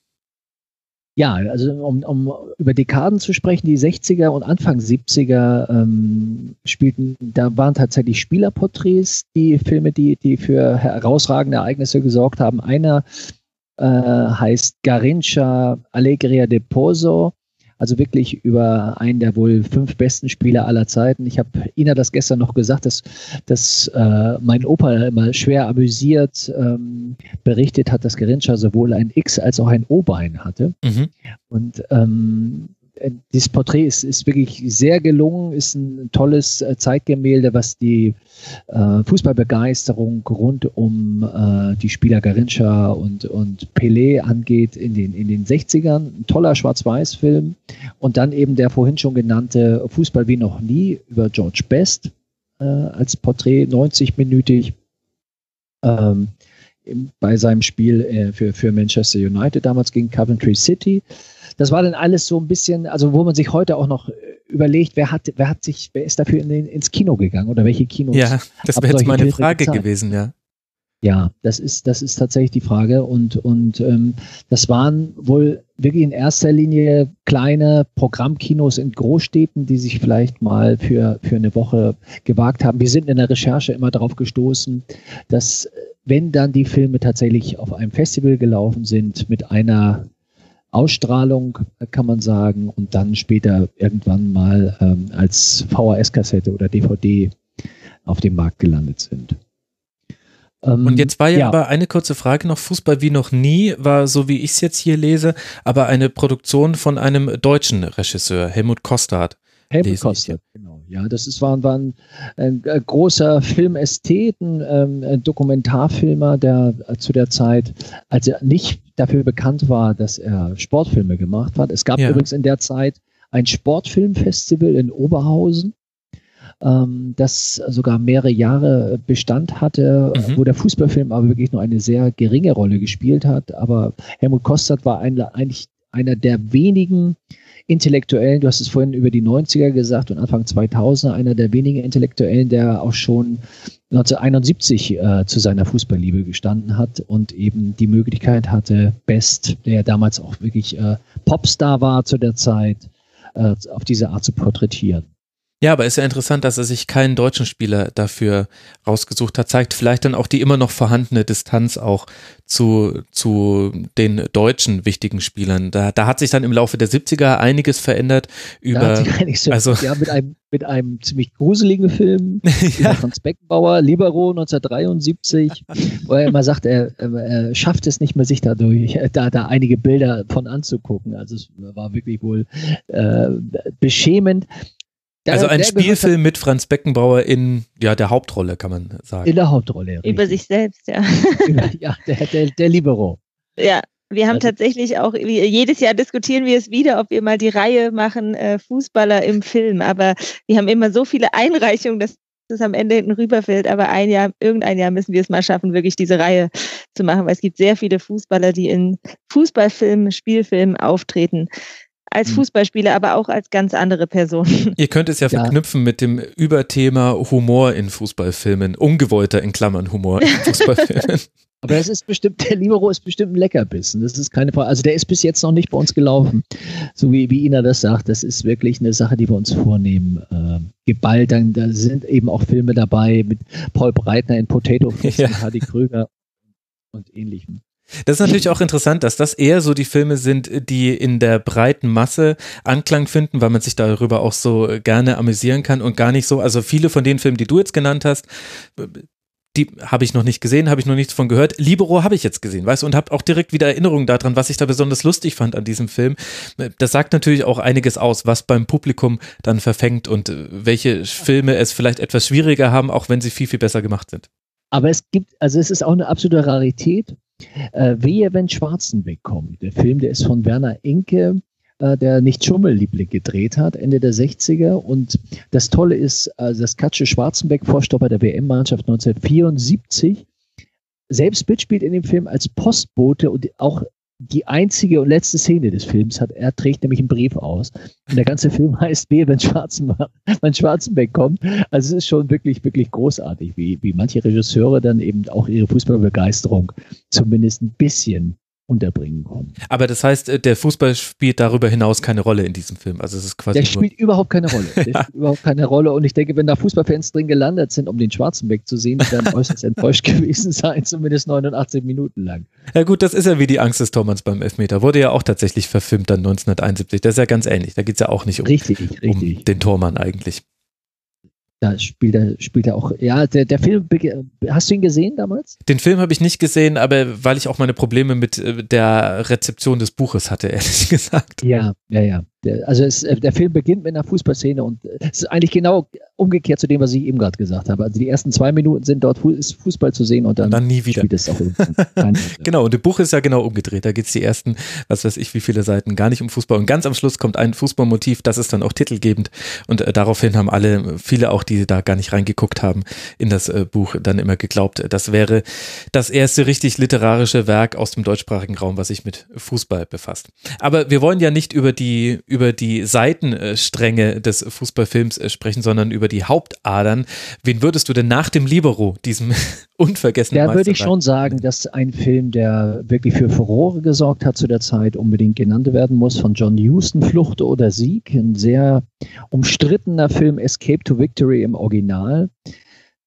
Ja, also um, um über Dekaden zu sprechen, die 60er und Anfang 70er ähm, spielten, da waren tatsächlich Spielerporträts, die Filme, die, die für herausragende Ereignisse gesorgt haben. Einer äh, heißt Garincha Allegria de Pozo also wirklich über einen der wohl fünf besten Spieler aller Zeiten. Ich habe Ina das gestern noch gesagt, dass, dass äh, mein Opa immer schwer amüsiert ähm, berichtet hat, dass Gerincha sowohl ein X als auch ein O-Bein hatte. Mhm. Und ähm, äh, dieses Porträt ist, ist wirklich sehr gelungen, ist ein tolles äh, Zeitgemälde, was die äh, Fußballbegeisterung rund um äh, die Spieler Garincha und, und Pelé angeht in den, in den 60ern. Ein toller Schwarz-Weiß-Film. Und dann eben der vorhin schon genannte Fußball wie noch nie über George Best äh, als Porträt, 90-minütig. Ähm, bei seinem Spiel äh, für, für Manchester United damals gegen Coventry City das war dann alles so ein bisschen, also wo man sich heute auch noch äh, überlegt, wer hat, wer hat sich, wer ist dafür in den, ins Kino gegangen oder welche Kinos? Ja, das wäre jetzt meine Frage gezahlt? gewesen, ja. Ja, das ist, das ist tatsächlich die Frage. Und, und ähm, das waren wohl wirklich in erster Linie kleine Programmkinos in Großstädten, die sich vielleicht mal für, für eine Woche gewagt haben. Wir sind in der Recherche immer darauf gestoßen, dass wenn dann die Filme tatsächlich auf einem Festival gelaufen sind mit einer Ausstrahlung, kann man sagen, und dann später irgendwann mal ähm, als VHS-Kassette oder DVD auf dem Markt gelandet sind. Ähm, und jetzt war ja, ja, aber eine kurze Frage noch, Fußball wie noch nie war, so wie ich es jetzt hier lese, aber eine Produktion von einem deutschen Regisseur, Helmut Kostert. Helmut Kostert, genau. Ja, das ist, war, war ein, ein, ein großer Filmästhet, ähm, ein Dokumentarfilmer, der äh, zu der Zeit, als er nicht dafür bekannt war, dass er Sportfilme gemacht hat. Es gab ja. übrigens in der Zeit ein Sportfilmfestival in Oberhausen, ähm, das sogar mehrere Jahre Bestand hatte, mhm. wo der Fußballfilm aber wirklich nur eine sehr geringe Rolle gespielt hat. Aber Helmut Kostert war ein, eigentlich einer der wenigen Intellektuellen, du hast es vorhin über die 90er gesagt und Anfang 2000 einer der wenigen Intellektuellen, der auch schon 1971 äh, zu seiner Fußballliebe gestanden hat und eben die Möglichkeit hatte, Best, der damals auch wirklich äh, Popstar war zu der Zeit, äh, auf diese Art zu porträtieren. Ja, aber ist ja interessant, dass er sich keinen deutschen Spieler dafür rausgesucht hat. Zeigt vielleicht dann auch die immer noch vorhandene Distanz auch zu, zu den deutschen wichtigen Spielern. Da, da hat sich dann im Laufe der 70er einiges verändert über. Da hat sich einiges also, ja, mit einem, mit einem ziemlich gruseligen Film ja. Franz Beckenbauer, Libero 1973, wo er immer sagt, er, er schafft es nicht mehr, sich dadurch, da, da einige Bilder von anzugucken. Also es war wirklich wohl äh, beschämend. Der, also ein Spielfilm mit Franz Beckenbauer in ja, der Hauptrolle, kann man sagen. In der Hauptrolle. Richtig. Über sich selbst, ja. ja, der, der, der Libero. Ja, wir haben also, tatsächlich auch, jedes Jahr diskutieren wir es wieder, ob wir mal die Reihe machen, äh, Fußballer im Film. Aber wir haben immer so viele Einreichungen, dass es am Ende hinten rüberfällt. Aber ein Jahr, irgendein Jahr müssen wir es mal schaffen, wirklich diese Reihe zu machen, weil es gibt sehr viele Fußballer, die in Fußballfilmen, Spielfilmen auftreten als hm. Fußballspieler, aber auch als ganz andere Person. Ihr könnt es ja, ja. verknüpfen mit dem Überthema Humor in Fußballfilmen, ungewollter in Klammern Humor in Fußballfilmen. Aber es ist bestimmt, der Libero ist bestimmt ein Leckerbissen. Das ist keine Frage. Also der ist bis jetzt noch nicht bei uns gelaufen. So wie, wie Ina das sagt, das ist wirklich eine Sache, die wir uns vornehmen. Äh, geballt, dann, da sind eben auch Filme dabei mit Paul Breitner in Potato Fist, ja. Hardy Krüger und ähnlichem. Das ist natürlich auch interessant, dass das eher so die Filme sind, die in der breiten Masse Anklang finden, weil man sich darüber auch so gerne amüsieren kann und gar nicht so, also viele von den Filmen, die du jetzt genannt hast, die habe ich noch nicht gesehen, habe ich noch nichts von gehört. Libero habe ich jetzt gesehen, weißt du, und habe auch direkt wieder Erinnerungen daran, was ich da besonders lustig fand an diesem Film. Das sagt natürlich auch einiges aus, was beim Publikum dann verfängt und welche Filme es vielleicht etwas schwieriger haben, auch wenn sie viel, viel besser gemacht sind. Aber es gibt, also es ist auch eine absolute Rarität. Äh, Wehe, wenn Schwarzenbeck kommt. Der Film, der ist von Werner Enke, äh, der nicht Schummelliebling gedreht hat, Ende der 60er. Und das Tolle ist, äh, dass Katsche Schwarzenbeck, Vorstopper der WM-Mannschaft 1974, selbst mitspielt in dem Film als Postbote und auch die einzige und letzte Szene des Films hat, er trägt nämlich einen Brief aus. Und der ganze Film heißt Wehe, wenn Schwarzenbeck, wenn Schwarzenbeck kommt. Also es ist schon wirklich, wirklich großartig, wie, wie manche Regisseure dann eben auch ihre Fußballbegeisterung zumindest ein bisschen unterbringen konnten. Aber das heißt, äh, der Fußball spielt darüber hinaus keine Rolle in diesem Film. Also es ist quasi. Der spielt überhaupt keine Rolle. Der spielt überhaupt keine Rolle. Und ich denke, wenn da Fußballfans drin gelandet sind, um den Schwarzenbeck zu sehen, die werden äußerst enttäuscht gewesen sein, zumindest 89 Minuten lang. Ja gut, das ist ja wie die Angst des Tormanns beim Elfmeter. Wurde ja auch tatsächlich verfilmt dann 1971. Das ist ja ganz ähnlich. Da geht es ja auch nicht um, richtig, richtig. um den Tormann eigentlich. Da spielt er, spielt er auch, ja, der, der Film, hast du ihn gesehen damals? Den Film habe ich nicht gesehen, aber weil ich auch meine Probleme mit äh, der Rezeption des Buches hatte, ehrlich gesagt. Ja, ja, ja. Also es, äh, der Film beginnt mit einer Fußballszene und äh, es ist eigentlich genau umgekehrt zu dem, was ich eben gerade gesagt habe. Also die ersten zwei Minuten sind dort Fußball zu sehen und dann, und dann nie wieder. spielt es auch Genau, und im Buch ist ja genau umgedreht. Da geht es die ersten, was weiß ich, wie viele Seiten gar nicht um Fußball. Und ganz am Schluss kommt ein Fußballmotiv, das ist dann auch titelgebend. Und äh, daraufhin haben alle, viele auch, die da gar nicht reingeguckt haben, in das äh, Buch dann immer geglaubt, das wäre das erste richtig literarische Werk aus dem deutschsprachigen Raum, was sich mit Fußball befasst. Aber wir wollen ja nicht über die über die Seitenstränge des Fußballfilms äh, sprechen, sondern über die Hauptadern. Wen würdest du denn nach dem Libero, diesem unvergessenen Da würde ich schon sagen, dass ein Film, der wirklich für Furore gesorgt hat zu der Zeit, unbedingt genannt werden muss, von John Huston, Flucht oder Sieg. Ein sehr umstrittener Film, Escape to Victory im Original.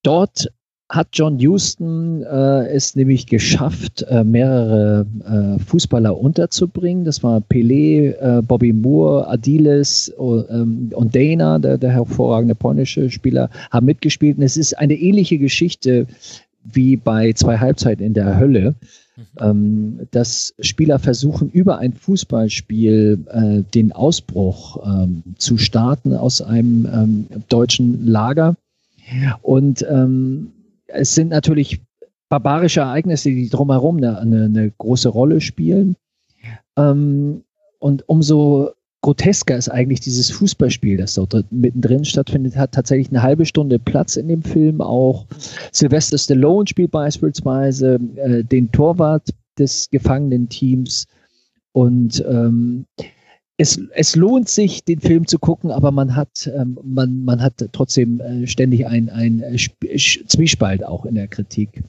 Dort hat John Houston äh, es nämlich geschafft, äh, mehrere äh, Fußballer unterzubringen. Das war Pelé, äh, Bobby Moore, Adiles ähm, und Dana, der, der hervorragende polnische Spieler, haben mitgespielt. Und es ist eine ähnliche Geschichte wie bei zwei Halbzeiten in der Hölle. Mhm. Ähm, dass Spieler versuchen, über ein Fußballspiel äh, den Ausbruch ähm, zu starten aus einem ähm, deutschen Lager. Und ähm, es sind natürlich barbarische Ereignisse, die drumherum eine, eine, eine große Rolle spielen. Ähm, und umso grotesker ist eigentlich dieses Fußballspiel, das dort mittendrin stattfindet, hat tatsächlich eine halbe Stunde Platz in dem Film. Auch Sylvester Stallone spielt beispielsweise äh, den Torwart des gefangenen Teams. Und ähm, es, es lohnt sich, den Film zu gucken, aber man hat, ähm, man, man hat trotzdem äh, ständig ein, ein äh, Zwiespalt auch in der Kritik.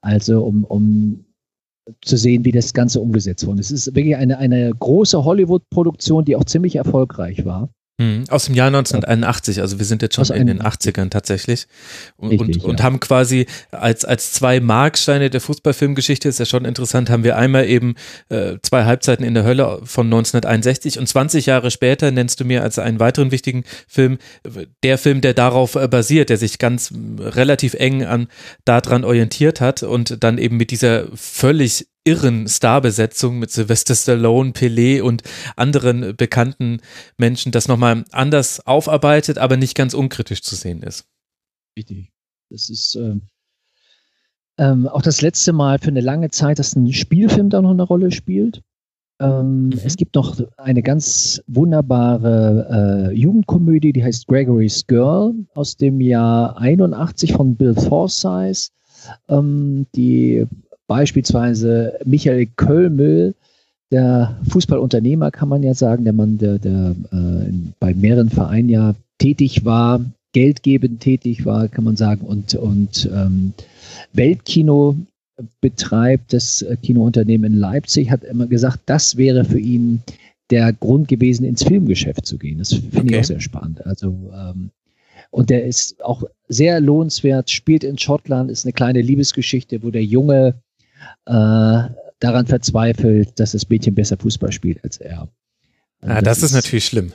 Also um, um zu sehen, wie das Ganze umgesetzt wurde. Es ist wirklich eine, eine große Hollywood-Produktion, die auch ziemlich erfolgreich war. Mhm. Aus dem Jahr 1981, also wir sind jetzt schon in den 80ern tatsächlich und, Richtig, und, und ja. haben quasi als, als zwei Marksteine der Fußballfilmgeschichte, ist ja schon interessant, haben wir einmal eben äh, zwei Halbzeiten in der Hölle von 1961 und 20 Jahre später nennst du mir als einen weiteren wichtigen Film, der Film, der darauf äh, basiert, der sich ganz relativ eng an daran orientiert hat und dann eben mit dieser völlig irren Starbesetzung mit Sylvester Stallone, Pelé und anderen bekannten Menschen das nochmal anders aufarbeitet, aber nicht ganz unkritisch zu sehen ist. Richtig. Das ist ähm, ähm, auch das letzte Mal für eine lange Zeit, dass ein Spielfilm da noch eine Rolle spielt. Ähm, mhm. Es gibt noch eine ganz wunderbare äh, Jugendkomödie, die heißt Gregory's Girl aus dem Jahr 81 von Bill Forsyth. Ähm, die beispielsweise Michael Kölmel, der Fußballunternehmer, kann man ja sagen, der Mann, der, der äh, bei mehreren Vereinen ja tätig war, geldgebend tätig war, kann man sagen, und, und ähm, Weltkino betreibt, das Kinounternehmen in Leipzig, hat immer gesagt, das wäre für ihn der Grund gewesen, ins Filmgeschäft zu gehen. Das finde okay. ich auch sehr spannend. Also ähm, und der ist auch sehr lohnenswert, spielt in Schottland, ist eine kleine Liebesgeschichte, wo der Junge äh, daran verzweifelt, dass das Mädchen besser Fußball spielt als er. Also ah, das, das ist, ist natürlich schlimm.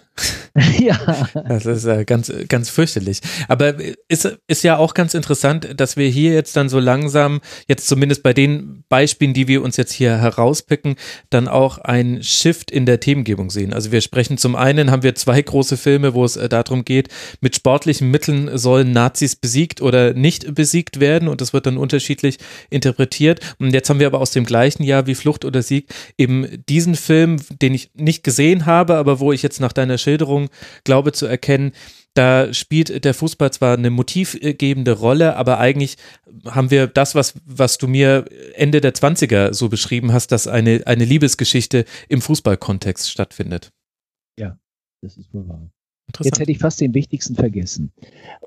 ja. Das ist äh, ganz, ganz fürchterlich. Aber ist, ist ja auch ganz interessant, dass wir hier jetzt dann so langsam, jetzt zumindest bei den Beispielen, die wir uns jetzt hier herauspicken, dann auch ein Shift in der Themengebung sehen. Also wir sprechen zum einen, haben wir zwei große Filme, wo es äh, darum geht, mit sportlichen Mitteln sollen Nazis besiegt oder nicht besiegt werden und das wird dann unterschiedlich interpretiert. Und jetzt haben wir aber aus dem gleichen Jahr wie Flucht oder Sieg eben diesen Film, den ich nicht gesehen habe, habe, aber wo ich jetzt nach deiner Schilderung glaube zu erkennen, da spielt der Fußball zwar eine motivgebende Rolle, aber eigentlich haben wir das, was, was du mir Ende der 20er so beschrieben hast, dass eine, eine Liebesgeschichte im Fußballkontext stattfindet. Ja, das ist wohl wahr. Jetzt hätte ich fast den wichtigsten vergessen.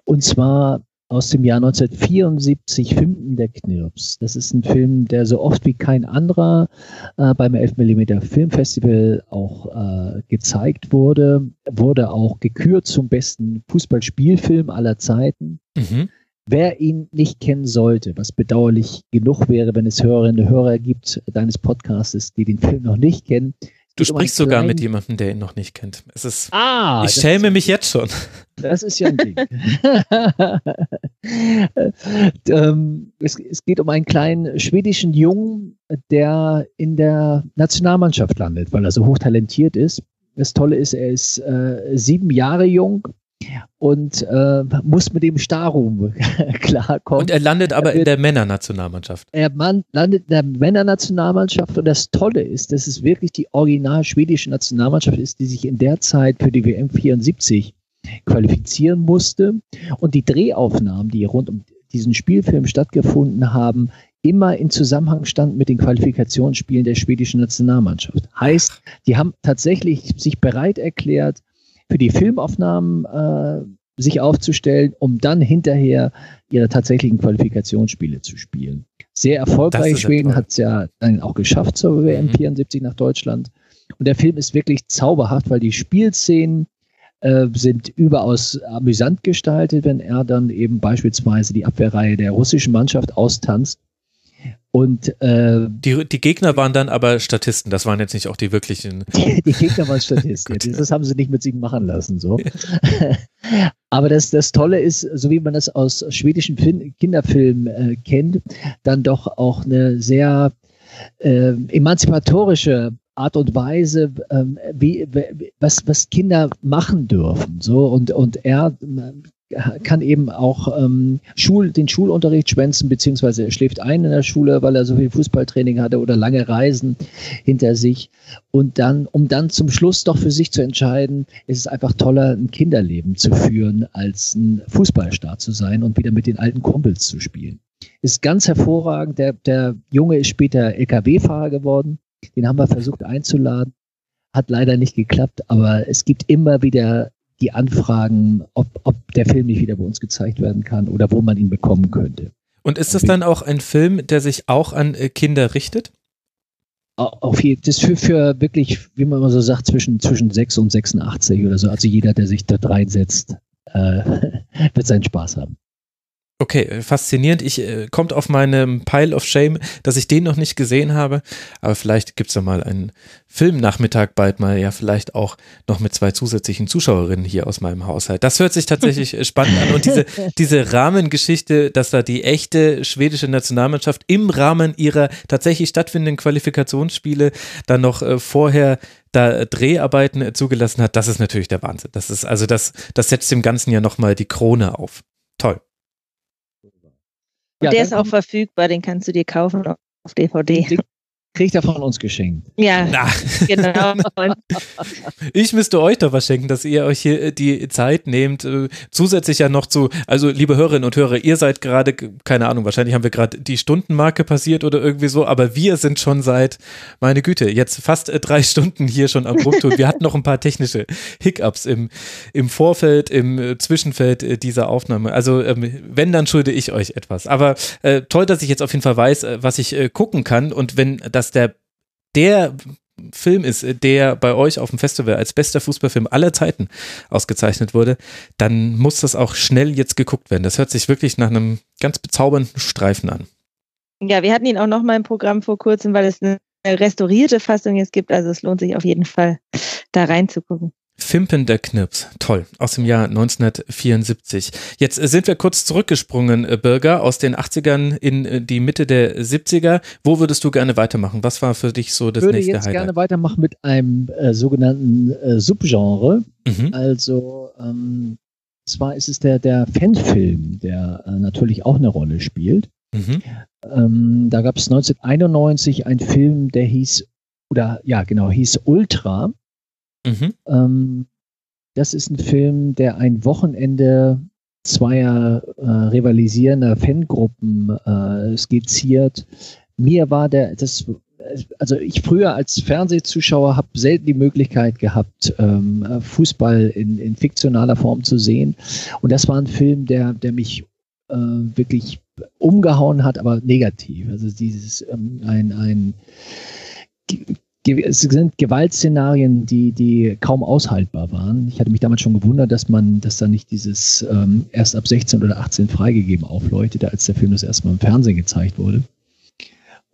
Und zwar aus dem Jahr 1974, Fimpen der Knirps. Das ist ein Film, der so oft wie kein anderer äh, beim 11 mm Filmfestival auch äh, gezeigt wurde. Wurde auch gekürt zum besten Fußballspielfilm aller Zeiten. Mhm. Wer ihn nicht kennen sollte, was bedauerlich genug wäre, wenn es Hörerinnen und Hörer gibt deines Podcastes, die den Film noch nicht kennen, Du sprichst sogar mit jemandem, der ihn noch nicht kennt. Es ist, ah, ich schäme mich jetzt schon. Das ist ja ein Ding. ähm, es, es, geht um einen kleinen schwedischen Jungen, der in der Nationalmannschaft landet, weil er so hochtalentiert ist. Das Tolle ist, er ist äh, sieben Jahre jung und äh, muss mit dem Starruhm klarkommen. Und er landet aber er wird, in der Männernationalmannschaft. Er man, landet in der Männernationalmannschaft und das Tolle ist, dass es wirklich die original schwedische Nationalmannschaft ist, die sich in der Zeit für die WM 74 qualifizieren musste und die Drehaufnahmen, die rund um diesen Spielfilm stattgefunden haben, immer in Zusammenhang standen mit den Qualifikationsspielen der schwedischen Nationalmannschaft. Heißt, die haben tatsächlich sich bereit erklärt, für die Filmaufnahmen äh, sich aufzustellen, um dann hinterher ihre tatsächlichen Qualifikationsspiele zu spielen. Sehr erfolgreich. Schweden hat es ja dann auch geschafft zur WM mhm. 74 nach Deutschland. Und der Film ist wirklich zauberhaft, weil die Spielszenen äh, sind überaus amüsant gestaltet, wenn er dann eben beispielsweise die Abwehrreihe der russischen Mannschaft austanzt und äh, die, die Gegner waren dann aber Statisten, das waren jetzt nicht auch die wirklichen. Die, die Gegner waren Statisten, das haben sie nicht mit sich machen lassen. so. aber das, das Tolle ist, so wie man das aus schwedischen Film, Kinderfilmen äh, kennt, dann doch auch eine sehr äh, emanzipatorische Art und Weise, ähm, wie, was, was Kinder machen dürfen. So und, und er kann eben auch ähm, Schul, den Schulunterricht schwänzen, beziehungsweise er schläft ein in der Schule, weil er so viel Fußballtraining hatte oder lange Reisen hinter sich. Und dann, um dann zum Schluss doch für sich zu entscheiden, ist es einfach toller, ein Kinderleben zu führen, als ein Fußballstar zu sein und wieder mit den alten Kumpels zu spielen. Ist ganz hervorragend. Der, der Junge ist später LKW-Fahrer geworden. Den haben wir versucht einzuladen. Hat leider nicht geklappt, aber es gibt immer wieder die Anfragen, ob, ob der Film nicht wieder bei uns gezeigt werden kann oder wo man ihn bekommen könnte. Und ist das dann auch ein Film, der sich auch an äh, Kinder richtet? Auf jeden Das ist für, für wirklich, wie man immer so sagt, zwischen, zwischen 6 und 86 oder so. Also jeder, der sich dort reinsetzt, äh, wird seinen Spaß haben. Okay, äh, faszinierend. Ich äh, kommt auf meinem Pile of Shame, dass ich den noch nicht gesehen habe. Aber vielleicht gibt's da mal einen Filmnachmittag bald mal, ja, vielleicht auch noch mit zwei zusätzlichen Zuschauerinnen hier aus meinem Haushalt. Das hört sich tatsächlich äh, spannend an. Und diese, diese Rahmengeschichte, dass da die echte schwedische Nationalmannschaft im Rahmen ihrer tatsächlich stattfindenden Qualifikationsspiele dann noch äh, vorher da Dreharbeiten zugelassen hat, das ist natürlich der Wahnsinn. Das ist also das, das setzt dem Ganzen ja nochmal die Krone auf. Toll. Und ja, der ist auch verfügbar, den kannst du dir kaufen auf DVD kriegt er von uns geschenkt. Ja, Na. genau. ich müsste euch doch was schenken, dass ihr euch hier äh, die Zeit nehmt. Äh, zusätzlich ja noch zu, also liebe Hörerinnen und Hörer, ihr seid gerade, keine Ahnung, wahrscheinlich haben wir gerade die Stundenmarke passiert oder irgendwie so, aber wir sind schon seit, meine Güte, jetzt fast äh, drei Stunden hier schon am Rumtun. Wir hatten noch ein paar technische Hiccups im, im Vorfeld, im Zwischenfeld dieser Aufnahme. Also ähm, wenn, dann schulde ich euch etwas. Aber äh, toll, dass ich jetzt auf jeden Fall weiß, was ich äh, gucken kann und wenn das das der, der Film ist, der bei euch auf dem Festival als bester Fußballfilm aller Zeiten ausgezeichnet wurde, dann muss das auch schnell jetzt geguckt werden. Das hört sich wirklich nach einem ganz bezaubernden Streifen an. Ja, wir hatten ihn auch noch mal im Programm vor kurzem, weil es eine restaurierte Fassung jetzt gibt. Also es lohnt sich auf jeden Fall, da reinzugucken. Fimpen der Knips, toll, aus dem Jahr 1974. Jetzt äh, sind wir kurz zurückgesprungen, äh, Birger, aus den 80ern in äh, die Mitte der 70er. Wo würdest du gerne weitermachen? Was war für dich so das nächste Highlight? Ich würde jetzt gerne weitermachen mit einem äh, sogenannten äh, Subgenre. Mhm. Also, ähm, zwar ist es der, der Fanfilm, der äh, natürlich auch eine Rolle spielt. Mhm. Ähm, da gab es 1991 einen Film, der hieß, oder ja, genau, hieß Ultra Mhm. Ähm, das ist ein Film, der ein Wochenende zweier äh, rivalisierender Fangruppen äh, skizziert. Mir war der, das, also ich früher als Fernsehzuschauer habe selten die Möglichkeit gehabt, ähm, Fußball in, in fiktionaler Form zu sehen. Und das war ein Film, der, der mich äh, wirklich umgehauen hat, aber negativ. Also dieses ähm, ein, ein es sind Gewaltszenarien, die, die kaum aushaltbar waren. Ich hatte mich damals schon gewundert, dass man, dass da nicht dieses ähm, erst ab 16 oder 18 freigegeben aufleuchtete, als der Film das erstmal im Fernsehen gezeigt wurde.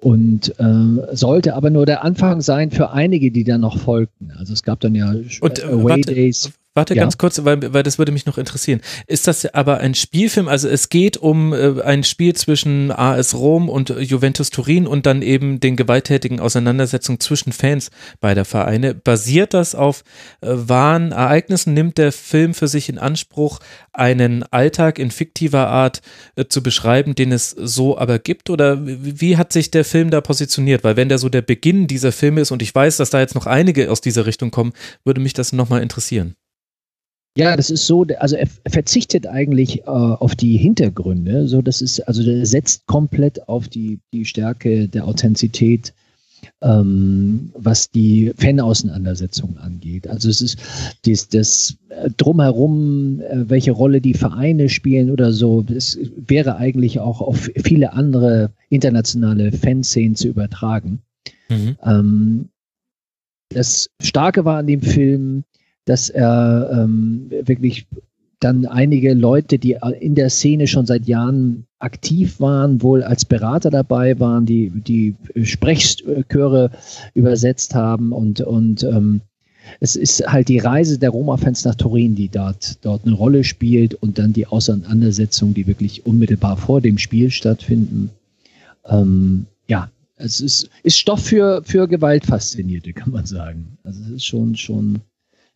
Und äh, sollte aber nur der Anfang sein für einige, die dann noch folgten. Also es gab dann ja und, äh, Away warte, Days. Warte ja. ganz kurz, weil, weil das würde mich noch interessieren. Ist das aber ein Spielfilm? Also es geht um äh, ein Spiel zwischen AS Rom und Juventus Turin und dann eben den gewalttätigen Auseinandersetzungen zwischen Fans beider Vereine. Basiert das auf äh, wahren Ereignissen? Nimmt der Film für sich in Anspruch, einen Alltag in fiktiver Art äh, zu beschreiben, den es so aber gibt? Oder wie hat sich der Film da positioniert? Weil wenn der so der Beginn dieser Filme ist und ich weiß, dass da jetzt noch einige aus dieser Richtung kommen, würde mich das nochmal interessieren. Ja, das ist so, also er verzichtet eigentlich äh, auf die Hintergründe, so das ist, also er setzt komplett auf die, die Stärke der Authentizität, ähm, was die Fan-Auseinandersetzung angeht. Also es ist dies, das äh, drumherum, äh, welche Rolle die Vereine spielen oder so, es wäre eigentlich auch auf viele andere internationale Fanszenen zu übertragen. Mhm. Ähm, das Starke war an dem Film, dass er ähm, wirklich dann einige Leute, die in der Szene schon seit Jahren aktiv waren, wohl als Berater dabei waren, die die Sprechchöre übersetzt haben und und ähm, es ist halt die Reise der Roma-Fans nach Turin, die dort, dort eine Rolle spielt und dann die Auseinandersetzungen, die wirklich unmittelbar vor dem Spiel stattfinden. Ähm, ja, es ist, ist Stoff für, für Gewaltfaszinierte, kann man sagen. Also es ist schon, schon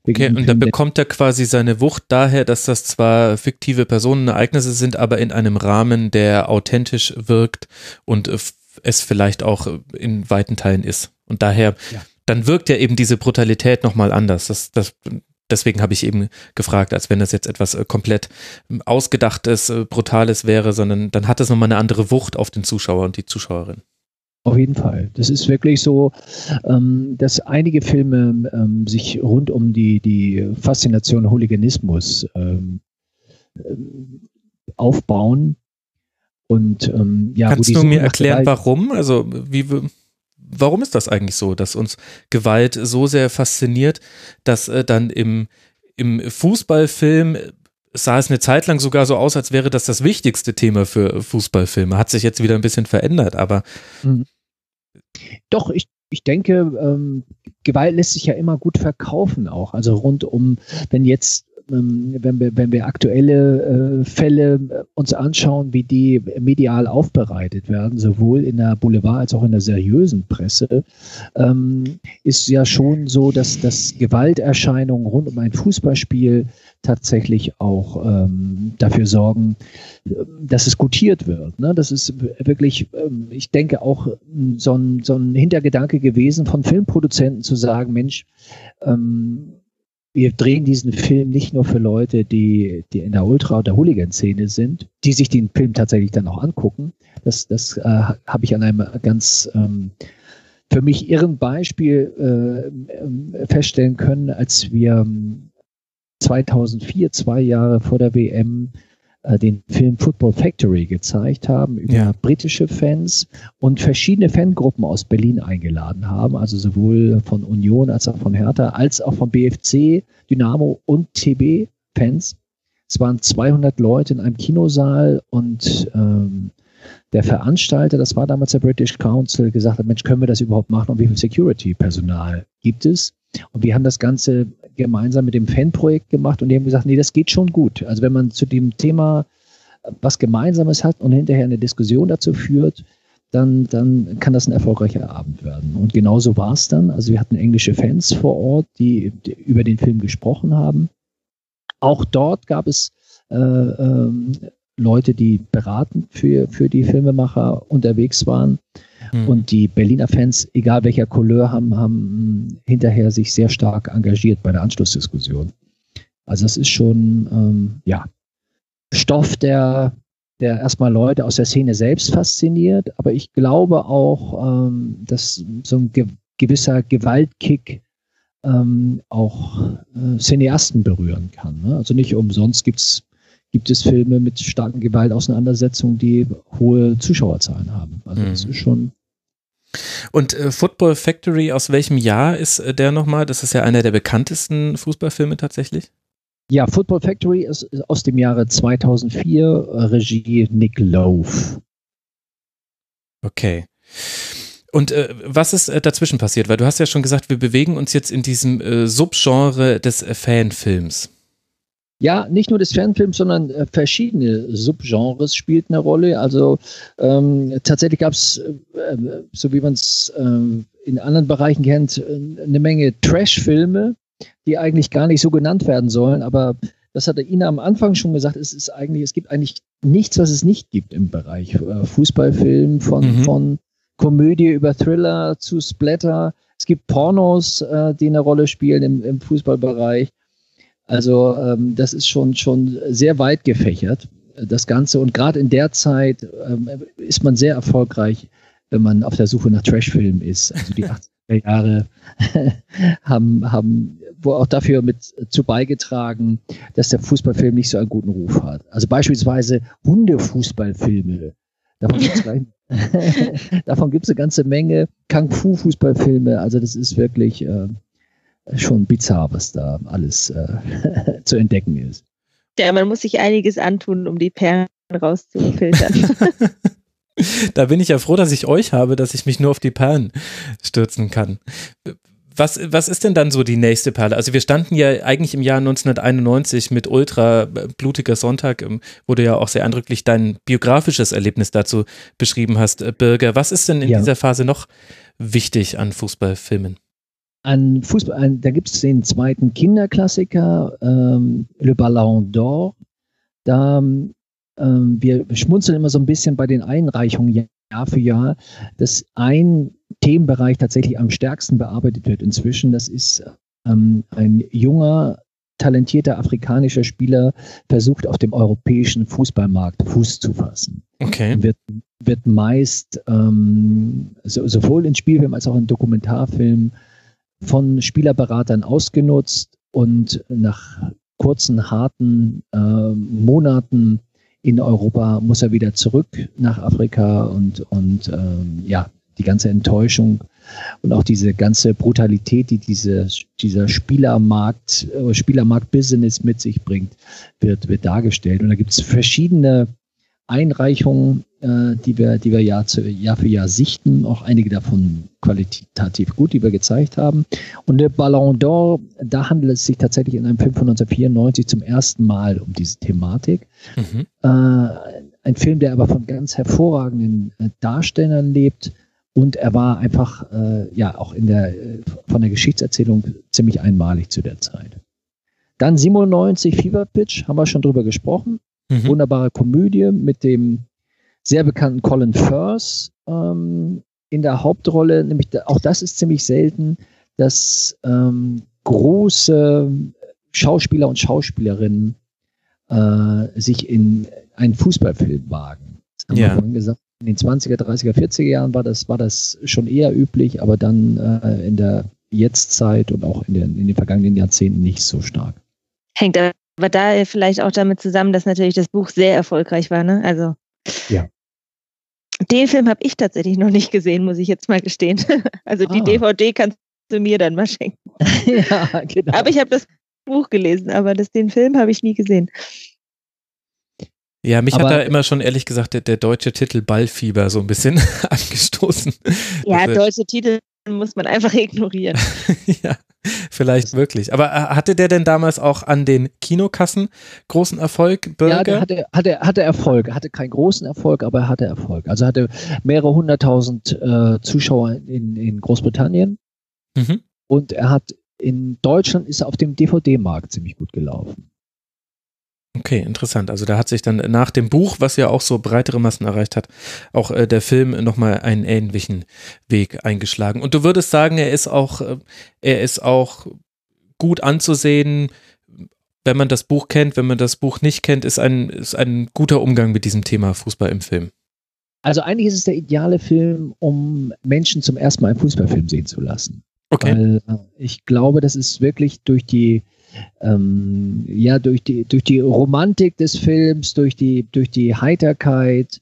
Okay, und dann bekommt er quasi seine Wucht daher, dass das zwar fiktive Personenereignisse sind, aber in einem Rahmen, der authentisch wirkt und es vielleicht auch in weiten Teilen ist. Und daher, ja. dann wirkt ja eben diese Brutalität nochmal anders. Das, das, deswegen habe ich eben gefragt, als wenn das jetzt etwas äh, komplett ausgedachtes, äh, brutales wäre, sondern dann hat es nochmal eine andere Wucht auf den Zuschauer und die Zuschauerin. Auf jeden Fall. Das ist wirklich so, ähm, dass einige Filme ähm, sich rund um die, die Faszination Hooliganismus ähm, ähm aufbauen. Und ähm, ja, kannst du mir erklären, Gewalt warum? Also wie warum ist das eigentlich so, dass uns Gewalt so sehr fasziniert, dass äh, dann im im Fußballfilm sah es eine Zeit lang sogar so aus, als wäre das das wichtigste Thema für Fußballfilme. Hat sich jetzt wieder ein bisschen verändert, aber mhm. Doch, ich, ich denke, ähm, Gewalt lässt sich ja immer gut verkaufen auch. Also rund um, wenn jetzt wenn wir, wenn wir aktuelle äh, Fälle äh, uns anschauen, wie die medial aufbereitet werden, sowohl in der Boulevard als auch in der seriösen Presse, ähm, ist ja schon so, dass, dass Gewalterscheinungen rund um ein Fußballspiel tatsächlich auch ähm, dafür sorgen, dass es gutiert wird. Ne? Das ist wirklich, ähm, ich denke, auch so ein, so ein Hintergedanke gewesen von Filmproduzenten zu sagen, Mensch, ähm, wir drehen diesen Film nicht nur für Leute, die, die in der Ultra- oder Hooligan-Szene sind, die sich den Film tatsächlich dann auch angucken. Das, das äh, habe ich an einem ganz ähm, für mich irren Beispiel äh, feststellen können, als wir 2004, zwei Jahre vor der WM, den Film Football Factory gezeigt haben über ja. britische Fans und verschiedene Fangruppen aus Berlin eingeladen haben, also sowohl von Union als auch von Hertha, als auch von BFC, Dynamo und TB Fans. Es waren 200 Leute in einem Kinosaal und ähm, der Veranstalter, das war damals der British Council, gesagt hat, Mensch, können wir das überhaupt machen und wie viel Security-Personal gibt es? Und wir haben das Ganze gemeinsam mit dem Fanprojekt gemacht und die haben gesagt, nee, das geht schon gut. Also wenn man zu dem Thema was Gemeinsames hat und hinterher eine Diskussion dazu führt, dann, dann kann das ein erfolgreicher Abend werden. Und genauso war es dann. Also wir hatten englische Fans vor Ort, die, über den Film gesprochen haben. Auch dort gab es äh, ähm, Leute, die beratend für, für die Filmemacher unterwegs waren. Mhm. Und die Berliner Fans, egal welcher Couleur, haben, haben hinterher sich sehr stark engagiert bei der Anschlussdiskussion. Also das ist schon, ähm, ja, Stoff, der, der erstmal Leute aus der Szene selbst fasziniert, aber ich glaube auch, ähm, dass so ein ge gewisser Gewaltkick ähm, auch äh, Cineasten berühren kann. Ne? Also nicht umsonst gibt's, gibt es Filme mit starken Gewaltauseinandersetzungen, die hohe Zuschauerzahlen haben. Also mhm. das ist schon und äh, Football Factory, aus welchem Jahr ist äh, der nochmal? Das ist ja einer der bekanntesten Fußballfilme tatsächlich. Ja, Football Factory ist, ist aus dem Jahre 2004, äh, Regie Nick Lowe. Okay. Und äh, was ist äh, dazwischen passiert? Weil du hast ja schon gesagt, wir bewegen uns jetzt in diesem Subgenre des Fanfilms. Ja, nicht nur des Fanfilms, sondern äh, verschiedene Subgenres spielten eine Rolle. Also ähm, tatsächlich gab es, äh, so wie man es in anderen Bereichen kennt, eine Menge Trash-Filme, die eigentlich gar nicht so genannt werden sollen, aber das hatte Ina am Anfang schon gesagt, es ist eigentlich, es gibt eigentlich nichts, was es nicht gibt im Bereich äh, Fußballfilm von, mhm. von Komödie über Thriller zu Splatter. Es gibt Pornos, äh, die eine Rolle spielen im, im Fußballbereich. Also ähm, das ist schon, schon sehr weit gefächert, das Ganze. Und gerade in der Zeit ähm, ist man sehr erfolgreich, wenn man auf der Suche nach Trashfilmen ist. Also die 80er Jahre haben, haben wo auch dafür mit zu beigetragen, dass der Fußballfilm nicht so einen guten Ruf hat. Also beispielsweise Hundefußballfilme. Davon gibt es Davon gibt's eine ganze Menge. Kung-Fu-Fußballfilme. Also das ist wirklich äh, schon bizarr, was da alles äh, zu entdecken ist. Ja, man muss sich einiges antun, um die Perlen rauszufiltern. da bin ich ja froh, dass ich euch habe, dass ich mich nur auf die Perlen stürzen kann. Was, was ist denn dann so die nächste Perle? Also wir standen ja eigentlich im Jahr 1991 mit Ultra äh, blutiger Sonntag, ähm, wo du ja auch sehr eindrücklich dein biografisches Erlebnis dazu beschrieben hast, äh, Birger. Was ist denn in ja. dieser Phase noch wichtig an Fußballfilmen? An Fußball, an, da gibt es den zweiten Kinderklassiker, ähm, Le Ballon d'Or. Da ähm, wir schmunzeln immer so ein bisschen bei den Einreichungen Jahr für Jahr, dass ein Themenbereich tatsächlich am stärksten bearbeitet wird inzwischen. Das ist ähm, ein junger, talentierter afrikanischer Spieler versucht auf dem europäischen Fußballmarkt Fuß zu fassen. Okay. Wird, wird meist ähm, so, sowohl in Spielfilm als auch in Dokumentarfilm von Spielerberatern ausgenutzt und nach kurzen, harten äh, Monaten in Europa muss er wieder zurück nach Afrika und, und ähm, ja, die ganze Enttäuschung und auch diese ganze Brutalität, die diese, dieser Spielermarkt, äh, Spielermarkt-Business mit sich bringt, wird, wird dargestellt. Und da gibt es verschiedene Einreichungen, äh, die wir, die wir Jahr, zu, Jahr für Jahr sichten, auch einige davon qualitativ gut, die wir gezeigt haben. Und der Ballon d'Or, da handelt es sich tatsächlich in einem Film von 1994 zum ersten Mal um diese Thematik. Mhm. Äh, ein Film, der aber von ganz hervorragenden äh, Darstellern lebt. Und er war einfach, äh, ja, auch in der, äh, von der Geschichtserzählung ziemlich einmalig zu der Zeit. Dann 97 Fever Pitch, haben wir schon drüber gesprochen. Mhm. Wunderbare Komödie mit dem sehr bekannten Colin Firth ähm, in der Hauptrolle. Nämlich auch das ist ziemlich selten, dass ähm, große Schauspieler und Schauspielerinnen äh, sich in einen Fußballfilm wagen. Das haben ja. wir vorhin gesagt. In den 20er, 30er, 40er Jahren war das, war das schon eher üblich, aber dann äh, in der Jetztzeit und auch in den, in den vergangenen Jahrzehnten nicht so stark. Hängt aber da vielleicht auch damit zusammen, dass natürlich das Buch sehr erfolgreich war, ne? Also. Ja. Den Film habe ich tatsächlich noch nicht gesehen, muss ich jetzt mal gestehen. Also die ah. DVD kannst du mir dann mal schenken. ja, genau. Aber ich habe das Buch gelesen, aber das, den Film habe ich nie gesehen. Ja, mich aber, hat da immer schon ehrlich gesagt der, der deutsche Titel Ballfieber so ein bisschen angestoßen. Ja, deutsche Titel muss man einfach ignorieren. ja, vielleicht wirklich. Aber äh, hatte der denn damals auch an den Kinokassen großen Erfolg, Burger? Ja, der hatte, hatte, hatte Erfolg. Hatte keinen großen Erfolg, aber er hatte Erfolg. Also hatte mehrere hunderttausend äh, Zuschauer in, in Großbritannien. Mhm. Und er hat in Deutschland ist er auf dem DVD-Markt ziemlich gut gelaufen. Okay, interessant. Also da hat sich dann nach dem Buch, was ja auch so breitere Massen erreicht hat, auch äh, der Film nochmal einen ähnlichen Weg eingeschlagen. Und du würdest sagen, er ist auch, äh, er ist auch gut anzusehen, wenn man das Buch kennt, wenn man das Buch nicht kennt, ist ein, ist ein guter Umgang mit diesem Thema Fußball im Film. Also eigentlich ist es der ideale Film, um Menschen zum ersten Mal einen Fußballfilm sehen zu lassen. Okay. Weil äh, ich glaube, das ist wirklich durch die ähm, ja durch die durch die Romantik des Films, durch die durch die Heiterkeit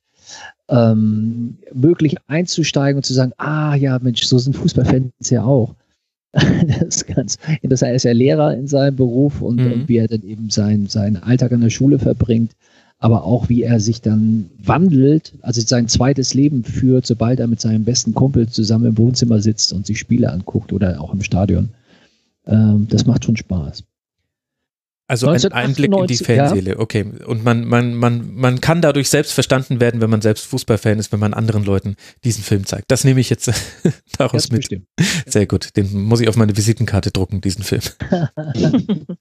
ähm, möglich einzusteigen und zu sagen, ah ja Mensch, so sind Fußballfans ja auch. das ist ganz interessant. Er ist ja Lehrer in seinem Beruf und, mhm. und wie er dann eben sein, seinen Alltag an der Schule verbringt, aber auch wie er sich dann wandelt, also sein zweites Leben führt, sobald er mit seinem besten Kumpel zusammen im Wohnzimmer sitzt und sich Spiele anguckt oder auch im Stadion. Ähm, das macht schon Spaß. Also ein Einblick in die Fanseele, ja. okay. Und man, man, man, man kann dadurch selbst verstanden werden, wenn man selbst Fußballfan ist, wenn man anderen Leuten diesen Film zeigt. Das nehme ich jetzt daraus mit. Bestimmt. Sehr gut. Den muss ich auf meine Visitenkarte drucken, diesen Film.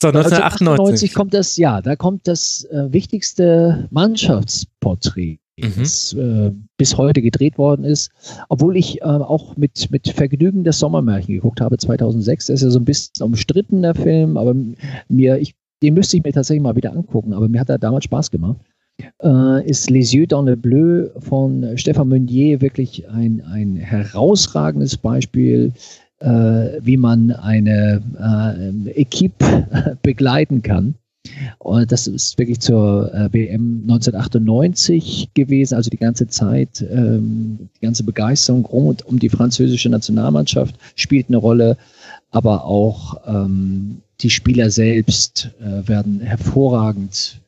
So, 1998 also kommt das, ja, da kommt das äh, wichtigste Mannschaftsporträt mhm. das äh, bis heute gedreht worden ist. Obwohl ich äh, auch mit, mit Vergnügen das Sommermärchen geguckt habe, 2006. Das ist ja so ein bisschen umstritten, der Film, aber mir, ich, den müsste ich mir tatsächlich mal wieder angucken, aber mir hat er damals Spaß gemacht. Äh, ist Les Yeux dans le Bleu von Stefan Meunier wirklich ein, ein herausragendes Beispiel, äh, wie man eine äh, Equipe begleiten kann. Und das ist wirklich zur äh, WM 1998 gewesen, also die ganze Zeit, ähm, die ganze Begeisterung rund um die französische Nationalmannschaft spielt eine Rolle, aber auch ähm, die Spieler selbst äh, werden hervorragend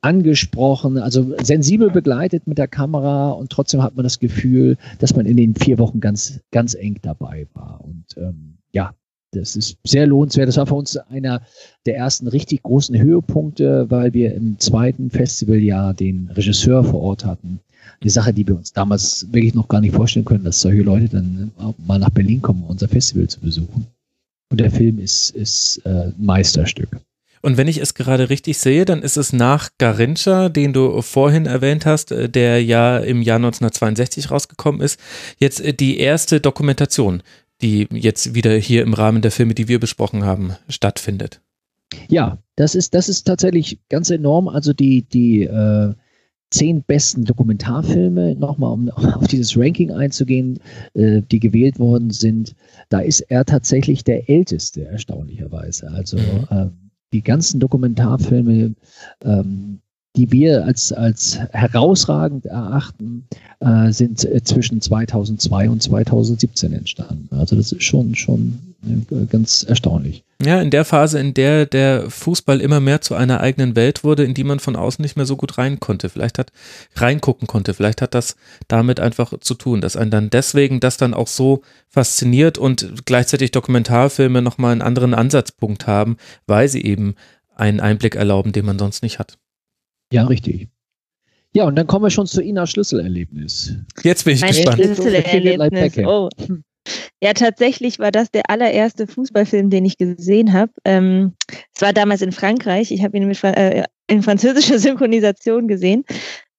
angesprochen, also sensibel begleitet mit der Kamera und trotzdem hat man das Gefühl, dass man in den vier Wochen ganz, ganz eng dabei war. Und ähm, ja, das ist sehr lohnenswert. Das war für uns einer der ersten richtig großen Höhepunkte, weil wir im zweiten Festivaljahr den Regisseur vor Ort hatten. Eine Sache, die wir uns damals wirklich noch gar nicht vorstellen können, dass solche Leute dann mal nach Berlin kommen, um unser Festival zu besuchen. Und der Film ist, ist äh, ein Meisterstück. Und wenn ich es gerade richtig sehe, dann ist es nach Garincha, den du vorhin erwähnt hast, äh, der ja im Jahr 1962 rausgekommen ist, jetzt äh, die erste Dokumentation, die jetzt wieder hier im Rahmen der Filme, die wir besprochen haben, stattfindet. Ja, das ist, das ist tatsächlich ganz enorm. Also die, die äh, zehn besten Dokumentarfilme, nochmal um auf dieses Ranking einzugehen, äh, die gewählt worden sind, da ist er tatsächlich der älteste, erstaunlicherweise. Also äh, die ganzen Dokumentarfilme, ähm, die wir als, als herausragend erachten, äh, sind äh, zwischen 2002 und 2017 entstanden. Also das ist schon, schon äh, ganz erstaunlich. Ja, in der Phase, in der der Fußball immer mehr zu einer eigenen Welt wurde, in die man von außen nicht mehr so gut rein konnte, vielleicht hat reingucken konnte, vielleicht hat das damit einfach zu tun, dass einen dann deswegen das dann auch so fasziniert und gleichzeitig Dokumentarfilme nochmal einen anderen Ansatzpunkt haben, weil sie eben einen Einblick erlauben, den man sonst nicht hat. Ja, richtig. Ja, und dann kommen wir schon zu Ina Schlüsselerlebnis. Jetzt bin ich mein gespannt. Schlüsselerlebnis. Oh. Ja, tatsächlich war das der allererste Fußballfilm, den ich gesehen habe. Ähm, es war damals in Frankreich. Ich habe ihn mit, äh, in französischer Synchronisation gesehen.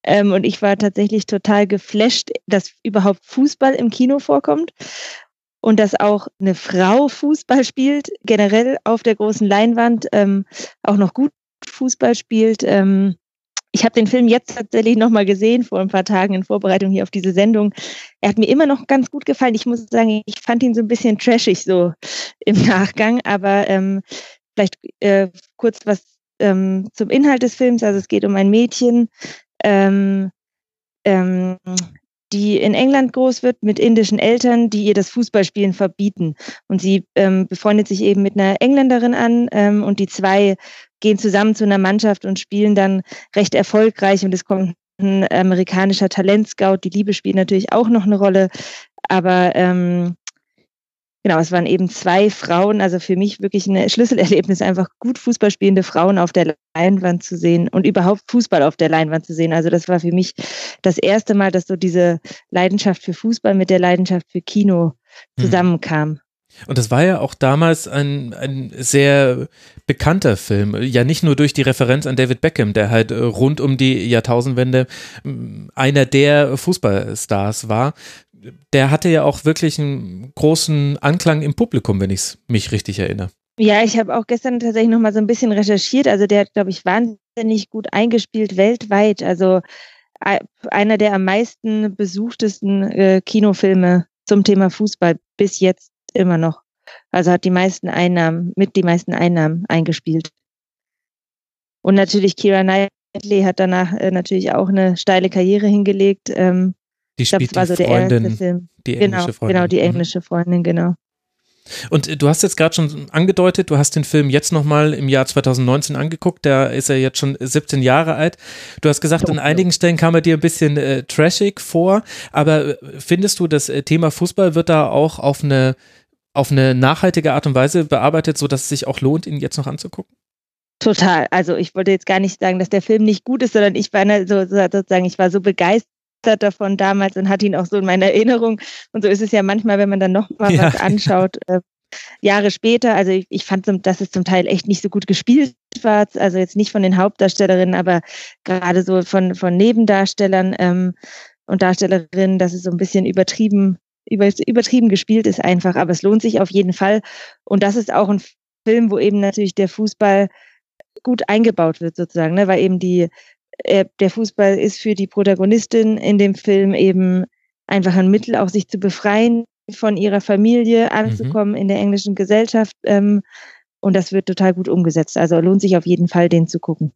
Ähm, und ich war tatsächlich total geflasht, dass überhaupt Fußball im Kino vorkommt und dass auch eine Frau Fußball spielt, generell auf der großen Leinwand, ähm, auch noch gut Fußball spielt. Ähm, ich habe den Film jetzt tatsächlich nochmal gesehen, vor ein paar Tagen in Vorbereitung hier auf diese Sendung. Er hat mir immer noch ganz gut gefallen. Ich muss sagen, ich fand ihn so ein bisschen trashig so im Nachgang, aber ähm, vielleicht äh, kurz was ähm, zum Inhalt des Films. Also es geht um ein Mädchen, ähm, ähm, die in England groß wird mit indischen Eltern, die ihr das Fußballspielen verbieten. Und sie ähm, befreundet sich eben mit einer Engländerin an ähm, und die zwei gehen zusammen zu einer Mannschaft und spielen dann recht erfolgreich und es kommt ein amerikanischer Talentscout. Die Liebe spielt natürlich auch noch eine Rolle, aber ähm, genau, es waren eben zwei Frauen, also für mich wirklich ein Schlüsselerlebnis, einfach gut Fußball spielende Frauen auf der Leinwand zu sehen und überhaupt Fußball auf der Leinwand zu sehen. Also das war für mich das erste Mal, dass so diese Leidenschaft für Fußball mit der Leidenschaft für Kino hm. zusammenkam. Und das war ja auch damals ein, ein sehr bekannter Film. Ja, nicht nur durch die Referenz an David Beckham, der halt äh, rund um die Jahrtausendwende mm, einer der Fußballstars war. Der hatte ja auch wirklich einen großen Anklang im Publikum, wenn ich mich richtig erinnere. Ja, ich habe auch gestern tatsächlich noch mal so ein bisschen recherchiert. Also der hat, glaube ich, wahnsinnig gut eingespielt weltweit. Also einer der am meisten besuchtesten äh, Kinofilme zum Thema Fußball bis jetzt immer noch. Also hat die meisten Einnahmen, mit die meisten Einnahmen eingespielt. Und natürlich Kira Knightley hat danach äh, natürlich auch eine steile Karriere hingelegt. Ähm, die spielt ich glaub, war so Freundin. Die englische genau, Freundin. Genau, die mhm. englische Freundin, genau. Und äh, du hast jetzt gerade schon angedeutet, du hast den Film jetzt nochmal im Jahr 2019 angeguckt, da ist er jetzt schon 17 Jahre alt. Du hast gesagt, an einigen Stellen kam er dir ein bisschen äh, trashig vor, aber äh, findest du, das äh, Thema Fußball wird da auch auf eine, auf eine nachhaltige Art und Weise bearbeitet, sodass es sich auch lohnt, ihn jetzt noch anzugucken? Total. Also ich wollte jetzt gar nicht sagen, dass der Film nicht gut ist, sondern ich war so, sozusagen, ich war so begeistert davon damals und hatte ihn auch so in meiner Erinnerung. Und so ist es ja manchmal, wenn man dann nochmal ja. was anschaut, äh, Jahre später. Also ich, ich fand, dass es zum Teil echt nicht so gut gespielt war. Also jetzt nicht von den Hauptdarstellerinnen, aber gerade so von, von Nebendarstellern ähm, und Darstellerinnen, dass es so ein bisschen übertrieben, über, übertrieben gespielt ist einfach. Aber es lohnt sich auf jeden Fall. Und das ist auch ein Film, wo eben natürlich der Fußball gut eingebaut wird sozusagen, ne? weil eben die äh, der Fußball ist für die Protagonistin in dem Film eben einfach ein Mittel, auch sich zu befreien von ihrer Familie, anzukommen mhm. in der englischen Gesellschaft. Ähm, und das wird total gut umgesetzt. Also lohnt sich auf jeden Fall, den zu gucken.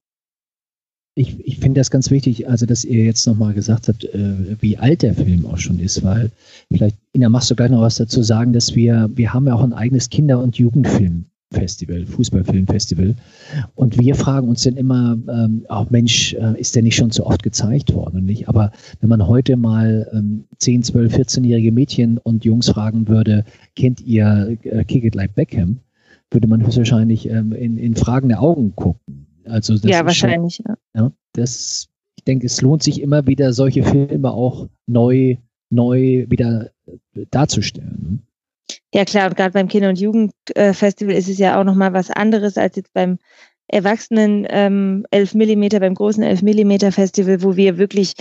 Ich, ich finde das ganz wichtig, also dass ihr jetzt nochmal gesagt habt, äh, wie alt der Film auch schon ist, weil vielleicht, Ina, machst du gleich noch was dazu sagen, dass wir, wir haben ja auch ein eigenes Kinder- und Jugendfilm Festival, Fußballfilmfestival. Und wir fragen uns dann immer, ähm, auch Mensch, äh, ist der nicht schon zu oft gezeigt worden? Nicht? Aber wenn man heute mal ähm, 10, 12, 14-jährige Mädchen und Jungs fragen würde, kennt ihr äh, Kick It Like Beckham, würde man höchstwahrscheinlich ähm, in, in fragende Augen gucken. Also das ja, wahrscheinlich. Schon, ja. das, ich denke, es lohnt sich immer wieder, solche Filme auch neu, neu wieder darzustellen. Ja klar, und gerade beim Kinder- und Jugendfestival ist es ja auch nochmal was anderes als jetzt beim Erwachsenen ähm, 11 Millimeter, beim großen 11 Millimeter Festival, wo wir wirklich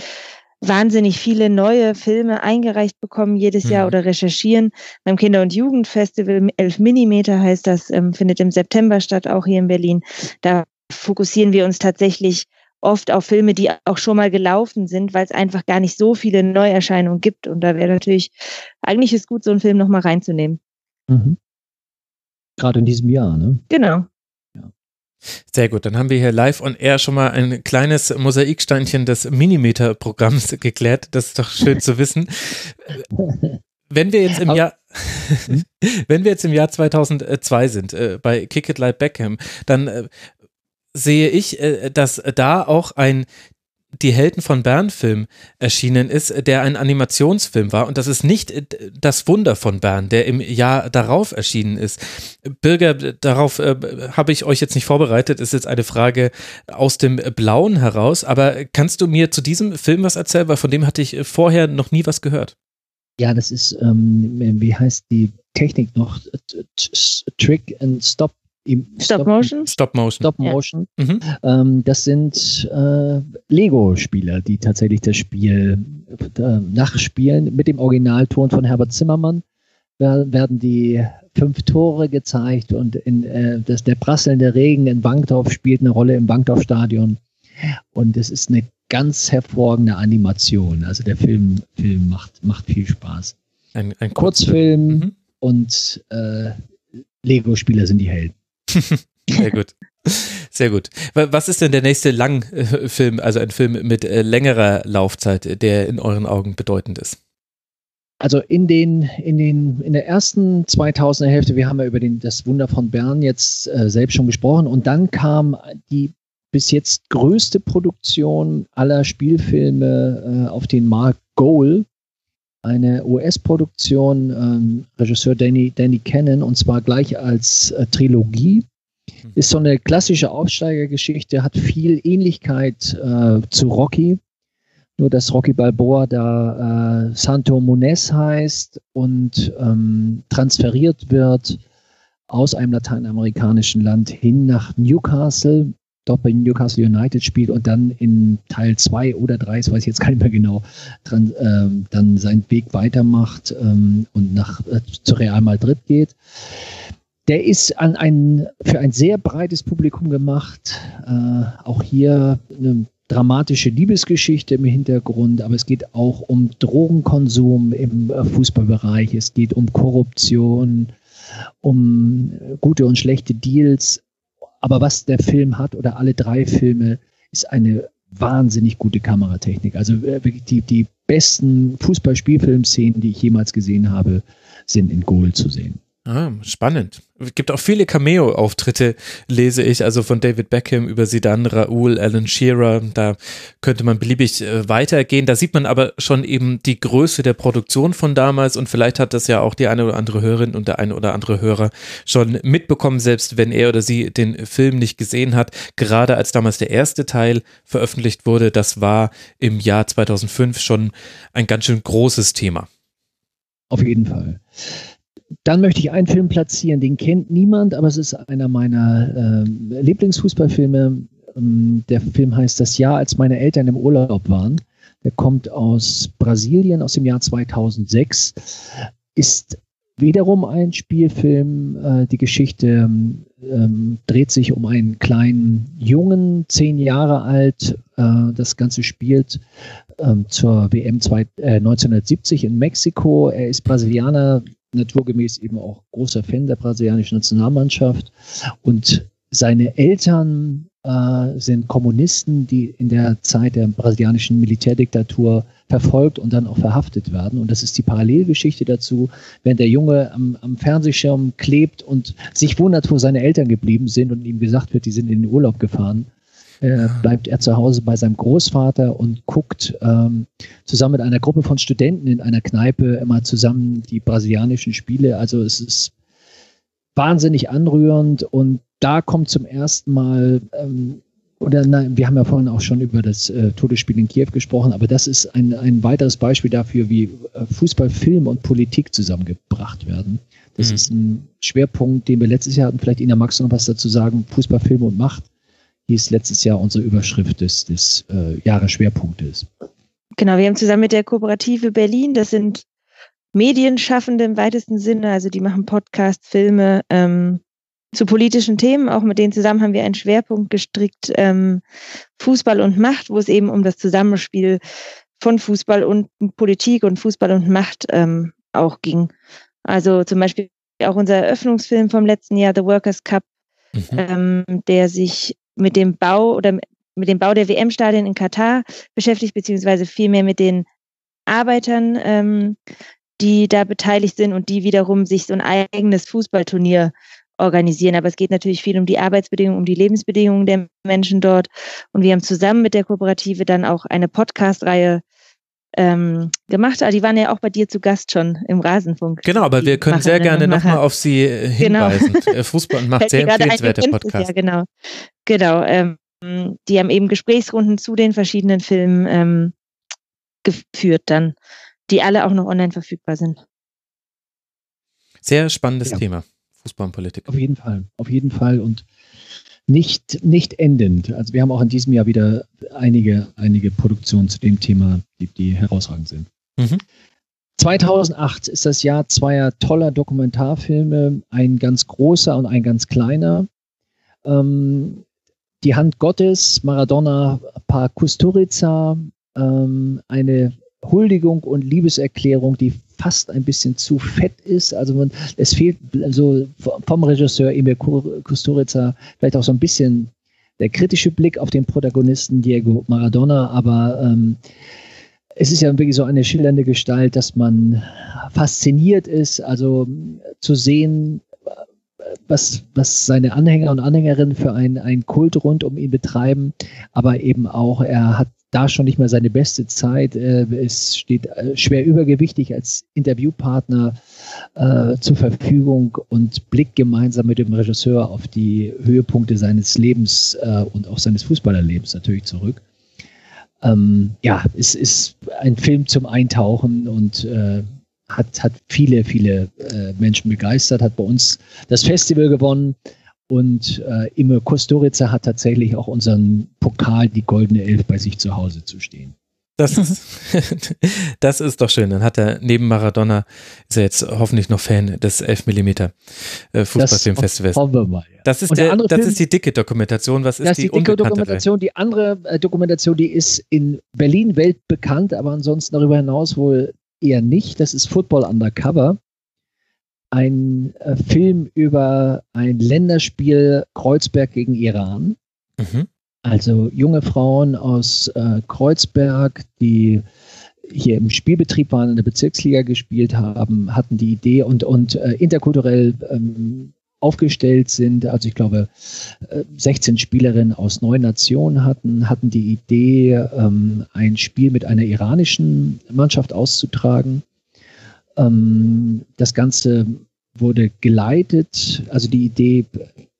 wahnsinnig viele neue Filme eingereicht bekommen jedes Jahr mhm. oder recherchieren. Beim Kinder- und Jugendfestival 11 Millimeter heißt das, ähm, findet im September statt, auch hier in Berlin. Da fokussieren wir uns tatsächlich oft auf Filme, die auch schon mal gelaufen sind, weil es einfach gar nicht so viele Neuerscheinungen gibt. Und da wäre natürlich, eigentlich ist gut, so einen Film nochmal reinzunehmen. Mhm. Gerade in diesem Jahr, ne? Genau. Sehr gut, dann haben wir hier live on air schon mal ein kleines Mosaiksteinchen des Minimeter-Programms geklärt. Das ist doch schön zu wissen. Wenn wir jetzt im Jahr, hm? wenn wir jetzt im Jahr 2002 sind, äh, bei Kick It Like Beckham, dann äh, sehe ich, äh, dass da auch ein die Helden von Bern Film erschienen ist, der ein Animationsfilm war. Und das ist nicht äh, das Wunder von Bern, der im Jahr darauf erschienen ist. Bürger, darauf äh, habe ich euch jetzt nicht vorbereitet, ist jetzt eine Frage aus dem Blauen heraus. Aber kannst du mir zu diesem Film was erzählen? Weil von dem hatte ich vorher noch nie was gehört. Ja, das ist, ähm, wie heißt die Technik noch? Trick and Stop Stop, Motion? Stop Motion. Stop Motion. Ja. Mhm. Ähm, das sind äh, Lego-Spieler, die tatsächlich das Spiel äh, nachspielen. Mit dem Originalton von Herbert Zimmermann werden die fünf Tore gezeigt und in, äh, das, der prasselnde Regen in Bankdorf spielt eine Rolle im Bankdorf-Stadion. Und es ist eine ganz hervorragende Animation. Also der Film, Film macht, macht viel Spaß. Ein, ein Kurzfilm mhm. und äh, Lego-Spieler sind die Helden. Sehr gut. Sehr gut. Was ist denn der nächste Langfilm, also ein Film mit äh, längerer Laufzeit, der in euren Augen bedeutend ist? Also in den, in den, in der ersten 2000er Hälfte, wir haben ja über den, das Wunder von Bern jetzt äh, selbst schon gesprochen und dann kam die bis jetzt größte Produktion aller Spielfilme äh, auf den Markt Goal eine US-Produktion, ähm, Regisseur Danny, Danny Cannon, und zwar gleich als äh, Trilogie. Mhm. Ist so eine klassische Aufsteigergeschichte, hat viel Ähnlichkeit äh, zu Rocky, nur dass Rocky Balboa da äh, Santo Munez heißt und ähm, transferiert wird aus einem lateinamerikanischen Land hin nach Newcastle, dort bei Newcastle United spielt und dann in Teil 2 oder 3, das weiß ich jetzt gar nicht mehr genau, dran, ähm, dann seinen Weg weitermacht ähm, und nach äh, zu Real Madrid geht. Der ist an ein, für ein sehr breites Publikum gemacht. Äh, auch hier eine dramatische Liebesgeschichte im Hintergrund, aber es geht auch um Drogenkonsum im äh, Fußballbereich. Es geht um Korruption, um gute und schlechte Deals. Aber was der Film hat oder alle drei Filme, ist eine wahnsinnig gute Kameratechnik. Also äh, wirklich die, die besten Fußballspielfilmszenen, die ich jemals gesehen habe, sind in Goal zu sehen. Ah, spannend. Es gibt auch viele Cameo-Auftritte, lese ich, also von David Beckham über Sidan, Raoul, Alan Shearer. Da könnte man beliebig äh, weitergehen. Da sieht man aber schon eben die Größe der Produktion von damals und vielleicht hat das ja auch die eine oder andere Hörerin und der eine oder andere Hörer schon mitbekommen, selbst wenn er oder sie den Film nicht gesehen hat. Gerade als damals der erste Teil veröffentlicht wurde, das war im Jahr 2005 schon ein ganz schön großes Thema. Auf jeden Fall. Dann möchte ich einen Film platzieren, den kennt niemand, aber es ist einer meiner äh, Lieblingsfußballfilme. Ähm, der Film heißt Das Jahr, als meine Eltern im Urlaub waren. Der kommt aus Brasilien aus dem Jahr 2006. Ist wiederum ein Spielfilm. Äh, die Geschichte ähm, dreht sich um einen kleinen Jungen, zehn Jahre alt. Äh, das Ganze spielt ähm, zur WM zwei, äh, 1970 in Mexiko. Er ist Brasilianer, naturgemäß eben auch großer Fan der brasilianischen Nationalmannschaft. Und seine Eltern äh, sind Kommunisten, die in der Zeit der brasilianischen Militärdiktatur verfolgt und dann auch verhaftet werden. Und das ist die Parallelgeschichte dazu, wenn der Junge am, am Fernsehschirm klebt und sich wundert, wo seine Eltern geblieben sind und ihm gesagt wird, die sind in den Urlaub gefahren äh, bleibt er zu Hause bei seinem Großvater und guckt ähm, zusammen mit einer Gruppe von Studenten in einer Kneipe immer zusammen die brasilianischen Spiele. Also es ist wahnsinnig anrührend und da kommt zum ersten Mal ähm, oder nein, wir haben ja vorhin auch schon über das äh, Todesspiel in Kiew gesprochen, aber das ist ein, ein weiteres Beispiel dafür, wie äh, Fußball, Film und Politik zusammengebracht werden. Das mhm. ist ein Schwerpunkt, den wir letztes Jahr hatten. Vielleicht Ina Max noch was dazu sagen. Fußball, Film und Macht hieß letztes Jahr unsere Überschrift des, des äh, Jahresschwerpunktes. Genau, wir haben zusammen mit der Kooperative Berlin, das sind Medienschaffende im weitesten Sinne, also die machen Podcasts, Filme ähm, zu politischen Themen. Auch mit denen zusammen haben wir einen Schwerpunkt gestrickt, ähm, Fußball und Macht, wo es eben um das Zusammenspiel von Fußball und Politik und Fußball und Macht ähm, auch ging. Also zum Beispiel auch unser Eröffnungsfilm vom letzten Jahr, The Workers Cup, mhm. ähm, der sich mit dem Bau oder mit dem Bau der WM-Stadien in Katar beschäftigt, beziehungsweise vielmehr mit den Arbeitern, ähm, die da beteiligt sind und die wiederum sich so ein eigenes Fußballturnier organisieren. Aber es geht natürlich viel um die Arbeitsbedingungen, um die Lebensbedingungen der Menschen dort. Und wir haben zusammen mit der Kooperative dann auch eine Podcast-Reihe ähm, gemacht. Aber die waren ja auch bei dir zu Gast schon im Rasenfunk. Genau, aber wir können sehr gerne nochmal auf sie äh, genau. hinweisen. Genau. Fußball macht sehr empfehlenswerte Podcast. Ja, genau. Genau. Ähm, die haben eben Gesprächsrunden zu den verschiedenen Filmen ähm, geführt dann, die alle auch noch online verfügbar sind. Sehr spannendes ja. Thema. Fußball und Politik. Auf jeden Fall, auf jeden Fall. Und nicht, nicht endend. Also wir haben auch in diesem Jahr wieder einige, einige Produktionen zu dem Thema, die, die herausragend sind. Mhm. 2008 ist das Jahr zweier toller Dokumentarfilme, ein ganz großer und ein ganz kleiner. Ähm, die Hand Gottes, Maradona Par Kusturica, ähm, eine Huldigung und Liebeserklärung, die fast ein bisschen zu fett ist. Also man, es fehlt also vom Regisseur Emil Kusturica vielleicht auch so ein bisschen der kritische Blick auf den Protagonisten Diego Maradona, aber ähm, es ist ja wirklich so eine schillernde Gestalt, dass man fasziniert ist, also zu sehen, was, was seine Anhänger und Anhängerinnen für einen Kult rund um ihn betreiben, aber eben auch, er hat da schon nicht mehr seine beste Zeit. Äh, es steht äh, schwer übergewichtig als Interviewpartner äh, zur Verfügung und blickt gemeinsam mit dem Regisseur auf die Höhepunkte seines Lebens äh, und auch seines Fußballerlebens natürlich zurück. ähm, ja, es ist ein Film zum Eintauchen und äh, hat, hat viele, viele äh, Menschen begeistert, hat bei uns das Festival gewonnen und äh, Ime Kusturica hat tatsächlich auch unseren Pokal, die Goldene Elf, bei sich zu Hause zu stehen. Das, das ist doch schön. Dann hat er neben Maradona, ist er jetzt hoffentlich noch Fan des 11 mm äh, Fußballfilmfestivals. Das, ja. das, ist, der, das Film, ist die dicke Dokumentation. Was ist das die, die dicke Dokumentation? Die andere äh, Dokumentation, die ist in Berlin weltbekannt, aber ansonsten darüber hinaus wohl eher nicht. Das ist Football Undercover. Ein äh, Film über ein Länderspiel Kreuzberg gegen Iran. Mhm. Also junge Frauen aus äh, Kreuzberg, die hier im Spielbetrieb waren, in der Bezirksliga gespielt haben, hatten die Idee und, und äh, interkulturell ähm, aufgestellt sind. Also ich glaube, 16 äh, Spielerinnen aus neun Nationen hatten, hatten die Idee, ähm, ein Spiel mit einer iranischen Mannschaft auszutragen. Ähm, das Ganze wurde geleitet, also die Idee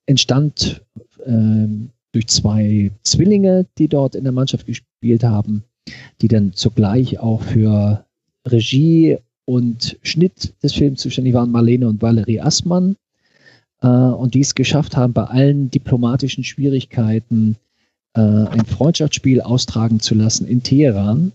entstand ähm, durch zwei Zwillinge, die dort in der Mannschaft gespielt haben, die dann zugleich auch für Regie und Schnitt des Films zuständig waren, Marlene und Valerie Assmann, äh, und die es geschafft haben, bei allen diplomatischen Schwierigkeiten äh, ein Freundschaftsspiel austragen zu lassen in Teheran.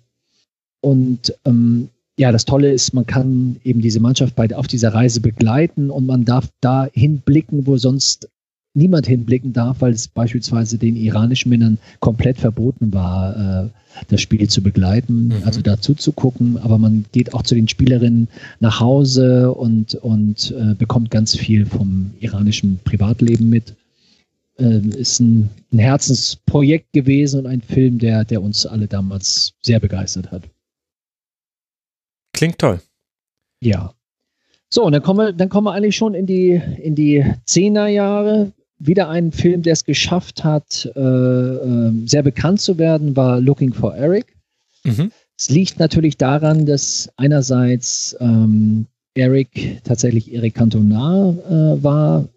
Und ähm, ja, das Tolle ist, man kann eben diese Mannschaft bei, auf dieser Reise begleiten und man darf da hinblicken, wo sonst niemand hinblicken darf, weil es beispielsweise den iranischen Männern komplett verboten war, äh, das Spiel zu begleiten, mhm. also dazu zu gucken. Aber man geht auch zu den Spielerinnen nach Hause und, und äh, bekommt ganz viel vom iranischen Privatleben mit. Äh, ist ein, ein Herzensprojekt gewesen und ein Film, der, der uns alle damals sehr begeistert hat. Klingt toll. Ja. So, und dann kommen wir, dann kommen wir eigentlich schon in die, in die Zehnerjahre wieder ein Film, der es geschafft hat, äh, äh, sehr bekannt zu werden, war Looking for Eric. Mhm. Es liegt natürlich daran, dass einerseits ähm, Eric tatsächlich Eric Cantona äh, war,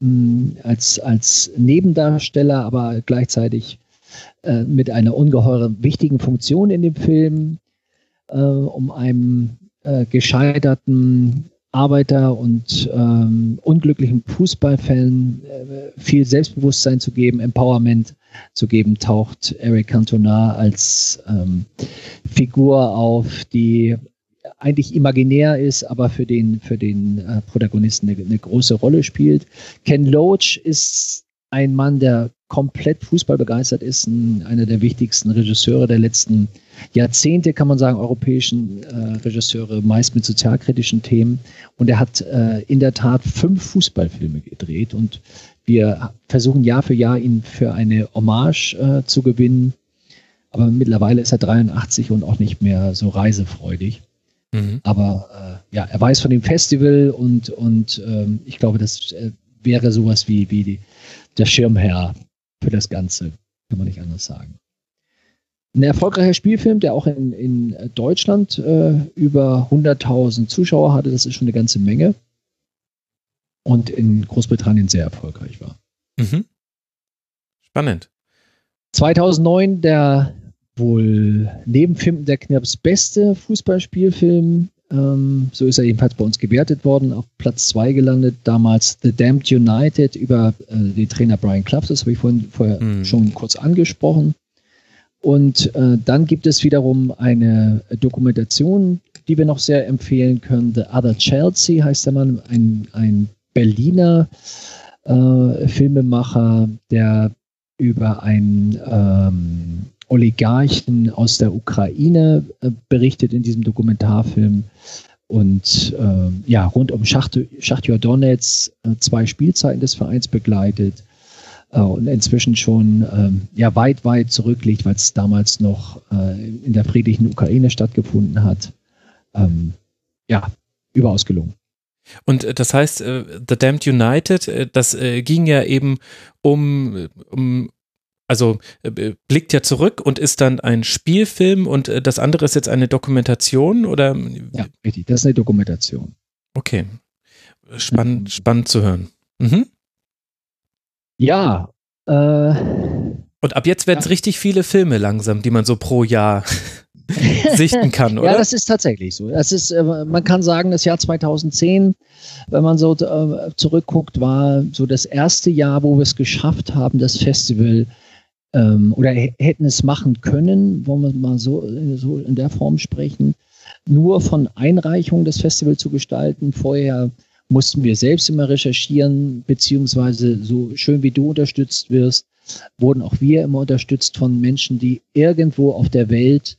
mh, mm, als, als Nebendarsteller, aber gleichzeitig äh, mit einer ungeheuren wichtigen Funktion in dem Film, äh, um einem äh, gescheiterten Arbeiter und ähm, unglücklichen Fußballfällen äh, viel Selbstbewusstsein zu geben, Empowerment zu geben, taucht Eric Cantona als ähm, Figur auf, die eigentlich imaginär ist, aber für den, für den äh, Protagonisten eine, eine, große Rolle spielt. Ken Loach ist ein Mann, der komplett Fußball begeistert ist, ein, einer der wichtigsten Regisseure der letzten Jahrzehnte, kann man sagen, europäischen äh, Regisseure, meist mit sozialkritischen Themen. Und er hat äh, in der Tat fünf Fußballfilme gedreht und wir versuchen Jahr für Jahr ihn für eine Hommage äh, zu gewinnen. Aber mittlerweile ist er 83 und auch nicht mehr so reisefreudig. Mhm. Aber äh, ja, er weiß von dem Festival und, und ähm, ich glaube, das äh, wäre sowas wie, wie die, der Schirmherr für das Ganze, kann man nicht anders sagen. Ein erfolgreicher Spielfilm, der auch in, in Deutschland äh, über 100.000 Zuschauer hatte, das ist schon eine ganze Menge. Und in Großbritannien sehr erfolgreich war. Mhm. Spannend. 2009 der wohl neben Film der Knirps beste Fußballspielfilm ähm, so ist er jedenfalls bei uns gewertet worden, auf Platz 2 gelandet. Damals The Damned United über äh, den Trainer Brian Clough, das habe ich vorhin vorher mhm. schon kurz angesprochen. Und äh, dann gibt es wiederum eine Dokumentation, die wir noch sehr empfehlen können. The Other Chelsea heißt der Mann, ein, ein Berliner äh, Filmemacher, der über ein ähm, Oligarchen aus der Ukraine äh, berichtet in diesem Dokumentarfilm. Und äh, ja, rund um Schacht, Schachtjor Donetsk äh, zwei Spielzeiten des Vereins begleitet äh, und inzwischen schon ähm, ja, weit, weit zurückliegt, weil es damals noch äh, in der friedlichen Ukraine stattgefunden hat. Ähm, ja, überaus gelungen. Und äh, das heißt, The Damned United, das ging ja eben um, um also äh, blickt ja zurück und ist dann ein Spielfilm und äh, das andere ist jetzt eine Dokumentation oder? Ja, richtig, das ist eine Dokumentation. Okay. Spannend, spannend zu hören. Mhm. Ja, äh, Und ab jetzt werden es ja. richtig viele Filme langsam, die man so pro Jahr sichten kann, oder? Ja, das ist tatsächlich so. Das ist, äh, man kann sagen, das Jahr 2010, wenn man so äh, zurückguckt, war so das erste Jahr, wo wir es geschafft haben, das Festival ähm, oder hätten es machen können, wollen wir mal so, so in der Form sprechen, nur von Einreichung des Festivals zu gestalten. Vorher mussten wir selbst immer recherchieren, beziehungsweise so schön wie du unterstützt wirst, wurden auch wir immer unterstützt von Menschen, die irgendwo auf der Welt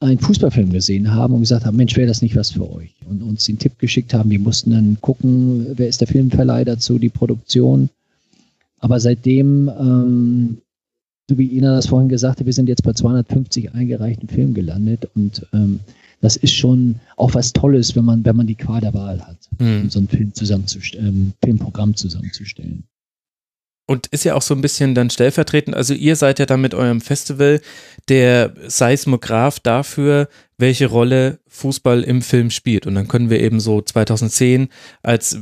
einen Fußballfilm gesehen haben und gesagt haben, Mensch, wäre das nicht was für euch? Und uns den Tipp geschickt haben, wir mussten dann gucken, wer ist der Filmverleih dazu, die Produktion. Aber seitdem, ähm, so wie Ina das vorhin gesagt hat, wir sind jetzt bei 250 eingereichten Filmen gelandet und ähm, das ist schon auch was Tolles, wenn man, wenn man die Qual der Wahl hat, mhm. so ein Film zusammenzustellen, ähm, Filmprogramm zusammenzustellen. Und ist ja auch so ein bisschen dann stellvertretend, also ihr seid ja dann mit eurem Festival der Seismograph dafür, welche Rolle Fußball im Film spielt. Und dann können wir eben so 2010 als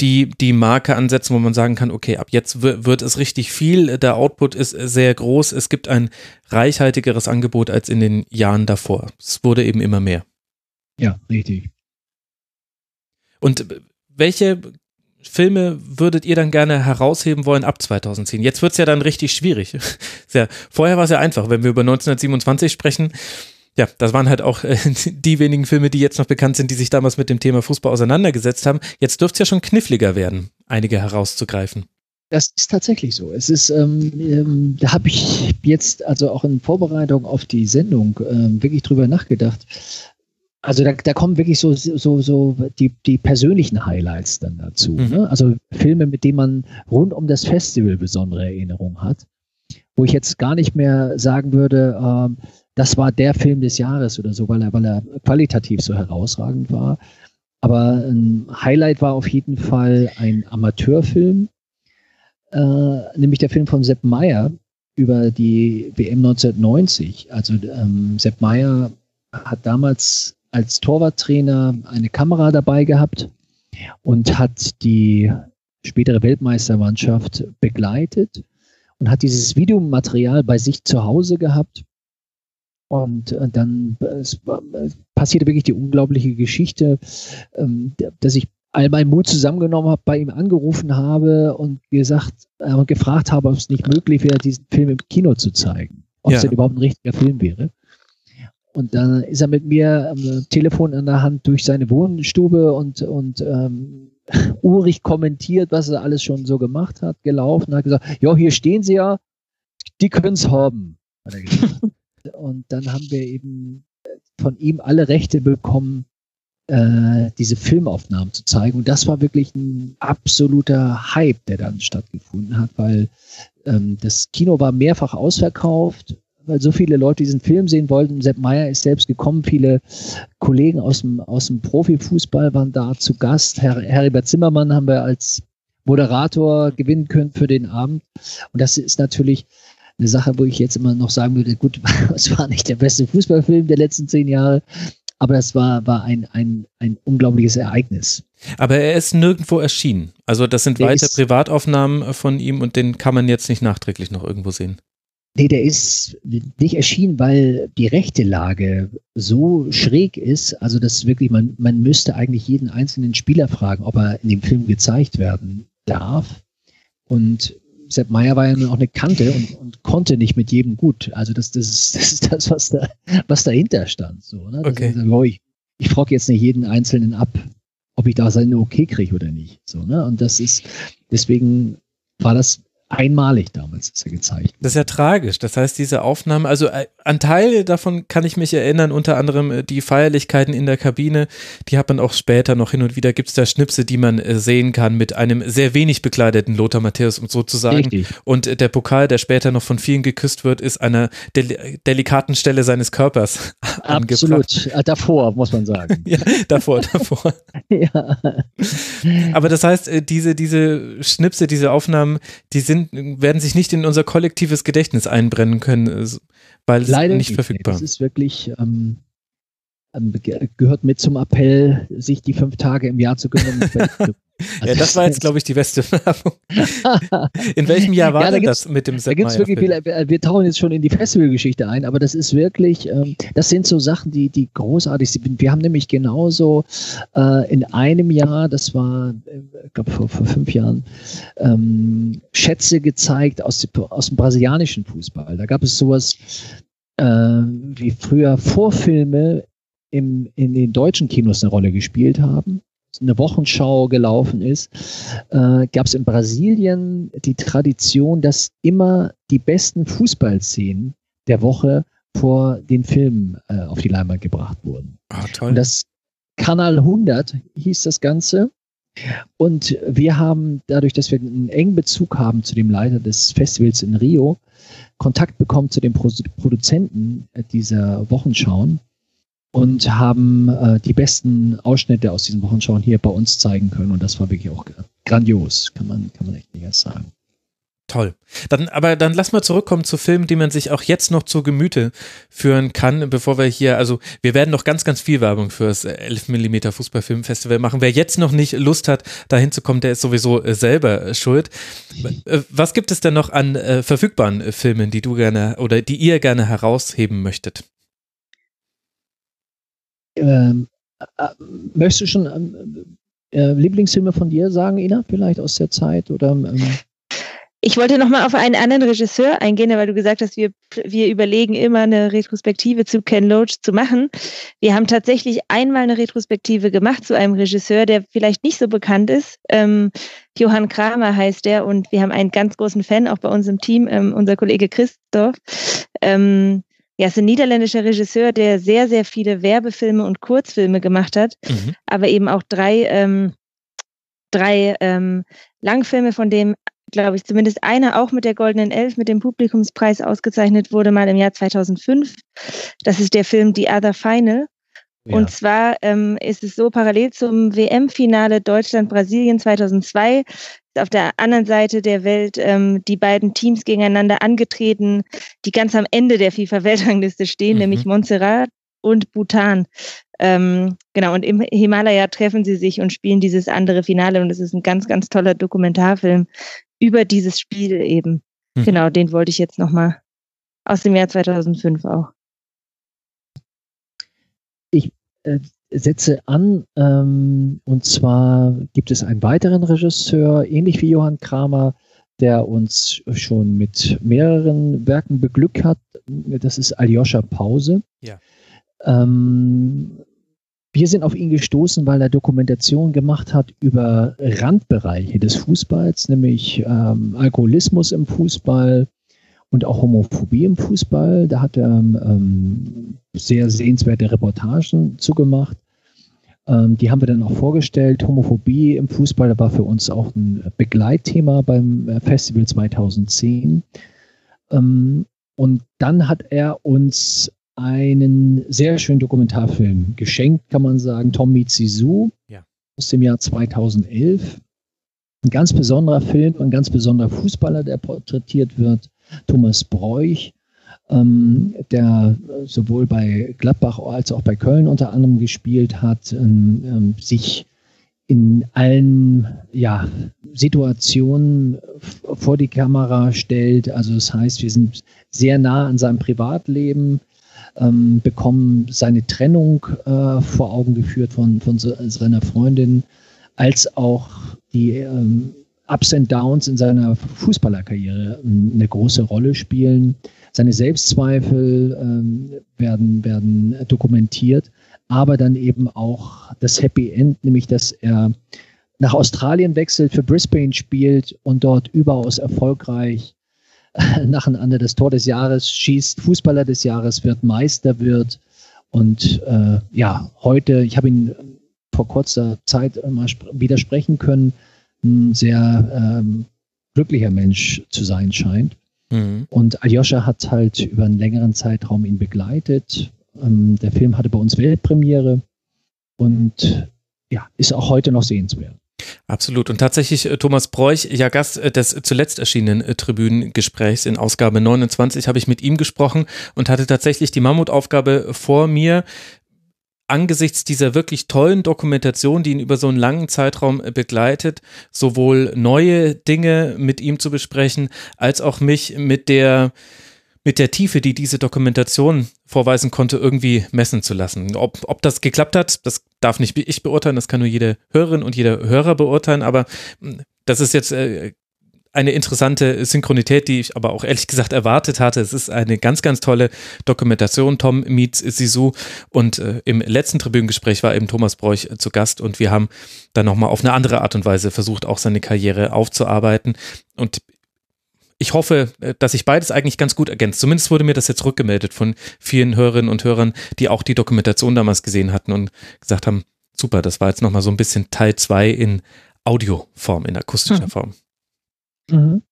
die, die Marke ansetzen, wo man sagen kann, okay, ab jetzt wird es richtig viel, der Output ist sehr groß, es gibt ein reichhaltigeres Angebot als in den Jahren davor. Es wurde eben immer mehr. Ja, richtig. Und welche Filme würdet ihr dann gerne herausheben wollen ab 2010? Jetzt wird es ja dann richtig schwierig. ja, vorher war es ja einfach, wenn wir über 1927 sprechen. Ja, das waren halt auch äh, die wenigen Filme, die jetzt noch bekannt sind, die sich damals mit dem Thema Fußball auseinandergesetzt haben. Jetzt dürfte es ja schon kniffliger werden, einige herauszugreifen. Das ist tatsächlich so. Es ist, ähm, ähm, da habe ich jetzt also auch in Vorbereitung auf die Sendung ähm, wirklich drüber nachgedacht. Also da, da kommen wirklich so, so, so die, die persönlichen Highlights dann dazu. Mhm. Ne? Also Filme, mit denen man rund um das Festival besondere Erinnerungen hat. Wo ich jetzt gar nicht mehr sagen würde, ähm, das war der Film des Jahres oder so, weil er, weil er qualitativ so herausragend war. Aber ein Highlight war auf jeden Fall ein Amateurfilm, äh, nämlich der Film von Sepp Meyer über die WM 1990. Also ähm, Sepp Meyer hat damals als Torwarttrainer eine Kamera dabei gehabt und hat die spätere Weltmeistermannschaft begleitet und hat dieses Videomaterial bei sich zu Hause gehabt. Und äh, dann es, es passierte wirklich die unglaubliche Geschichte, ähm, dass ich all meinen Mut zusammengenommen habe, bei ihm angerufen habe und gesagt äh, gefragt habe, ob es nicht möglich wäre, diesen Film im Kino zu zeigen, ob ja. es denn überhaupt ein richtiger Film wäre. Und dann ist er mit mir am Telefon in der Hand durch seine Wohnstube und, und ähm, urig kommentiert, was er alles schon so gemacht hat, gelaufen, hat gesagt, ja, hier stehen sie ja, die können es haben. Und dann haben wir eben von ihm alle Rechte bekommen, äh, diese Filmaufnahmen zu zeigen. Und das war wirklich ein absoluter Hype, der dann stattgefunden hat, weil ähm, das Kino war mehrfach ausverkauft weil so viele Leute diesen Film sehen wollten. Sepp Meyer ist selbst gekommen, viele Kollegen aus dem, aus dem Profifußball waren da zu Gast. Her Heribert Zimmermann haben wir als Moderator gewinnen können für den Abend. Und das ist natürlich eine Sache, wo ich jetzt immer noch sagen würde, gut, es war nicht der beste Fußballfilm der letzten zehn Jahre, aber das war, war ein, ein, ein unglaubliches Ereignis. Aber er ist nirgendwo erschienen. Also das sind der weiter Privataufnahmen von ihm und den kann man jetzt nicht nachträglich noch irgendwo sehen. Nee, der ist nicht erschienen, weil die rechte Lage so schräg ist, also dass wirklich, man, man müsste eigentlich jeden einzelnen Spieler fragen, ob er in dem Film gezeigt werden darf. Und Sepp Meyer war ja nun auch eine Kante und, und konnte nicht mit jedem gut. Also das, das, ist, das ist das, was, da, was dahinter stand. So, ne? okay. Ist, oh, ich, ich frage jetzt nicht jeden Einzelnen ab, ob ich da seine Okay kriege oder nicht. So, ne? Und das ist, deswegen war das einmalig damals ist er gezeigt. Das ist ja tragisch. Das heißt, diese Aufnahme, also äh, an Teile davon kann ich mich erinnern, unter anderem äh, die Feierlichkeiten in der Kabine, die hat man auch später noch hin und wieder, gibt es da Schnipse, die man äh, sehen kann mit einem sehr wenig bekleideten Lothar Matthäus, um sozusagen. Richtig. Und der Pokal, der später noch von vielen geküsst wird, ist einer del delikaten Stelle seines Körpers Absolut. Davor, muss man sagen. ja, davor, davor. ja. Aber das heißt, diese, diese Schnipse, diese Aufnahmen, die sind sind, werden sich nicht in unser kollektives Gedächtnis einbrennen können, weil es Leider nicht verfügbar ist. Das ist wirklich, ähm, ähm gehört mit zum Appell, sich die fünf Tage im Jahr zu gönnen. ja, das war jetzt, glaube ich, die beste Werbung. In welchem Jahr war ja, da denn das mit dem Sepp Da gibt es wirklich viele, wir tauchen jetzt schon in die Festivalgeschichte ein, aber das ist wirklich, ähm, das sind so Sachen, die, die großartig sind. Wir haben nämlich genauso äh, in einem Jahr, das war, äh, ich glaube vor, vor fünf Jahren, ähm, Schätze gezeigt aus, aus dem brasilianischen Fußball. Da gab es sowas äh, wie früher Vorfilme im, in den deutschen Kinos eine Rolle gespielt haben eine Wochenschau gelaufen ist, äh, gab es in Brasilien die Tradition, dass immer die besten Fußballszenen der Woche vor den Filmen äh, auf die Leinwand gebracht wurden. Ah, toll. Und das Kanal 100 hieß das Ganze. Und wir haben dadurch, dass wir einen engen Bezug haben zu dem Leiter des Festivals in Rio, Kontakt bekommen zu den Produzenten dieser Wochenschauen und haben äh, die besten Ausschnitte aus diesen Wochenschauen hier bei uns zeigen können. Und das war wirklich auch grandios, kann man, kann man echt nicht erst sagen. Toll. Dann, aber dann lass mal zurückkommen zu Filmen, die man sich auch jetzt noch zu Gemüte führen kann, bevor wir hier, also wir werden noch ganz, ganz viel Werbung fürs 11 mm Fußballfilmfestival machen. Wer jetzt noch nicht Lust hat, da hinzukommen, der ist sowieso äh, selber äh, schuld. Äh, was gibt es denn noch an äh, verfügbaren Filmen, die du gerne oder die ihr gerne herausheben möchtet? Ähm, äh, möchtest du schon ähm, äh, Lieblingsfilme von dir sagen, Ina, vielleicht aus der Zeit? Oder, ähm? Ich wollte nochmal auf einen anderen Regisseur eingehen, weil du gesagt hast, wir, wir überlegen immer eine Retrospektive zu Ken Loach zu machen. Wir haben tatsächlich einmal eine Retrospektive gemacht zu einem Regisseur, der vielleicht nicht so bekannt ist. Ähm, Johann Kramer heißt der und wir haben einen ganz großen Fan auch bei uns im Team, ähm, unser Kollege Christoph. Ähm, ja, ist ein niederländischer Regisseur, der sehr, sehr viele Werbefilme und Kurzfilme gemacht hat, mhm. aber eben auch drei, ähm, drei ähm, Langfilme, von dem, glaube ich, zumindest einer auch mit der Goldenen Elf, mit dem Publikumspreis ausgezeichnet wurde, mal im Jahr 2005. Das ist der Film The Other Final. Ja. Und zwar ähm, ist es so, parallel zum WM-Finale Deutschland-Brasilien 2002 auf der anderen Seite der Welt ähm, die beiden Teams gegeneinander angetreten, die ganz am Ende der FIFA-Weltrangliste stehen, mhm. nämlich Montserrat und Bhutan. Ähm, genau, und im Himalaya treffen sie sich und spielen dieses andere Finale und es ist ein ganz, ganz toller Dokumentarfilm über dieses Spiel eben. Mhm. Genau, den wollte ich jetzt nochmal aus dem Jahr 2005 auch. Äh, setze an. Ähm, und zwar gibt es einen weiteren Regisseur, ähnlich wie Johann Kramer, der uns schon mit mehreren Werken beglückt hat. Das ist Aljoscha Pause. Ja. Ähm, wir sind auf ihn gestoßen, weil er Dokumentation gemacht hat über Randbereiche des Fußballs, nämlich ähm, Alkoholismus im Fußball, und auch Homophobie im Fußball. Da hat er ähm, sehr sehenswerte Reportagen zugemacht. Ähm, die haben wir dann auch vorgestellt. Homophobie im Fußball war für uns auch ein Begleitthema beim äh, Festival 2010. Ähm, und dann hat er uns einen sehr schönen Dokumentarfilm geschenkt, kann man sagen, Tom meets Sisu ja. aus dem Jahr 2011. Ein ganz besonderer Film, ein ganz besonderer Fußballer, der porträtiert wird. Thomas Bräuch, ähm, der sowohl bei Gladbach als auch bei Köln unter anderem gespielt hat, ähm, ähm sich in allen ja, Situationen vor die Kamera stellt. Also das heißt, wir sind sehr nah an seinem Privatleben, ähm, bekommen seine Trennung äh, vor Augen geführt von, von seiner Freundin, als auch die ähm, Ups and Downs in seiner Fußballerkarriere ähm, eine große Rolle spielen. Seine Selbstzweifel ähm, werden, werden dokumentiert, aber dann eben auch das Happy End, nämlich dass er nach Australien wechselt, für Brisbane spielt und dort überaus erfolgreich nacheinander das Tor des Jahres schießt, Fußballer des Jahres wird, Meister wird. Und äh, ja, heute, ich habe ihn vor kurzer Zeit mal widersprechen können, ein sehr ähm, glücklicher Mensch zu sein scheint. Mhm. Und Aljoscha hat halt über einen längeren Zeitraum ihn begleitet. Ähm, der Film hatte bei uns Weltpremiere und ja, ist auch heute noch sehenswert. Absolut. Und tatsächlich äh, Thomas Bräuch, ja Gast äh, des zuletzt erschienenen äh, Tribünengesprächs in Ausgabe 29, habe ich mit ihm gesprochen und hatte tatsächlich die Mammutaufgabe vor mir, angesichts dieser wirklich tollen Dokumentation, die ihn über so einen langen Zeitraum begleitet, sowohl neue Dinge mit ihm zu besprechen, als auch mich mit der mit der Tiefe, die diese Dokumentation vorweisen konnte, irgendwie messen zu lassen. Ob, ob das geklappt hat, das darf nicht ich beurteilen, das kann nur jede Hörerin und jeder Hörer beurteilen, aber hm, das ist jetzt äh, eine interessante Synchronität, die ich aber auch ehrlich gesagt erwartet hatte. Es ist eine ganz, ganz tolle Dokumentation. Tom meets Sisu und äh, im letzten Tribünengespräch war eben Thomas Bräuch äh, zu Gast und wir haben dann nochmal auf eine andere Art und Weise versucht, auch seine Karriere aufzuarbeiten. Und ich hoffe, äh, dass sich beides eigentlich ganz gut ergänzt. Zumindest wurde mir das jetzt rückgemeldet von vielen Hörerinnen und Hörern, die auch die Dokumentation damals gesehen hatten und gesagt haben, super, das war jetzt nochmal so ein bisschen Teil zwei in Audioform, in akustischer hm. Form. Mhm.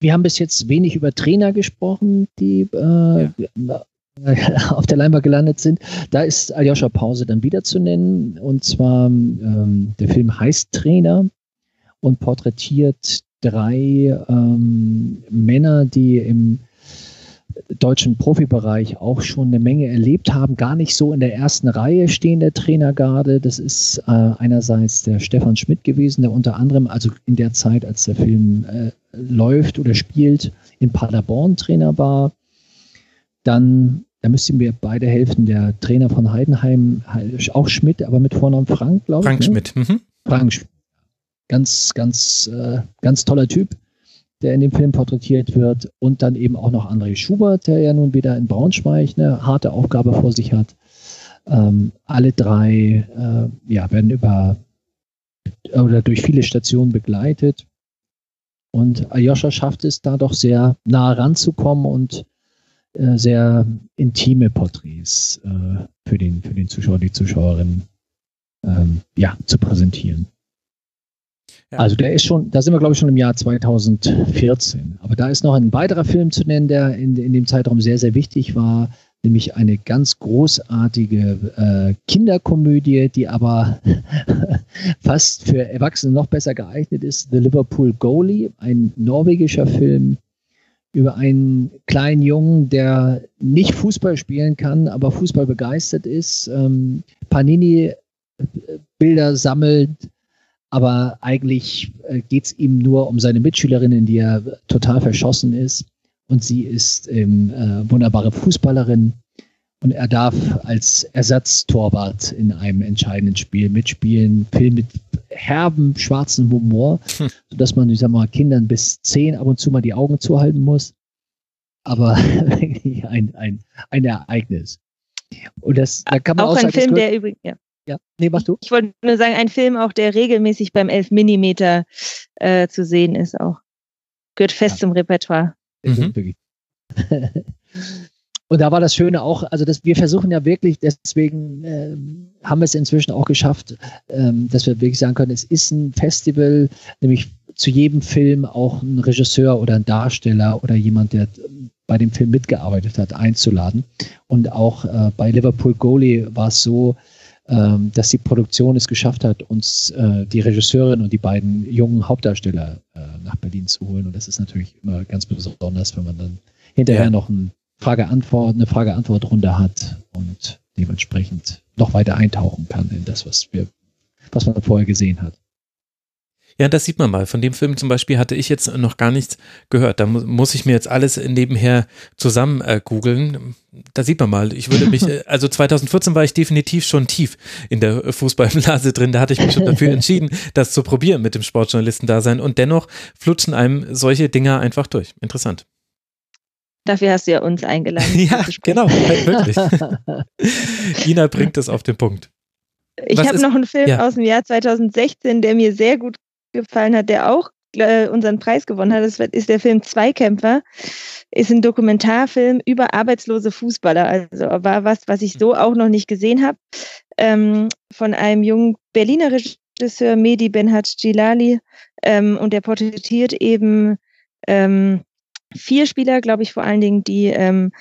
Wir haben bis jetzt wenig über Trainer gesprochen, die äh, ja. auf der Leinwand gelandet sind. Da ist Aljoscha Pause dann wieder zu nennen. Und zwar ähm, der Film heißt Trainer und porträtiert drei ähm, Männer, die im deutschen Profibereich auch schon eine Menge erlebt haben, gar nicht so in der ersten Reihe stehen der Trainergarde. Das ist äh, einerseits der Stefan Schmidt gewesen, der unter anderem, also in der Zeit, als der Film äh, läuft oder spielt, in Paderborn Trainer war. Dann, da müssten wir beide helfen, der Trainer von Heidenheim, auch Schmidt, aber mit Vornamen Frank, glaube ich. Frank ne? Schmidt. Mhm. Frank Schmidt. Ganz, ganz, äh, ganz toller Typ der in dem Film porträtiert wird. Und dann eben auch noch André Schubert, der ja nun wieder in Braunschweig eine harte Aufgabe vor sich hat. Ähm, alle drei äh, ja, werden über oder durch viele Stationen begleitet. Und Ayosha schafft es da doch sehr nah ranzukommen und äh, sehr intime Porträts äh, für, den, für den Zuschauer, die Zuschauerin ähm, ja, zu präsentieren. Also der ist schon, da sind wir glaube ich schon im Jahr 2014. Aber da ist noch ein weiterer Film zu nennen, der in, in dem Zeitraum sehr, sehr wichtig war, nämlich eine ganz großartige äh, Kinderkomödie, die aber fast für Erwachsene noch besser geeignet ist. The Liverpool Goalie, ein norwegischer Film über einen kleinen Jungen, der nicht Fußball spielen kann, aber Fußball begeistert ist, ähm, Panini-Bilder sammelt, aber eigentlich äh, geht es ihm nur um seine Mitschülerin, in die er total verschossen ist. Und sie ist ähm, äh, wunderbare Fußballerin. Und er darf als Ersatztorwart in einem entscheidenden Spiel mitspielen. Film mit herben, schwarzen Humor, hm. sodass man, ich sag mal, Kindern bis zehn ab und zu mal die Augen zuhalten muss. Aber ein, ein, ein Ereignis. Und das, da kann man auch, auch ein sagen, Film, der übrigens, ja. Ja, nee, mach du. Ich wollte nur sagen, ein Film auch, der regelmäßig beim 11 Millimeter äh, zu sehen ist auch. Gehört fest ja. zum Repertoire. Mhm. Und da war das Schöne auch, also das, wir versuchen ja wirklich, deswegen äh, haben wir es inzwischen auch geschafft, ähm, dass wir wirklich sagen können, es ist ein Festival, nämlich zu jedem Film auch ein Regisseur oder ein Darsteller oder jemand, der bei dem Film mitgearbeitet hat, einzuladen. Und auch äh, bei Liverpool Goalie war es so, ähm, dass die Produktion es geschafft hat, uns äh, die Regisseurin und die beiden jungen Hauptdarsteller äh, nach Berlin zu holen. Und das ist natürlich immer ganz besonders, wenn man dann hinterher ja. noch ein Frage-Antwort, eine Frage-Antwort-Runde hat und dementsprechend noch weiter eintauchen kann in das, was wir, was man vorher gesehen hat. Ja, das sieht man mal. Von dem Film zum Beispiel hatte ich jetzt noch gar nichts gehört. Da mu muss ich mir jetzt alles nebenher zusammen äh, googeln. Da sieht man mal. Ich würde mich, äh, also 2014 war ich definitiv schon tief in der Fußballblase drin. Da hatte ich mich schon dafür entschieden, das zu probieren mit dem Sportjournalistendasein. Und dennoch flutschen einem solche Dinger einfach durch. Interessant. Dafür hast du ja uns eingeladen. ja, genau, halt wirklich. Ina bringt es auf den Punkt. Ich habe noch einen Film ja. aus dem Jahr 2016, der mir sehr gut gefallen hat, der auch äh, unseren Preis gewonnen hat. Das ist der Film Zweikämpfer. Ist ein Dokumentarfilm über arbeitslose Fußballer. Also war was, was ich so auch noch nicht gesehen habe. Ähm, von einem jungen Berliner Regisseur, Mehdi Benhaj Gilali. Ähm, und der porträtiert eben ähm, vier Spieler, glaube ich, vor allen Dingen, die ähm,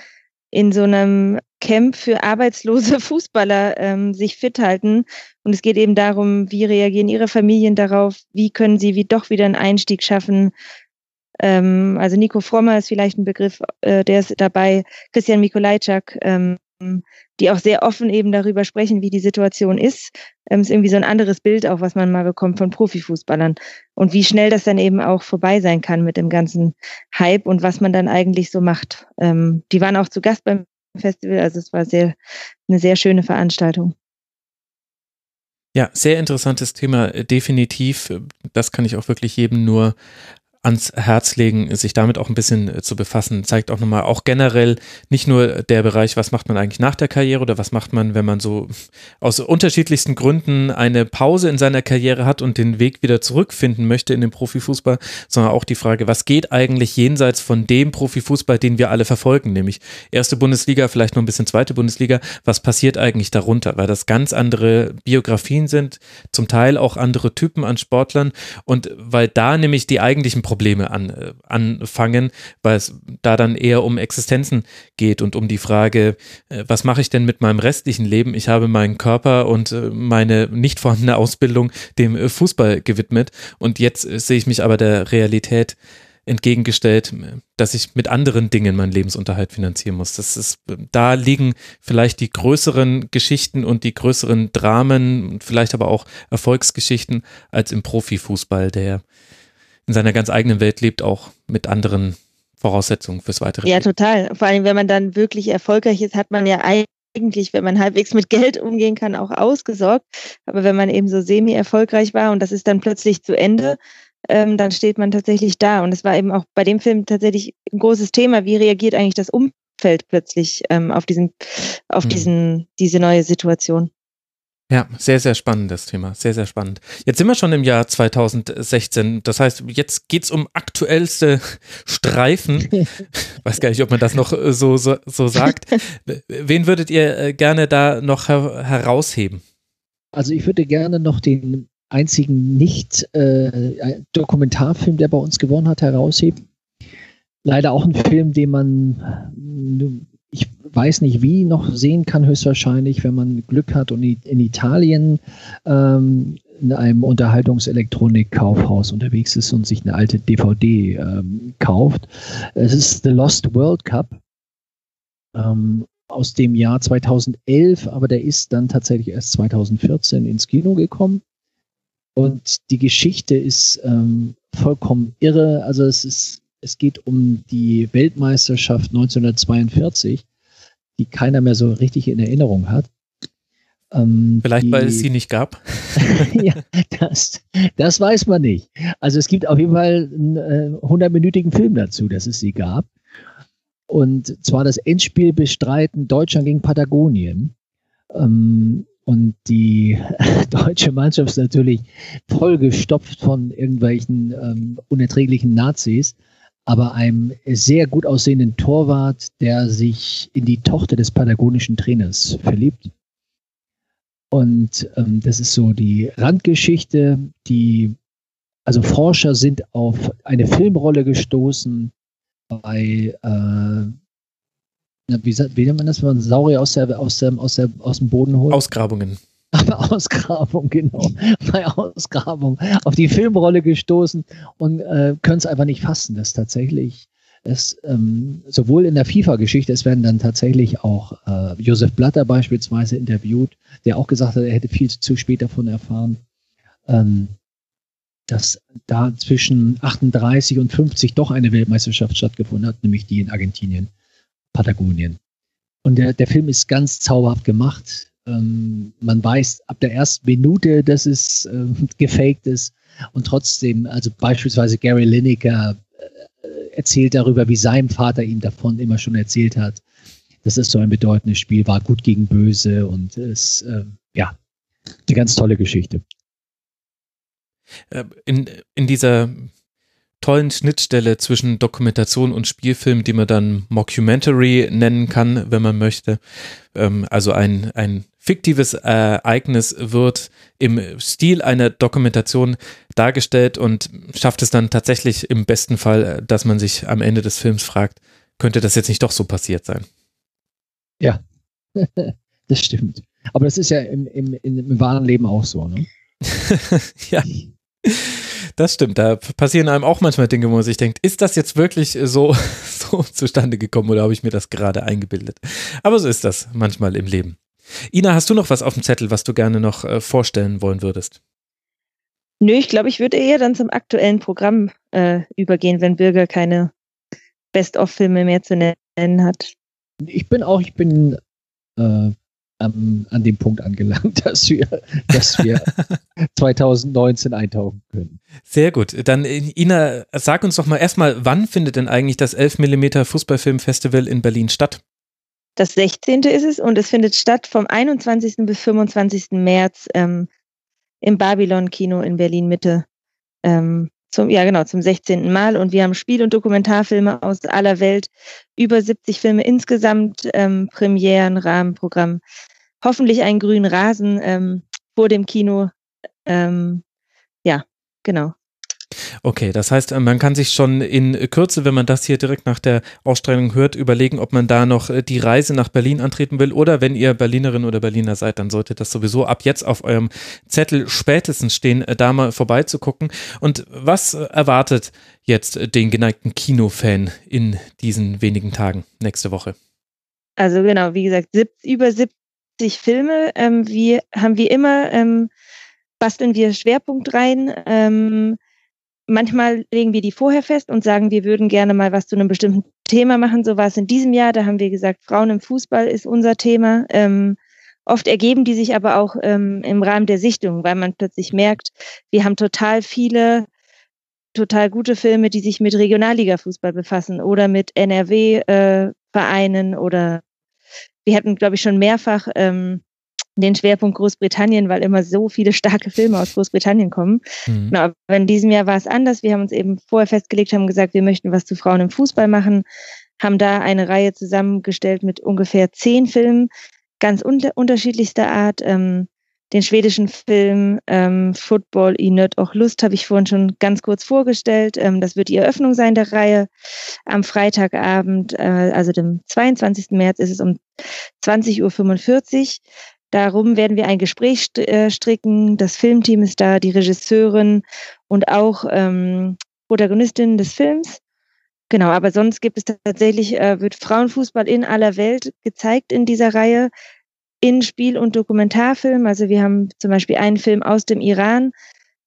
in so einem Camp für arbeitslose Fußballer ähm, sich fit halten. Und es geht eben darum, wie reagieren ihre Familien darauf, wie können sie wie doch wieder einen Einstieg schaffen. Ähm, also Nico Frommer ist vielleicht ein Begriff, äh, der ist dabei, Christian Mikolajczak, ähm, die auch sehr offen eben darüber sprechen, wie die Situation ist. Ähm, ist irgendwie so ein anderes Bild auch, was man mal bekommt von Profifußballern und wie schnell das dann eben auch vorbei sein kann mit dem ganzen Hype und was man dann eigentlich so macht. Ähm, die waren auch zu Gast beim Festival, also es war sehr eine sehr schöne Veranstaltung. Ja, sehr interessantes Thema, definitiv. Das kann ich auch wirklich jedem nur ans Herz legen, sich damit auch ein bisschen äh, zu befassen. Zeigt auch nochmal, auch generell nicht nur der Bereich, was macht man eigentlich nach der Karriere oder was macht man, wenn man so aus unterschiedlichsten Gründen eine Pause in seiner Karriere hat und den Weg wieder zurückfinden möchte in den Profifußball, sondern auch die Frage, was geht eigentlich jenseits von dem Profifußball, den wir alle verfolgen, nämlich erste Bundesliga, vielleicht noch ein bisschen zweite Bundesliga, was passiert eigentlich darunter, weil das ganz andere Biografien sind, zum Teil auch andere Typen an Sportlern. Und weil da nämlich die eigentlichen Probleme an, äh, anfangen, weil es da dann eher um Existenzen geht und um die Frage, äh, was mache ich denn mit meinem restlichen Leben? Ich habe meinen Körper und äh, meine nicht vorhandene Ausbildung dem Fußball gewidmet und jetzt sehe ich mich aber der Realität entgegengestellt, dass ich mit anderen Dingen meinen Lebensunterhalt finanzieren muss. Das ist, da liegen vielleicht die größeren Geschichten und die größeren Dramen, vielleicht aber auch Erfolgsgeschichten als im Profifußball, der in seiner ganz eigenen Welt lebt, auch mit anderen Voraussetzungen fürs weitere. Ja, total. Vor allem, wenn man dann wirklich erfolgreich ist, hat man ja eigentlich, wenn man halbwegs mit Geld umgehen kann, auch ausgesorgt. Aber wenn man eben so semi-erfolgreich war und das ist dann plötzlich zu Ende, ähm, dann steht man tatsächlich da. Und es war eben auch bei dem Film tatsächlich ein großes Thema. Wie reagiert eigentlich das Umfeld plötzlich ähm, auf diesen, auf hm. diesen, diese neue Situation? Ja, sehr, sehr spannendes Thema. Sehr, sehr spannend. Jetzt sind wir schon im Jahr 2016. Das heißt, jetzt geht es um aktuellste Streifen. Weiß gar nicht, ob man das noch äh, so, so, so sagt. Wen würdet ihr äh, gerne da noch her herausheben? Also ich würde gerne noch den einzigen Nicht-Dokumentarfilm, äh, der bei uns gewonnen hat, herausheben. Leider auch ein Film, den man ich weiß nicht wie, noch sehen kann, höchstwahrscheinlich, wenn man Glück hat und in Italien ähm, in einem Unterhaltungselektronik-Kaufhaus unterwegs ist und sich eine alte DVD ähm, kauft. Es ist The Lost World Cup ähm, aus dem Jahr 2011, aber der ist dann tatsächlich erst 2014 ins Kino gekommen. Und die Geschichte ist ähm, vollkommen irre. Also es ist es geht um die Weltmeisterschaft 1942, die keiner mehr so richtig in Erinnerung hat. Ähm, Vielleicht, die, weil es sie nicht gab. ja, das, das weiß man nicht. Also es gibt auf jeden Fall einen äh, 100-minütigen Film dazu, dass es sie gab. Und zwar das Endspiel bestreiten Deutschland gegen Patagonien. Ähm, und die deutsche Mannschaft ist natürlich vollgestopft von irgendwelchen ähm, unerträglichen Nazis aber einem sehr gut aussehenden Torwart, der sich in die Tochter des patagonischen Trainers verliebt. Und ähm, das ist so die Randgeschichte, die, also Forscher sind auf eine Filmrolle gestoßen bei, äh, wie, wie nennt man das, wenn man Saurier aus, der, aus, der, aus, der, aus dem Boden holt? Ausgrabungen. Ausgrabung, genau. Bei Ausgrabung auf die Filmrolle gestoßen und äh, können es einfach nicht fassen, dass tatsächlich es ähm, sowohl in der FIFA-Geschichte, es werden dann tatsächlich auch äh, Josef Blatter beispielsweise interviewt, der auch gesagt hat, er hätte viel zu spät davon erfahren, ähm, dass da zwischen 38 und 50 doch eine Weltmeisterschaft stattgefunden hat, nämlich die in Argentinien, Patagonien. Und der, der Film ist ganz zauberhaft gemacht. Ähm, man weiß ab der ersten Minute, dass es äh, gefaked ist. Und trotzdem, also beispielsweise Gary Lineker äh, erzählt darüber, wie sein Vater ihm davon immer schon erzählt hat, dass es so ein bedeutendes Spiel war, gut gegen böse und es, äh, ja, eine ganz tolle Geschichte. Äh, in, in dieser tollen Schnittstelle zwischen Dokumentation und Spielfilm, die man dann Mockumentary nennen kann, wenn man möchte. Ähm, also ein, ein fiktives Ereignis wird im Stil einer Dokumentation dargestellt und schafft es dann tatsächlich im besten Fall, dass man sich am Ende des Films fragt, könnte das jetzt nicht doch so passiert sein? Ja, das stimmt. Aber das ist ja im, im, im wahren Leben auch so, ne? ja. Das stimmt, da passieren einem auch manchmal Dinge, wo man sich denkt, ist das jetzt wirklich so, so zustande gekommen oder habe ich mir das gerade eingebildet? Aber so ist das manchmal im Leben. Ina, hast du noch was auf dem Zettel, was du gerne noch äh, vorstellen wollen würdest? Nö, ich glaube, ich würde eher dann zum aktuellen Programm äh, übergehen, wenn Bürger keine Best-of-Filme mehr zu nennen hat. Ich bin auch, ich bin äh, am, an dem Punkt angelangt, dass wir, dass wir 2019 eintauchen können. Sehr gut. Dann, Ina, sag uns doch mal erstmal, wann findet denn eigentlich das 11 mm Fußballfilmfestival in Berlin statt? Das 16. ist es und es findet statt vom 21. bis 25. März ähm, im Babylon-Kino in Berlin-Mitte. Ähm, zum, ja, genau, zum 16. Mal. Und wir haben Spiel- und Dokumentarfilme aus aller Welt, über 70 Filme insgesamt, ähm, Premieren, Rahmenprogramm, hoffentlich einen grünen Rasen ähm, vor dem Kino. Ähm, ja, genau. Okay, das heißt, äh, man kann sich schon in Kürze, wenn man das hier direkt nach der Ausstrahlung hört, überlegen, ob man da noch äh, die Reise nach Berlin antreten will oder wenn ihr Berlinerin oder Berliner seid, dann sollte das sowieso ab jetzt auf eurem Zettel spätestens stehen, äh, da mal vorbeizugucken. Und was erwartet jetzt den geneigten Kinofan in diesen wenigen Tagen nächste Woche? Also genau, wie gesagt, über 70 Filme. Ähm, wie haben wir immer ähm, basteln wir Schwerpunkt rein. Ähm, manchmal legen wir die vorher fest und sagen, wir würden gerne mal was zu einem bestimmten Thema machen. So war es in diesem Jahr. Da haben wir gesagt, Frauen im Fußball ist unser Thema. Ähm, oft ergeben die sich aber auch ähm, im Rahmen der Sichtung, weil man plötzlich merkt, wir haben total viele total gute Filme, die sich mit Regionalliga-Fußball befassen oder mit NRW-Vereinen äh, oder wir hatten, glaube ich, schon mehrfach ähm, den Schwerpunkt Großbritannien, weil immer so viele starke Filme aus Großbritannien kommen. Mhm. Genau, aber in diesem Jahr war es anders. Wir haben uns eben vorher festgelegt, haben gesagt, wir möchten was zu Frauen im Fußball machen, haben da eine Reihe zusammengestellt mit ungefähr zehn Filmen, ganz unter unterschiedlichster Art. Ähm, den schwedischen Film ähm, Football i Nöt auch Lust habe ich vorhin schon ganz kurz vorgestellt. Ähm, das wird die Eröffnung sein der Reihe. Am Freitagabend, äh, also dem 22. März, ist es um 20.45 Uhr. Darum werden wir ein Gespräch äh, stricken. Das Filmteam ist da, die Regisseurin und auch ähm, Protagonistin des Films. Genau, aber sonst gibt es tatsächlich, äh, wird Frauenfußball in aller Welt gezeigt in dieser Reihe, in Spiel- und Dokumentarfilm. Also wir haben zum Beispiel einen Film aus dem Iran,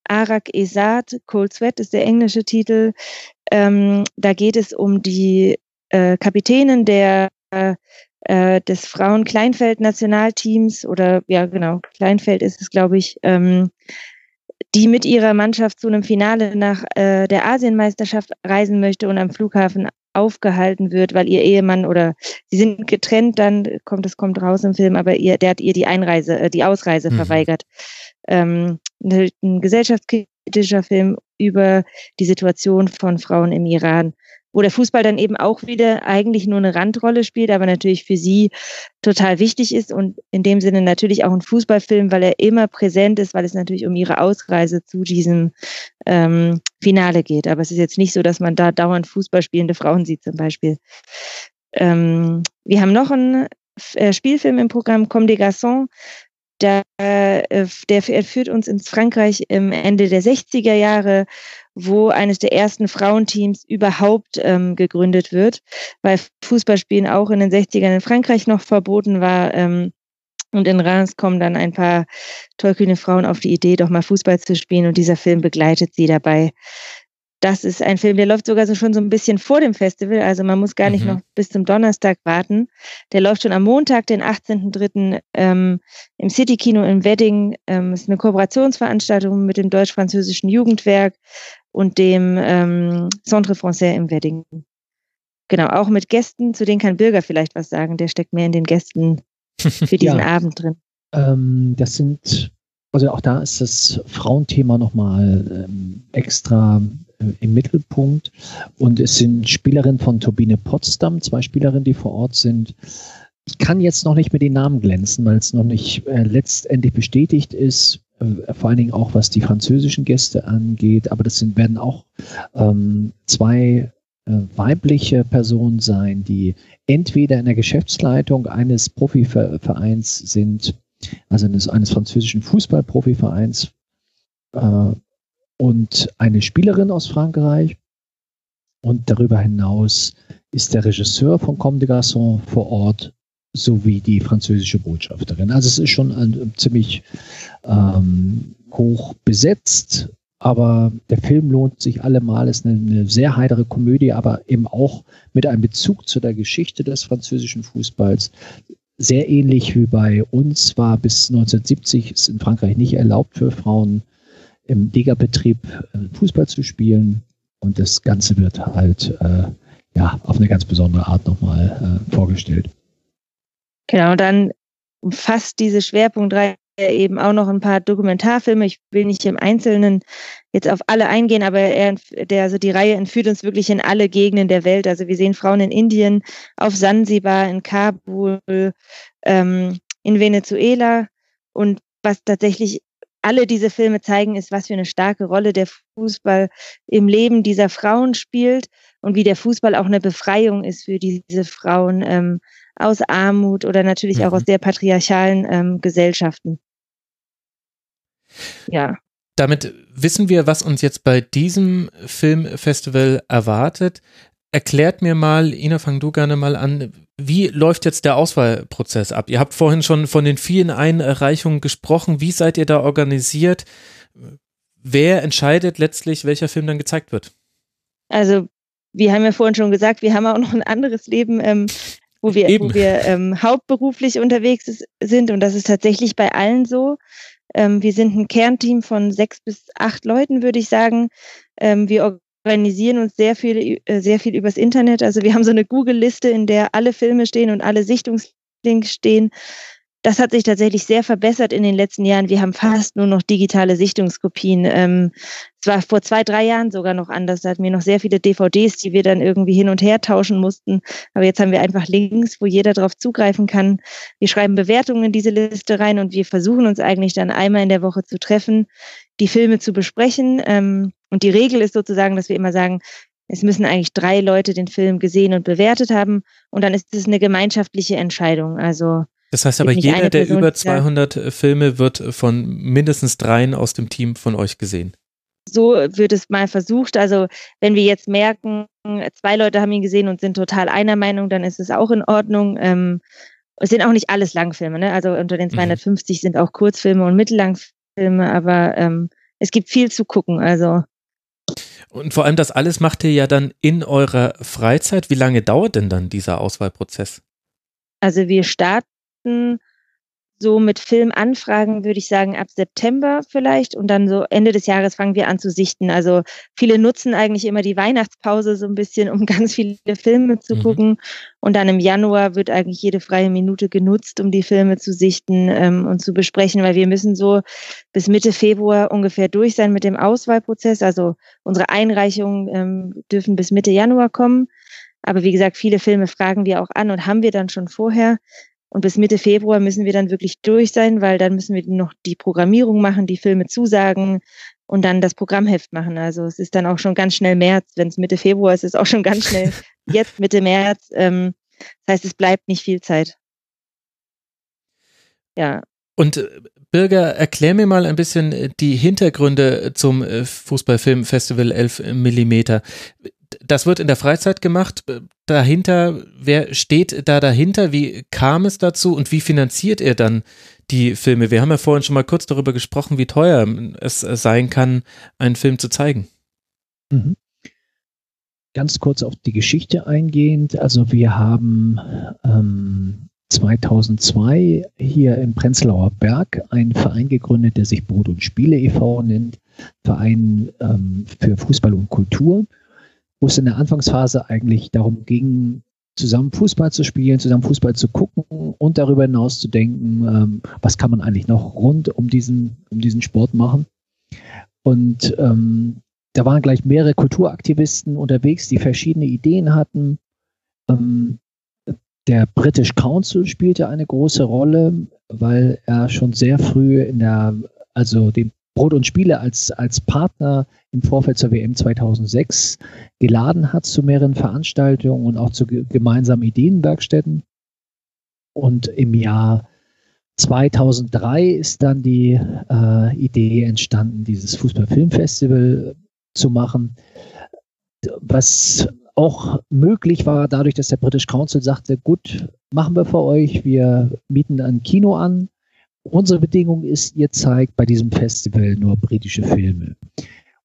Arak Esad, Cold Sweat ist der englische Titel. Ähm, da geht es um die äh, Kapitänin der äh, äh, des Frauen-Kleinfeld-Nationalteams oder ja genau, Kleinfeld ist es, glaube ich, ähm, die mit ihrer Mannschaft zu einem Finale nach äh, der Asienmeisterschaft reisen möchte und am Flughafen aufgehalten wird, weil ihr Ehemann oder sie sind getrennt, dann kommt das kommt raus im Film, aber ihr, der hat ihr die Einreise, äh, die Ausreise mhm. verweigert. Ähm, ein gesellschaftskritischer Film über die Situation von Frauen im Iran wo der Fußball dann eben auch wieder eigentlich nur eine Randrolle spielt, aber natürlich für sie total wichtig ist und in dem Sinne natürlich auch ein Fußballfilm, weil er immer präsent ist, weil es natürlich um ihre Ausreise zu diesem ähm, Finale geht. Aber es ist jetzt nicht so, dass man da dauernd Fußball spielende Frauen sieht zum Beispiel. Ähm, wir haben noch einen äh, Spielfilm im Programm Comme des Garçons. Der, äh, der führt uns ins Frankreich im Ende der 60er Jahre wo eines der ersten Frauenteams überhaupt ähm, gegründet wird, weil Fußballspielen auch in den 60ern in Frankreich noch verboten war. Ähm, und in Reims kommen dann ein paar tollkühne Frauen auf die Idee, doch mal Fußball zu spielen und dieser Film begleitet sie dabei. Das ist ein Film, der läuft sogar so schon so ein bisschen vor dem Festival, also man muss gar nicht mhm. noch bis zum Donnerstag warten. Der läuft schon am Montag, den 18.03. Ähm, im City Kino in Wedding. Ähm, ist eine Kooperationsveranstaltung mit dem deutsch-französischen Jugendwerk und dem ähm, Centre Français im Wedding. Genau, auch mit Gästen, zu denen kann Bürger vielleicht was sagen. Der steckt mehr in den Gästen für diesen ja, Abend drin. Ähm, das sind, also auch da ist das Frauenthema nochmal ähm, extra äh, im Mittelpunkt. Und es sind Spielerinnen von Turbine Potsdam, zwei Spielerinnen, die vor Ort sind. Ich kann jetzt noch nicht mit den Namen glänzen, weil es noch nicht äh, letztendlich bestätigt ist. Äh, vor allen Dingen auch was die französischen Gäste angeht, aber das sind, werden auch ähm, zwei äh, weibliche Personen sein, die entweder in der Geschäftsleitung eines Profivereins sind, also eines, eines französischen Fußballprofivereins äh, und eine Spielerin aus Frankreich. Und darüber hinaus ist der Regisseur von Comme des Garçons vor Ort sowie die französische Botschafterin. Also es ist schon ein, ziemlich ähm, hoch besetzt, aber der Film lohnt sich allemal. Es ist eine, eine, sehr heitere Komödie, aber eben auch mit einem Bezug zu der Geschichte des französischen Fußballs. Sehr ähnlich wie bei uns war bis 1970 es in Frankreich nicht erlaubt für Frauen im Ligabetrieb äh, Fußball zu spielen. Und das Ganze wird halt äh, ja, auf eine ganz besondere Art nochmal äh, vorgestellt. Genau, dann umfasst diese Schwerpunktreihe eben auch noch ein paar Dokumentarfilme. Ich will nicht im Einzelnen jetzt auf alle eingehen, aber er, der, also die Reihe entführt uns wirklich in alle Gegenden der Welt. Also wir sehen Frauen in Indien, auf Sansibar, in Kabul, ähm, in Venezuela. Und was tatsächlich alle diese Filme zeigen, ist, was für eine starke Rolle der Fußball im Leben dieser Frauen spielt und wie der Fußball auch eine Befreiung ist für diese Frauen ähm, aus Armut oder natürlich mhm. auch aus sehr patriarchalen ähm, Gesellschaften. Ja. Damit wissen wir, was uns jetzt bei diesem Filmfestival erwartet. Erklärt mir mal, Ina, fang du gerne mal an, wie läuft jetzt der Auswahlprozess ab? Ihr habt vorhin schon von den vielen Einreichungen gesprochen. Wie seid ihr da organisiert? Wer entscheidet letztlich, welcher Film dann gezeigt wird? Also, wir haben ja vorhin schon gesagt, wir haben auch noch ein anderes Leben, ähm, wo wir, wo wir ähm, hauptberuflich unterwegs sind. Und das ist tatsächlich bei allen so. Ähm, wir sind ein Kernteam von sechs bis acht Leuten, würde ich sagen. Ähm, wir organisieren uns sehr viel, äh, sehr viel übers Internet. Also wir haben so eine Google-Liste, in der alle Filme stehen und alle Sichtungslinks stehen. Das hat sich tatsächlich sehr verbessert in den letzten Jahren. Wir haben fast nur noch digitale Sichtungskopien. Ähm, es war vor zwei, drei Jahren sogar noch anders. Da hatten wir noch sehr viele DVDs, die wir dann irgendwie hin und her tauschen mussten. Aber jetzt haben wir einfach Links, wo jeder darauf zugreifen kann. Wir schreiben Bewertungen in diese Liste rein und wir versuchen uns eigentlich dann einmal in der Woche zu treffen, die Filme zu besprechen. Ähm, und die Regel ist sozusagen, dass wir immer sagen, es müssen eigentlich drei Leute den Film gesehen und bewertet haben. Und dann ist es eine gemeinschaftliche Entscheidung. Also das heißt aber, jeder der über 200 ja. Filme wird von mindestens dreien aus dem Team von euch gesehen. So wird es mal versucht. Also wenn wir jetzt merken, zwei Leute haben ihn gesehen und sind total einer Meinung, dann ist es auch in Ordnung. Ähm, es sind auch nicht alles Langfilme, ne? Also unter den 250 mhm. sind auch Kurzfilme und Mittellangfilme, aber ähm, es gibt viel zu gucken. Also und vor allem das alles macht ihr ja dann in eurer Freizeit. Wie lange dauert denn dann dieser Auswahlprozess? Also wir starten ersten so mit Filmanfragen, würde ich sagen, ab September vielleicht. Und dann so Ende des Jahres fangen wir an zu sichten. Also viele nutzen eigentlich immer die Weihnachtspause so ein bisschen, um ganz viele Filme zu mhm. gucken. Und dann im Januar wird eigentlich jede freie Minute genutzt, um die Filme zu sichten ähm, und zu besprechen, weil wir müssen so bis Mitte Februar ungefähr durch sein mit dem Auswahlprozess. Also unsere Einreichungen ähm, dürfen bis Mitte Januar kommen. Aber wie gesagt, viele Filme fragen wir auch an und haben wir dann schon vorher. Und bis Mitte Februar müssen wir dann wirklich durch sein, weil dann müssen wir noch die Programmierung machen, die Filme zusagen und dann das Programmheft machen. Also es ist dann auch schon ganz schnell März. Wenn es Mitte Februar ist, ist es auch schon ganz schnell jetzt Mitte März. Ähm, das heißt, es bleibt nicht viel Zeit. Ja. Und äh, Birger, erklär mir mal ein bisschen äh, die Hintergründe zum äh, Fußballfilmfestival 11 Millimeter das wird in der Freizeit gemacht. Dahinter, wer steht da dahinter? Wie kam es dazu und wie finanziert er dann die Filme? Wir haben ja vorhin schon mal kurz darüber gesprochen, wie teuer es sein kann, einen Film zu zeigen. Mhm. Ganz kurz auf die Geschichte eingehend. Also wir haben ähm, 2002 hier im Prenzlauer Berg einen Verein gegründet, der sich Brot und Spiele e.V. nennt. Verein ähm, für Fußball und Kultur wo es in der Anfangsphase eigentlich darum ging, zusammen Fußball zu spielen, zusammen Fußball zu gucken und darüber hinaus zu denken, ähm, was kann man eigentlich noch rund um diesen, um diesen Sport machen. Und ähm, da waren gleich mehrere Kulturaktivisten unterwegs, die verschiedene Ideen hatten. Ähm, der British Council spielte eine große Rolle, weil er schon sehr früh in der, also den Brot und Spiele als, als Partner im Vorfeld zur WM 2006 geladen hat zu mehreren Veranstaltungen und auch zu gemeinsamen Ideenwerkstätten. Und im Jahr 2003 ist dann die äh, Idee entstanden, dieses Fußballfilmfestival zu machen, was auch möglich war dadurch, dass der British Council sagte, gut, machen wir für euch, wir mieten ein Kino an. Unsere Bedingung ist, ihr zeigt bei diesem Festival nur britische Filme.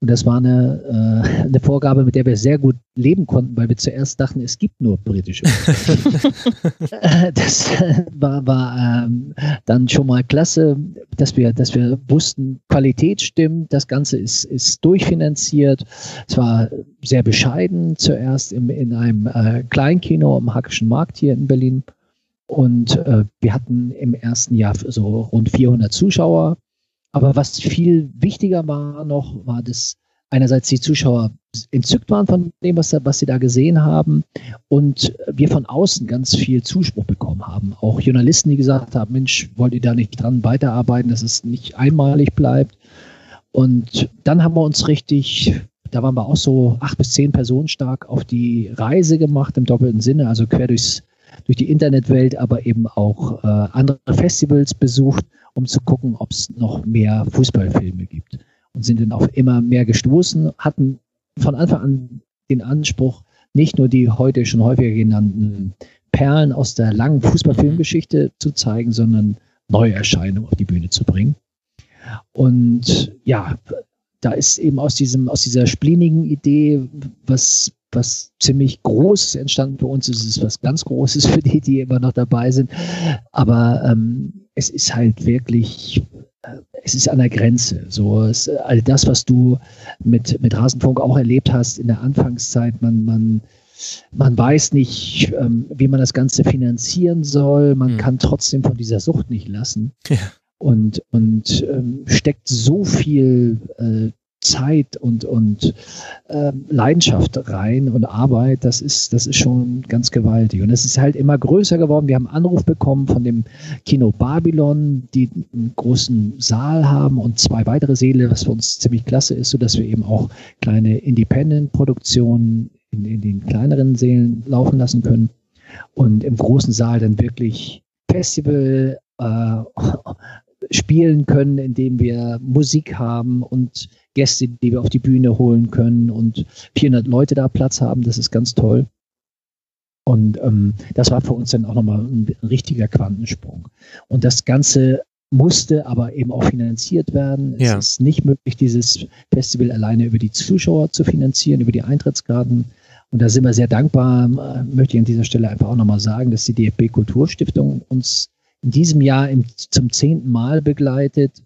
Und das war eine, äh, eine Vorgabe, mit der wir sehr gut leben konnten, weil wir zuerst dachten, es gibt nur britische. das war, war ähm, dann schon mal klasse, dass wir, dass wir wussten, Qualität stimmt, das Ganze ist, ist durchfinanziert. Es war sehr bescheiden zuerst im, in einem äh, Kleinkino am Hackischen Markt hier in Berlin. Und äh, wir hatten im ersten Jahr so rund 400 Zuschauer aber was viel wichtiger war noch, war, dass einerseits die Zuschauer entzückt waren von dem, was, was sie da gesehen haben und wir von außen ganz viel Zuspruch bekommen haben. Auch Journalisten, die gesagt haben, Mensch, wollt ihr da nicht dran weiterarbeiten, dass es nicht einmalig bleibt. Und dann haben wir uns richtig, da waren wir auch so acht bis zehn Personen stark auf die Reise gemacht im doppelten Sinne, also quer durchs, durch die Internetwelt, aber eben auch äh, andere Festivals besucht um zu gucken, ob es noch mehr Fußballfilme gibt. Und sind dann auf immer mehr gestoßen, hatten von Anfang an den Anspruch, nicht nur die heute schon häufiger genannten Perlen aus der langen Fußballfilmgeschichte zu zeigen, sondern Neuerscheinungen auf die Bühne zu bringen. Und ja, da ist eben aus diesem, aus dieser splinigen Idee was, was ziemlich Großes entstanden. Für uns ist es was ganz Großes für die, die immer noch dabei sind. Aber ähm, es ist halt wirklich, äh, es ist an der Grenze. So, es, all das, was du mit, mit Rasenfunk auch erlebt hast in der Anfangszeit, man, man, man weiß nicht, ähm, wie man das Ganze finanzieren soll. Man mhm. kann trotzdem von dieser Sucht nicht lassen. Ja. Und, und ähm, steckt so viel äh, Zeit und, und äh, Leidenschaft rein und Arbeit, das ist, das ist schon ganz gewaltig. Und es ist halt immer größer geworden. Wir haben Anruf bekommen von dem Kino Babylon, die einen großen Saal haben und zwei weitere Säle, was für uns ziemlich klasse ist, sodass wir eben auch kleine Independent-Produktionen in, in den kleineren Sälen laufen lassen können. Und im großen Saal dann wirklich Festival äh, spielen können, indem wir Musik haben und Gäste, die wir auf die Bühne holen können und 400 Leute da Platz haben. Das ist ganz toll. Und ähm, das war für uns dann auch nochmal ein, ein richtiger Quantensprung. Und das Ganze musste aber eben auch finanziert werden. Ja. Es ist nicht möglich, dieses Festival alleine über die Zuschauer zu finanzieren, über die Eintrittskarten. Und da sind wir sehr dankbar, äh, möchte ich an dieser Stelle einfach auch nochmal sagen, dass die DFB Kulturstiftung uns in diesem Jahr im, zum zehnten Mal begleitet.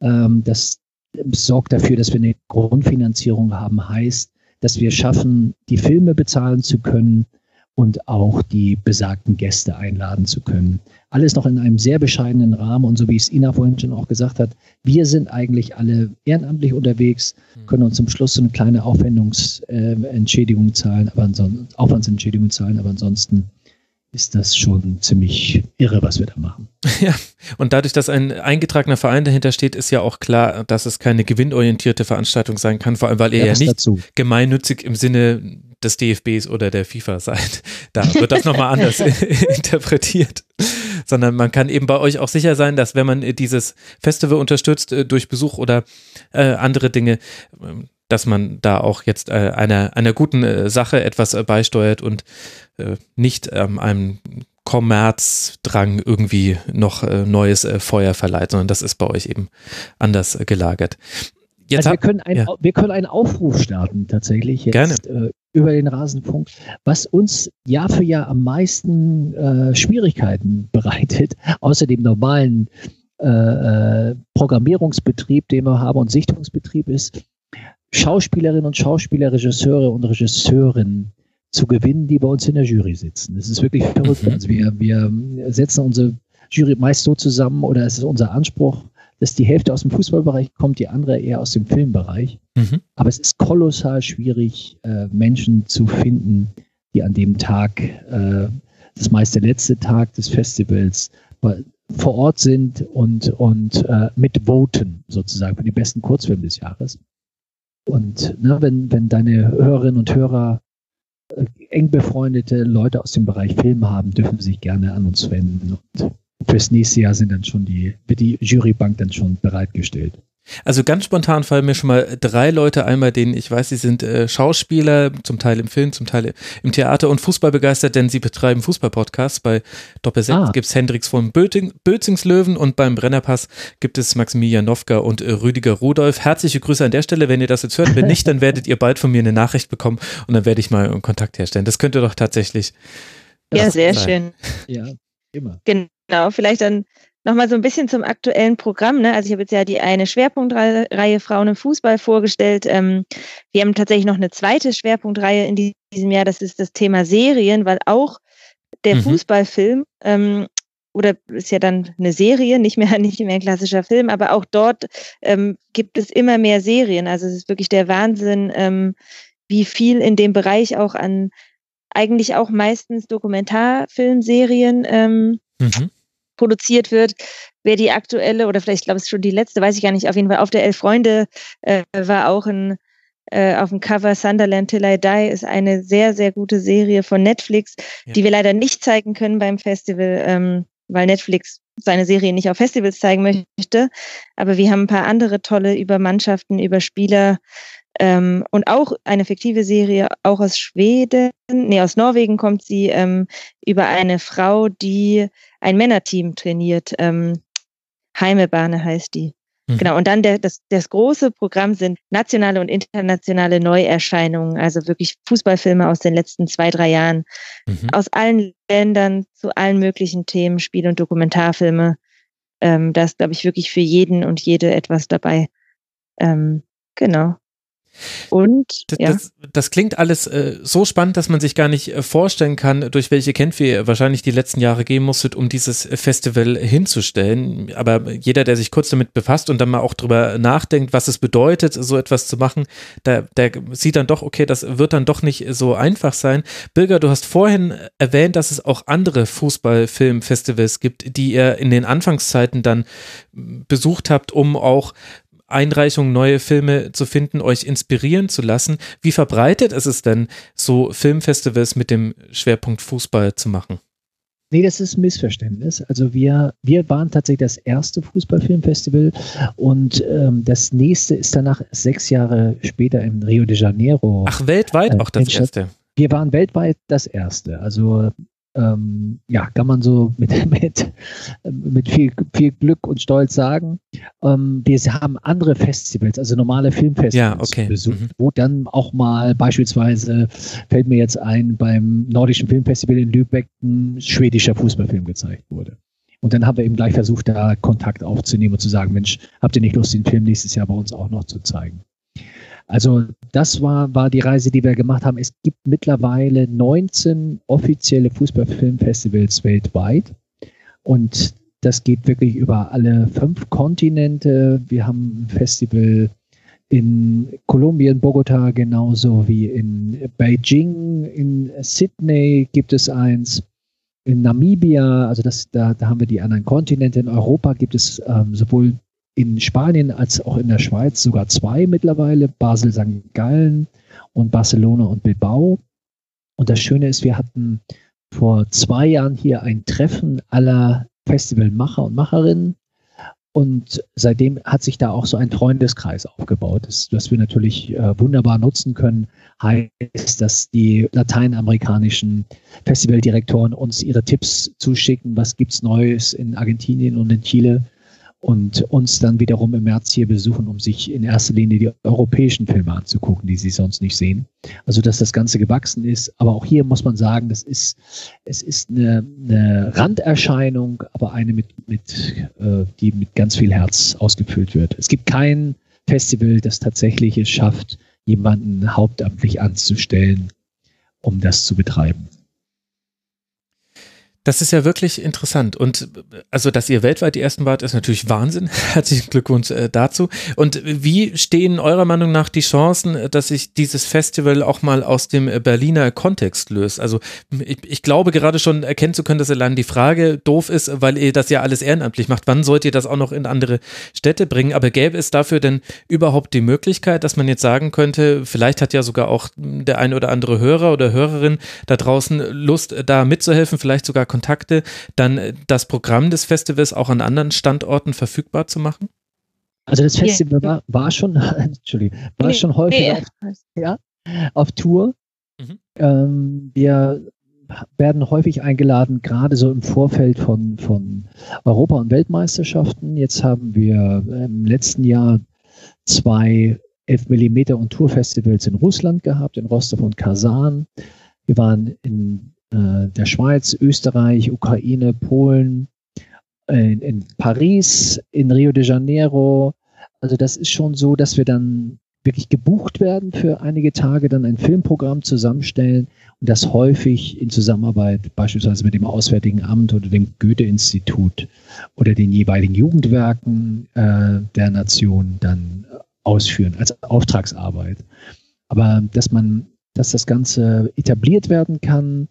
Ähm, das sorgt dafür, dass wir eine Grundfinanzierung haben, heißt, dass wir schaffen, die Filme bezahlen zu können und auch die besagten Gäste einladen zu können. Alles noch in einem sehr bescheidenen Rahmen und so wie es Ina vorhin schon auch gesagt hat, wir sind eigentlich alle ehrenamtlich unterwegs, hm. können uns zum Schluss so eine kleine Aufwendungsentschädigung äh, zahlen, aber ansonsten Aufwandsentschädigung zahlen, aber ansonsten ist das schon ziemlich irre, was wir da machen. Ja, und dadurch, dass ein eingetragener Verein dahinter steht, ist ja auch klar, dass es keine gewinnorientierte Veranstaltung sein kann, vor allem weil ihr ja, ja nicht dazu. gemeinnützig im Sinne des DFBs oder der FIFA seid. Da wird das nochmal anders interpretiert. Sondern man kann eben bei euch auch sicher sein, dass wenn man dieses Festival unterstützt äh, durch Besuch oder äh, andere Dinge, ähm, dass man da auch jetzt äh, einer, einer guten äh, Sache etwas äh, beisteuert und äh, nicht ähm, einem Kommerzdrang irgendwie noch äh, neues äh, Feuer verleiht, sondern das ist bei euch eben anders gelagert. Jetzt also wir, können ein, ja. wir können einen Aufruf starten tatsächlich jetzt Gerne. über den Rasenfunk, was uns Jahr für Jahr am meisten Schwierigkeiten bereitet, außer dem normalen Programmierungsbetrieb, den wir haben und Sichtungsbetrieb ist, Schauspielerinnen und Schauspieler, Regisseure und Regisseurinnen zu gewinnen, die bei uns in der Jury sitzen. Das ist wirklich verrückt. Mhm. Also wir, wir setzen unsere Jury meist so zusammen oder es ist unser Anspruch, dass die Hälfte aus dem Fußballbereich kommt, die andere eher aus dem Filmbereich. Mhm. Aber es ist kolossal schwierig, äh, Menschen zu finden, die an dem Tag, äh, das meist der letzte Tag des Festivals, vor Ort sind und, und äh, mitvoten sozusagen für die besten Kurzfilme des Jahres. Und ne, wenn, wenn deine Hörerinnen und Hörer äh, eng befreundete Leute aus dem Bereich Film haben, dürfen sie sich gerne an uns wenden. Und fürs nächste Jahr sind dann schon die, wird die Jurybank dann schon bereitgestellt. Also ganz spontan fallen mir schon mal drei Leute ein, bei denen ich weiß, sie sind äh, Schauspieler, zum Teil im Film, zum Teil im Theater und Fußball begeistert, denn sie betreiben Fußballpodcasts. Bei Doppel 6 ah. gibt es Hendrix von Böting, Bötzingslöwen und beim Brennerpass gibt es Maximilian Nowka und äh, Rüdiger Rudolf. Herzliche Grüße an der Stelle, wenn ihr das jetzt hört. Wenn nicht, dann werdet ihr bald von mir eine Nachricht bekommen und dann werde ich mal Kontakt herstellen. Das könnte doch tatsächlich. Ja, sehr sein. schön. Ja, immer. Genau, vielleicht dann Nochmal so ein bisschen zum aktuellen Programm. Ne? Also ich habe jetzt ja die eine Schwerpunktreihe Frauen im Fußball vorgestellt. Ähm, wir haben tatsächlich noch eine zweite Schwerpunktreihe in diesem Jahr. Das ist das Thema Serien, weil auch der mhm. Fußballfilm ähm, oder ist ja dann eine Serie, nicht mehr nicht mehr ein klassischer Film, aber auch dort ähm, gibt es immer mehr Serien. Also es ist wirklich der Wahnsinn, ähm, wie viel in dem Bereich auch an eigentlich auch meistens Dokumentarfilmserien ähm, mhm produziert wird. Wer die aktuelle oder vielleicht, ich glaube, ist schon die letzte, weiß ich gar nicht. Auf jeden Fall auf der Elf Freunde äh, war auch ein äh, auf dem Cover Sunderland Till I Die ist eine sehr, sehr gute Serie von Netflix, ja. die wir leider nicht zeigen können beim Festival, ähm, weil Netflix seine Serie nicht auf Festivals zeigen möchte. Aber wir haben ein paar andere tolle über Mannschaften, über Spieler ähm, und auch eine fiktive Serie, auch aus Schweden, nee, aus Norwegen kommt sie, ähm, über eine Frau, die ein Männerteam trainiert. Ähm, Heimebahne heißt die. Mhm. Genau, und dann der, das, das große Programm sind nationale und internationale Neuerscheinungen, also wirklich Fußballfilme aus den letzten zwei, drei Jahren, mhm. aus allen Ländern zu allen möglichen Themen, Spiel- und Dokumentarfilme. Ähm, da ist, glaube ich, wirklich für jeden und jede etwas dabei. Ähm, genau. Und das, ja. das, das klingt alles äh, so spannend, dass man sich gar nicht äh, vorstellen kann, durch welche Kämpfe ihr wahrscheinlich die letzten Jahre gehen musstet, um dieses Festival hinzustellen. Aber jeder, der sich kurz damit befasst und dann mal auch drüber nachdenkt, was es bedeutet, so etwas zu machen, der, der sieht dann doch, okay, das wird dann doch nicht so einfach sein. Birger, du hast vorhin erwähnt, dass es auch andere Fußballfilmfestivals gibt, die ihr in den Anfangszeiten dann besucht habt, um auch Einreichung, neue Filme zu finden, euch inspirieren zu lassen. Wie verbreitet ist es denn, so Filmfestivals mit dem Schwerpunkt Fußball zu machen? Nee, das ist ein Missverständnis. Also wir, wir waren tatsächlich das erste Fußballfilmfestival und ähm, das nächste ist danach sechs Jahre später in Rio de Janeiro. Ach, weltweit äh, auch das erste? Wir waren weltweit das erste. Also ähm, ja, kann man so mit, mit, mit viel, viel Glück und Stolz sagen. Ähm, wir haben andere Festivals, also normale Filmfestivals ja, okay. besucht, mhm. wo dann auch mal beispielsweise, fällt mir jetzt ein, beim Nordischen Filmfestival in Lübeck ein schwedischer Fußballfilm gezeigt wurde. Und dann haben wir eben gleich versucht, da Kontakt aufzunehmen und zu sagen, Mensch, habt ihr nicht Lust, den Film nächstes Jahr bei uns auch noch zu zeigen? Also das war, war die Reise, die wir gemacht haben. Es gibt mittlerweile 19 offizielle Fußballfilmfestivals weltweit. Und das geht wirklich über alle fünf Kontinente. Wir haben ein Festival in Kolumbien, Bogota, genauso wie in Beijing, in Sydney gibt es eins, in Namibia, also das, da, da haben wir die anderen Kontinente. In Europa gibt es ähm, sowohl in Spanien als auch in der Schweiz sogar zwei mittlerweile, Basel, St. Gallen und Barcelona und Bilbao. Und das Schöne ist, wir hatten vor zwei Jahren hier ein Treffen aller Festivalmacher und Macherinnen. Und seitdem hat sich da auch so ein Freundeskreis aufgebaut, das, das wir natürlich äh, wunderbar nutzen können. Heißt, dass die lateinamerikanischen Festivaldirektoren uns ihre Tipps zuschicken, was gibt's Neues in Argentinien und in Chile und uns dann wiederum im März hier besuchen, um sich in erster Linie die europäischen Filme anzugucken, die sie sonst nicht sehen. Also dass das Ganze gewachsen ist. Aber auch hier muss man sagen, das ist, es ist eine, eine Randerscheinung, aber eine mit, mit, äh, die mit ganz viel Herz ausgefüllt wird. Es gibt kein Festival, das tatsächlich es schafft, jemanden hauptamtlich anzustellen, um das zu betreiben. Das ist ja wirklich interessant. Und also, dass ihr weltweit die Ersten wart, ist natürlich Wahnsinn. Herzlichen Glückwunsch äh, dazu. Und wie stehen eurer Meinung nach die Chancen, dass sich dieses Festival auch mal aus dem Berliner Kontext löst? Also, ich, ich glaube gerade schon erkennen zu können, dass allein die Frage doof ist, weil ihr das ja alles ehrenamtlich macht. Wann sollt ihr das auch noch in andere Städte bringen? Aber gäbe es dafür denn überhaupt die Möglichkeit, dass man jetzt sagen könnte, vielleicht hat ja sogar auch der ein oder andere Hörer oder Hörerin da draußen Lust, da mitzuhelfen, vielleicht sogar Kontakte, dann äh, das Programm des Festivals auch an anderen Standorten verfügbar zu machen? Also das Festival war, war schon, Entschuldigung, war nee, schon häufig nee. auf, ja, auf Tour. Mhm. Ähm, wir werden häufig eingeladen, gerade so im Vorfeld von, von Europa- und Weltmeisterschaften. Jetzt haben wir im letzten Jahr zwei 11 mm und Tourfestivals in Russland gehabt, in Rostov und Kasan. Wir waren in der Schweiz, Österreich, Ukraine, Polen, in, in Paris, in Rio de Janeiro. Also das ist schon so, dass wir dann wirklich gebucht werden für einige Tage, dann ein Filmprogramm zusammenstellen und das häufig in Zusammenarbeit beispielsweise mit dem Auswärtigen Amt oder dem Goethe-Institut oder den jeweiligen Jugendwerken äh, der Nation dann ausführen als Auftragsarbeit. Aber dass man, dass das Ganze etabliert werden kann,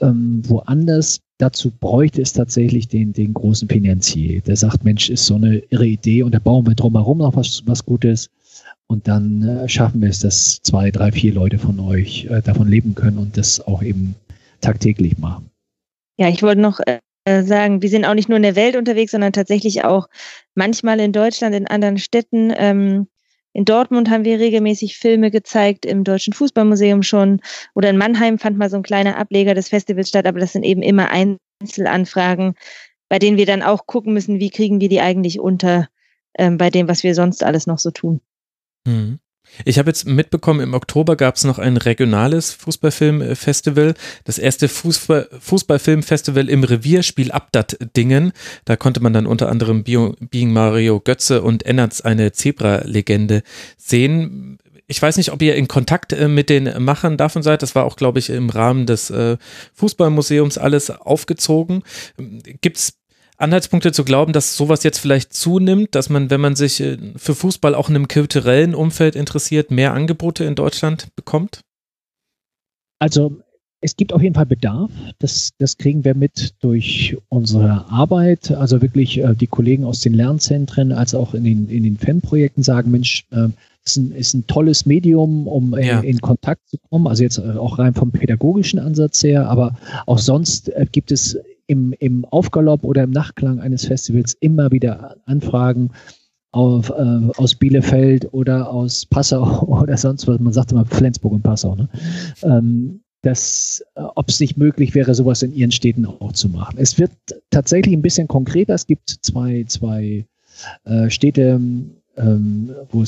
ähm, woanders, dazu bräuchte es tatsächlich den, den großen Finanzier, der sagt, Mensch, ist so eine irre Idee und da bauen wir drumherum noch was, was Gutes und dann äh, schaffen wir es, dass zwei, drei, vier Leute von euch äh, davon leben können und das auch eben tagtäglich machen. Ja, ich wollte noch äh, sagen, wir sind auch nicht nur in der Welt unterwegs, sondern tatsächlich auch manchmal in Deutschland, in anderen Städten. Ähm, in Dortmund haben wir regelmäßig Filme gezeigt, im Deutschen Fußballmuseum schon. Oder in Mannheim fand mal so ein kleiner Ableger des Festivals statt, aber das sind eben immer Einzelanfragen, bei denen wir dann auch gucken müssen, wie kriegen wir die eigentlich unter ähm, bei dem, was wir sonst alles noch so tun. Mhm. Ich habe jetzt mitbekommen, im Oktober gab es noch ein regionales Fußballfilmfestival, das erste Fußball, Fußballfilmfestival im Revierspiel Abdat-Dingen. Da konnte man dann unter anderem Bio, Being Mario Götze und Ennerts eine Zebra-Legende sehen. Ich weiß nicht, ob ihr in Kontakt äh, mit den Machern davon seid. Das war auch, glaube ich, im Rahmen des äh, Fußballmuseums alles aufgezogen. Gibt es Anhaltspunkte zu glauben, dass sowas jetzt vielleicht zunimmt, dass man, wenn man sich äh, für Fußball auch in einem kulturellen Umfeld interessiert, mehr Angebote in Deutschland bekommt? Also es gibt auf jeden Fall Bedarf. Das, das kriegen wir mit durch unsere Arbeit. Also wirklich äh, die Kollegen aus den Lernzentren als auch in den, in den Fanprojekten sagen, Mensch, äh, ist ein, ist ein tolles Medium, um äh, ja. in, Kontakt zu kommen. Also jetzt äh, auch rein vom pädagogischen Ansatz her, aber auch sonst äh, gibt es im, im Aufgalopp oder im Nachklang eines Festivals immer wieder Anfragen auf, äh, aus Bielefeld oder aus Passau oder sonst was. Man sagt immer Flensburg und Passau. Ne? Ähm, dass, äh, ob es nicht möglich wäre, sowas in ihren Städten auch zu machen. Es wird tatsächlich ein bisschen konkreter. Es gibt zwei, zwei äh, Städte, ähm, wo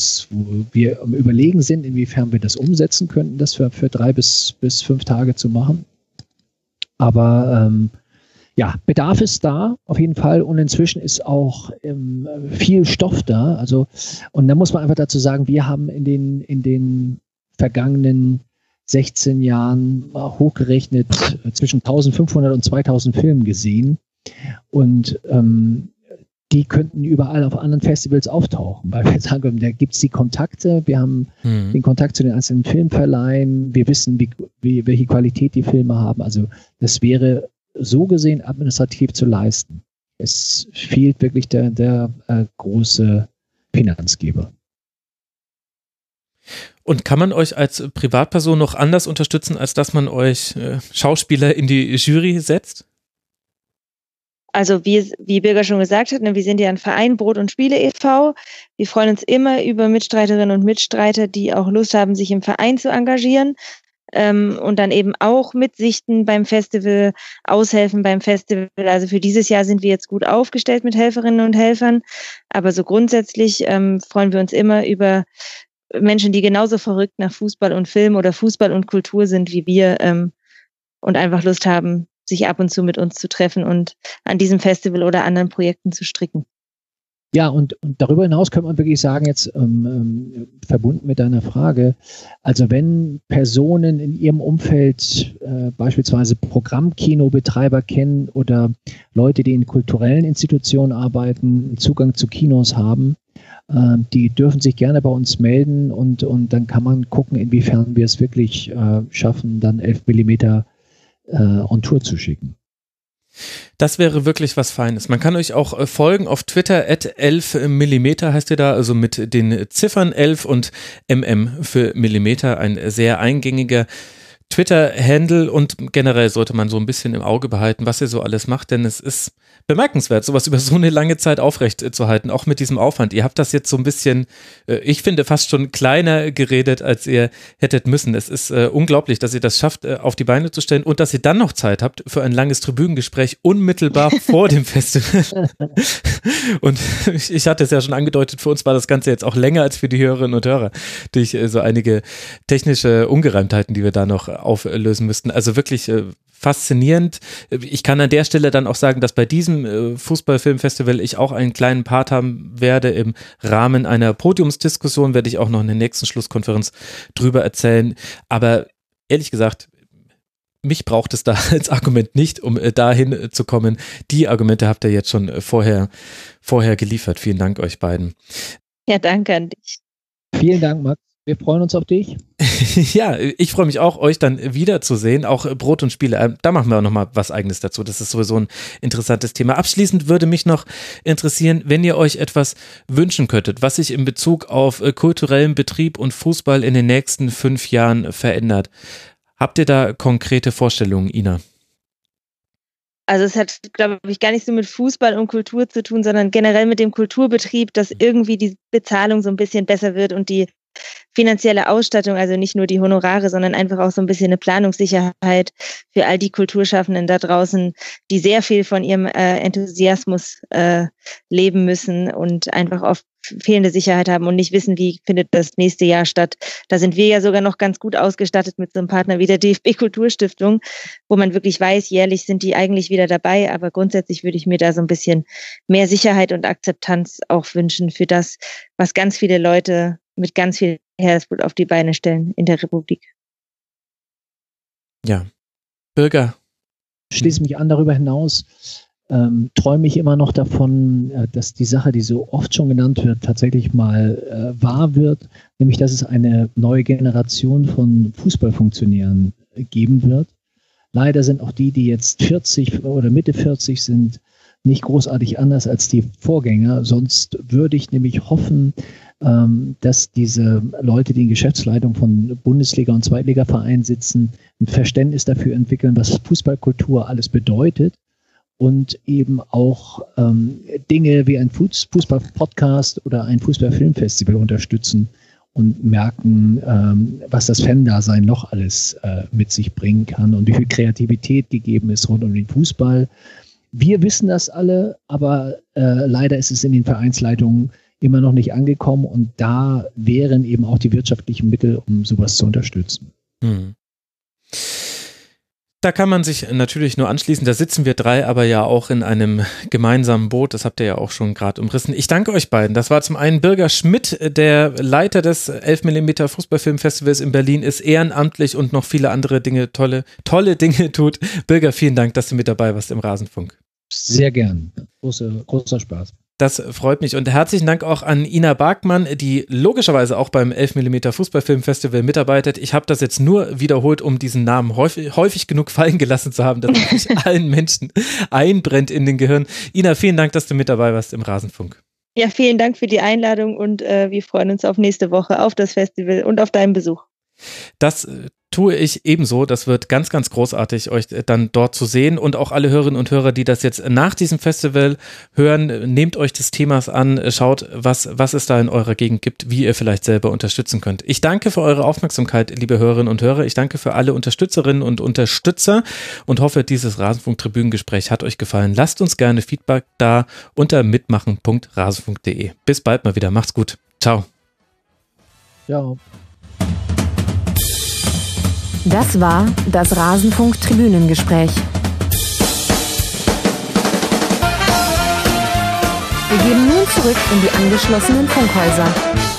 wir am Überlegen sind, inwiefern wir das umsetzen könnten, das für, für drei bis, bis fünf Tage zu machen. Aber ähm, ja, Bedarf ist da, auf jeden Fall. Und inzwischen ist auch ähm, viel Stoff da. Also, und da muss man einfach dazu sagen, wir haben in den, in den vergangenen 16 Jahren hochgerechnet äh, zwischen 1500 und 2000 Filmen gesehen. Und ähm, die könnten überall auf anderen Festivals auftauchen, weil wir sagen, da gibt es die Kontakte, wir haben mhm. den Kontakt zu den einzelnen Filmverleihen, wir wissen, wie, wie, welche Qualität die Filme haben. Also das wäre so gesehen administrativ zu leisten. Es fehlt wirklich der, der äh, große Finanzgeber. Und kann man euch als Privatperson noch anders unterstützen, als dass man euch äh, Schauspieler in die Jury setzt? Also wie, wie Birger schon gesagt hat, ne, wir sind ja ein Verein Brot und Spiele e.V. Wir freuen uns immer über Mitstreiterinnen und Mitstreiter, die auch Lust haben, sich im Verein zu engagieren ähm, und dann eben auch mitsichten beim Festival, aushelfen beim Festival. Also für dieses Jahr sind wir jetzt gut aufgestellt mit Helferinnen und Helfern. Aber so grundsätzlich ähm, freuen wir uns immer über Menschen, die genauso verrückt nach Fußball und Film oder Fußball und Kultur sind wie wir ähm, und einfach Lust haben, sich ab und zu mit uns zu treffen und an diesem Festival oder anderen Projekten zu stricken. Ja, und, und darüber hinaus könnte man wirklich sagen, jetzt ähm, ähm, verbunden mit deiner Frage, also wenn Personen in ihrem Umfeld äh, beispielsweise Programmkinobetreiber kennen oder Leute, die in kulturellen Institutionen arbeiten, Zugang zu Kinos haben, äh, die dürfen sich gerne bei uns melden und, und dann kann man gucken, inwiefern wir es wirklich äh, schaffen, dann 11 Millimeter äh, on Tour zu schicken. Das wäre wirklich was Feines. Man kann euch auch äh, folgen auf Twitter, at 11 mm heißt ihr da, also mit den Ziffern 11 und mm für Millimeter, ein sehr eingängiger Twitter-Handle und generell sollte man so ein bisschen im Auge behalten, was ihr so alles macht, denn es ist bemerkenswert, sowas über so eine lange Zeit aufrecht zu halten, auch mit diesem Aufwand. Ihr habt das jetzt so ein bisschen, äh, ich finde, fast schon kleiner geredet, als ihr hättet müssen. Es ist äh, unglaublich, dass ihr das schafft, äh, auf die Beine zu stellen und dass ihr dann noch Zeit habt für ein langes Tribünengespräch unmittelbar vor dem Festival. und ich hatte es ja schon angedeutet, für uns war das Ganze jetzt auch länger als für die Hörerinnen und Hörer durch so einige technische Ungereimtheiten, die wir da noch auflösen müssten. Also wirklich faszinierend. Ich kann an der Stelle dann auch sagen, dass bei diesem äh, Fußballfilmfestival ich auch einen kleinen Part haben werde. Im Rahmen einer Podiumsdiskussion werde ich auch noch in der nächsten Schlusskonferenz drüber erzählen. Aber ehrlich gesagt, mich braucht es da als Argument nicht, um äh, dahin äh, zu kommen. Die Argumente habt ihr jetzt schon vorher, vorher geliefert. Vielen Dank euch beiden. Ja, danke an dich. Vielen Dank, Max. Wir freuen uns auf dich. ja, ich freue mich auch, euch dann wiederzusehen. Auch Brot und Spiele, äh, da machen wir auch nochmal was Eigenes dazu. Das ist sowieso ein interessantes Thema. Abschließend würde mich noch interessieren, wenn ihr euch etwas wünschen könntet, was sich in Bezug auf äh, kulturellen Betrieb und Fußball in den nächsten fünf Jahren verändert. Habt ihr da konkrete Vorstellungen, Ina? Also es hat, glaube ich, gar nicht so mit Fußball und Kultur zu tun, sondern generell mit dem Kulturbetrieb, dass irgendwie die Bezahlung so ein bisschen besser wird und die finanzielle Ausstattung, also nicht nur die Honorare, sondern einfach auch so ein bisschen eine Planungssicherheit für all die Kulturschaffenden da draußen, die sehr viel von ihrem äh, Enthusiasmus äh, leben müssen und einfach oft fehlende Sicherheit haben und nicht wissen, wie findet das nächste Jahr statt. Da sind wir ja sogar noch ganz gut ausgestattet mit so einem Partner wie der DFB Kulturstiftung, wo man wirklich weiß, jährlich sind die eigentlich wieder dabei, aber grundsätzlich würde ich mir da so ein bisschen mehr Sicherheit und Akzeptanz auch wünschen für das, was ganz viele Leute mit ganz viel Herzblut auf die Beine stellen in der Republik. Ja. Bürger. Schließe mich an darüber hinaus. Ähm, träume ich immer noch davon, äh, dass die Sache, die so oft schon genannt wird, tatsächlich mal äh, wahr wird, nämlich dass es eine neue Generation von Fußballfunktionären geben wird. Leider sind auch die, die jetzt 40 oder Mitte 40 sind, nicht großartig anders als die Vorgänger. Sonst würde ich nämlich hoffen, dass diese Leute, die in Geschäftsleitung von Bundesliga- und Zweitligavereinen sitzen, ein Verständnis dafür entwickeln, was Fußballkultur alles bedeutet und eben auch ähm, Dinge wie ein Fußball-Podcast oder ein Fußball-Filmfestival unterstützen und merken, ähm, was das Fan-Dasein noch alles äh, mit sich bringen kann und wie viel Kreativität gegeben ist rund um den Fußball. Wir wissen das alle, aber äh, leider ist es in den Vereinsleitungen immer noch nicht angekommen und da wären eben auch die wirtschaftlichen Mittel, um sowas zu unterstützen. Hm. Da kann man sich natürlich nur anschließen. Da sitzen wir drei aber ja auch in einem gemeinsamen Boot. Das habt ihr ja auch schon gerade umrissen. Ich danke euch beiden. Das war zum einen Birger Schmidt, der Leiter des 11 mm Fußballfilmfestivals in Berlin ist, ehrenamtlich und noch viele andere Dinge, tolle, tolle Dinge tut. Birger, vielen Dank, dass du mit dabei warst im Rasenfunk. Sehr gern. Große, großer Spaß. Das freut mich. Und herzlichen Dank auch an Ina Barkmann, die logischerweise auch beim 11mm Fußballfilmfestival mitarbeitet. Ich habe das jetzt nur wiederholt, um diesen Namen häufig, häufig genug fallen gelassen zu haben, dass es allen Menschen einbrennt in den Gehirn. Ina, vielen Dank, dass du mit dabei warst im Rasenfunk. Ja, vielen Dank für die Einladung und äh, wir freuen uns auf nächste Woche, auf das Festival und auf deinen Besuch. Das äh, tue ich ebenso. Das wird ganz, ganz großartig, euch äh, dann dort zu sehen. Und auch alle Hörerinnen und Hörer, die das jetzt nach diesem Festival hören, nehmt euch des Themas an, schaut, was, was es da in eurer Gegend gibt, wie ihr vielleicht selber unterstützen könnt. Ich danke für eure Aufmerksamkeit, liebe Hörerinnen und Hörer. Ich danke für alle Unterstützerinnen und Unterstützer und hoffe, dieses Rasenfunk-Tribünengespräch hat euch gefallen. Lasst uns gerne Feedback da unter mitmachen.rasenfunk.de. Bis bald mal wieder. Macht's gut. Ciao. Ciao. Das war das Rasenfunk Tribünengespräch. Wir gehen nun zurück in die angeschlossenen Funkhäuser.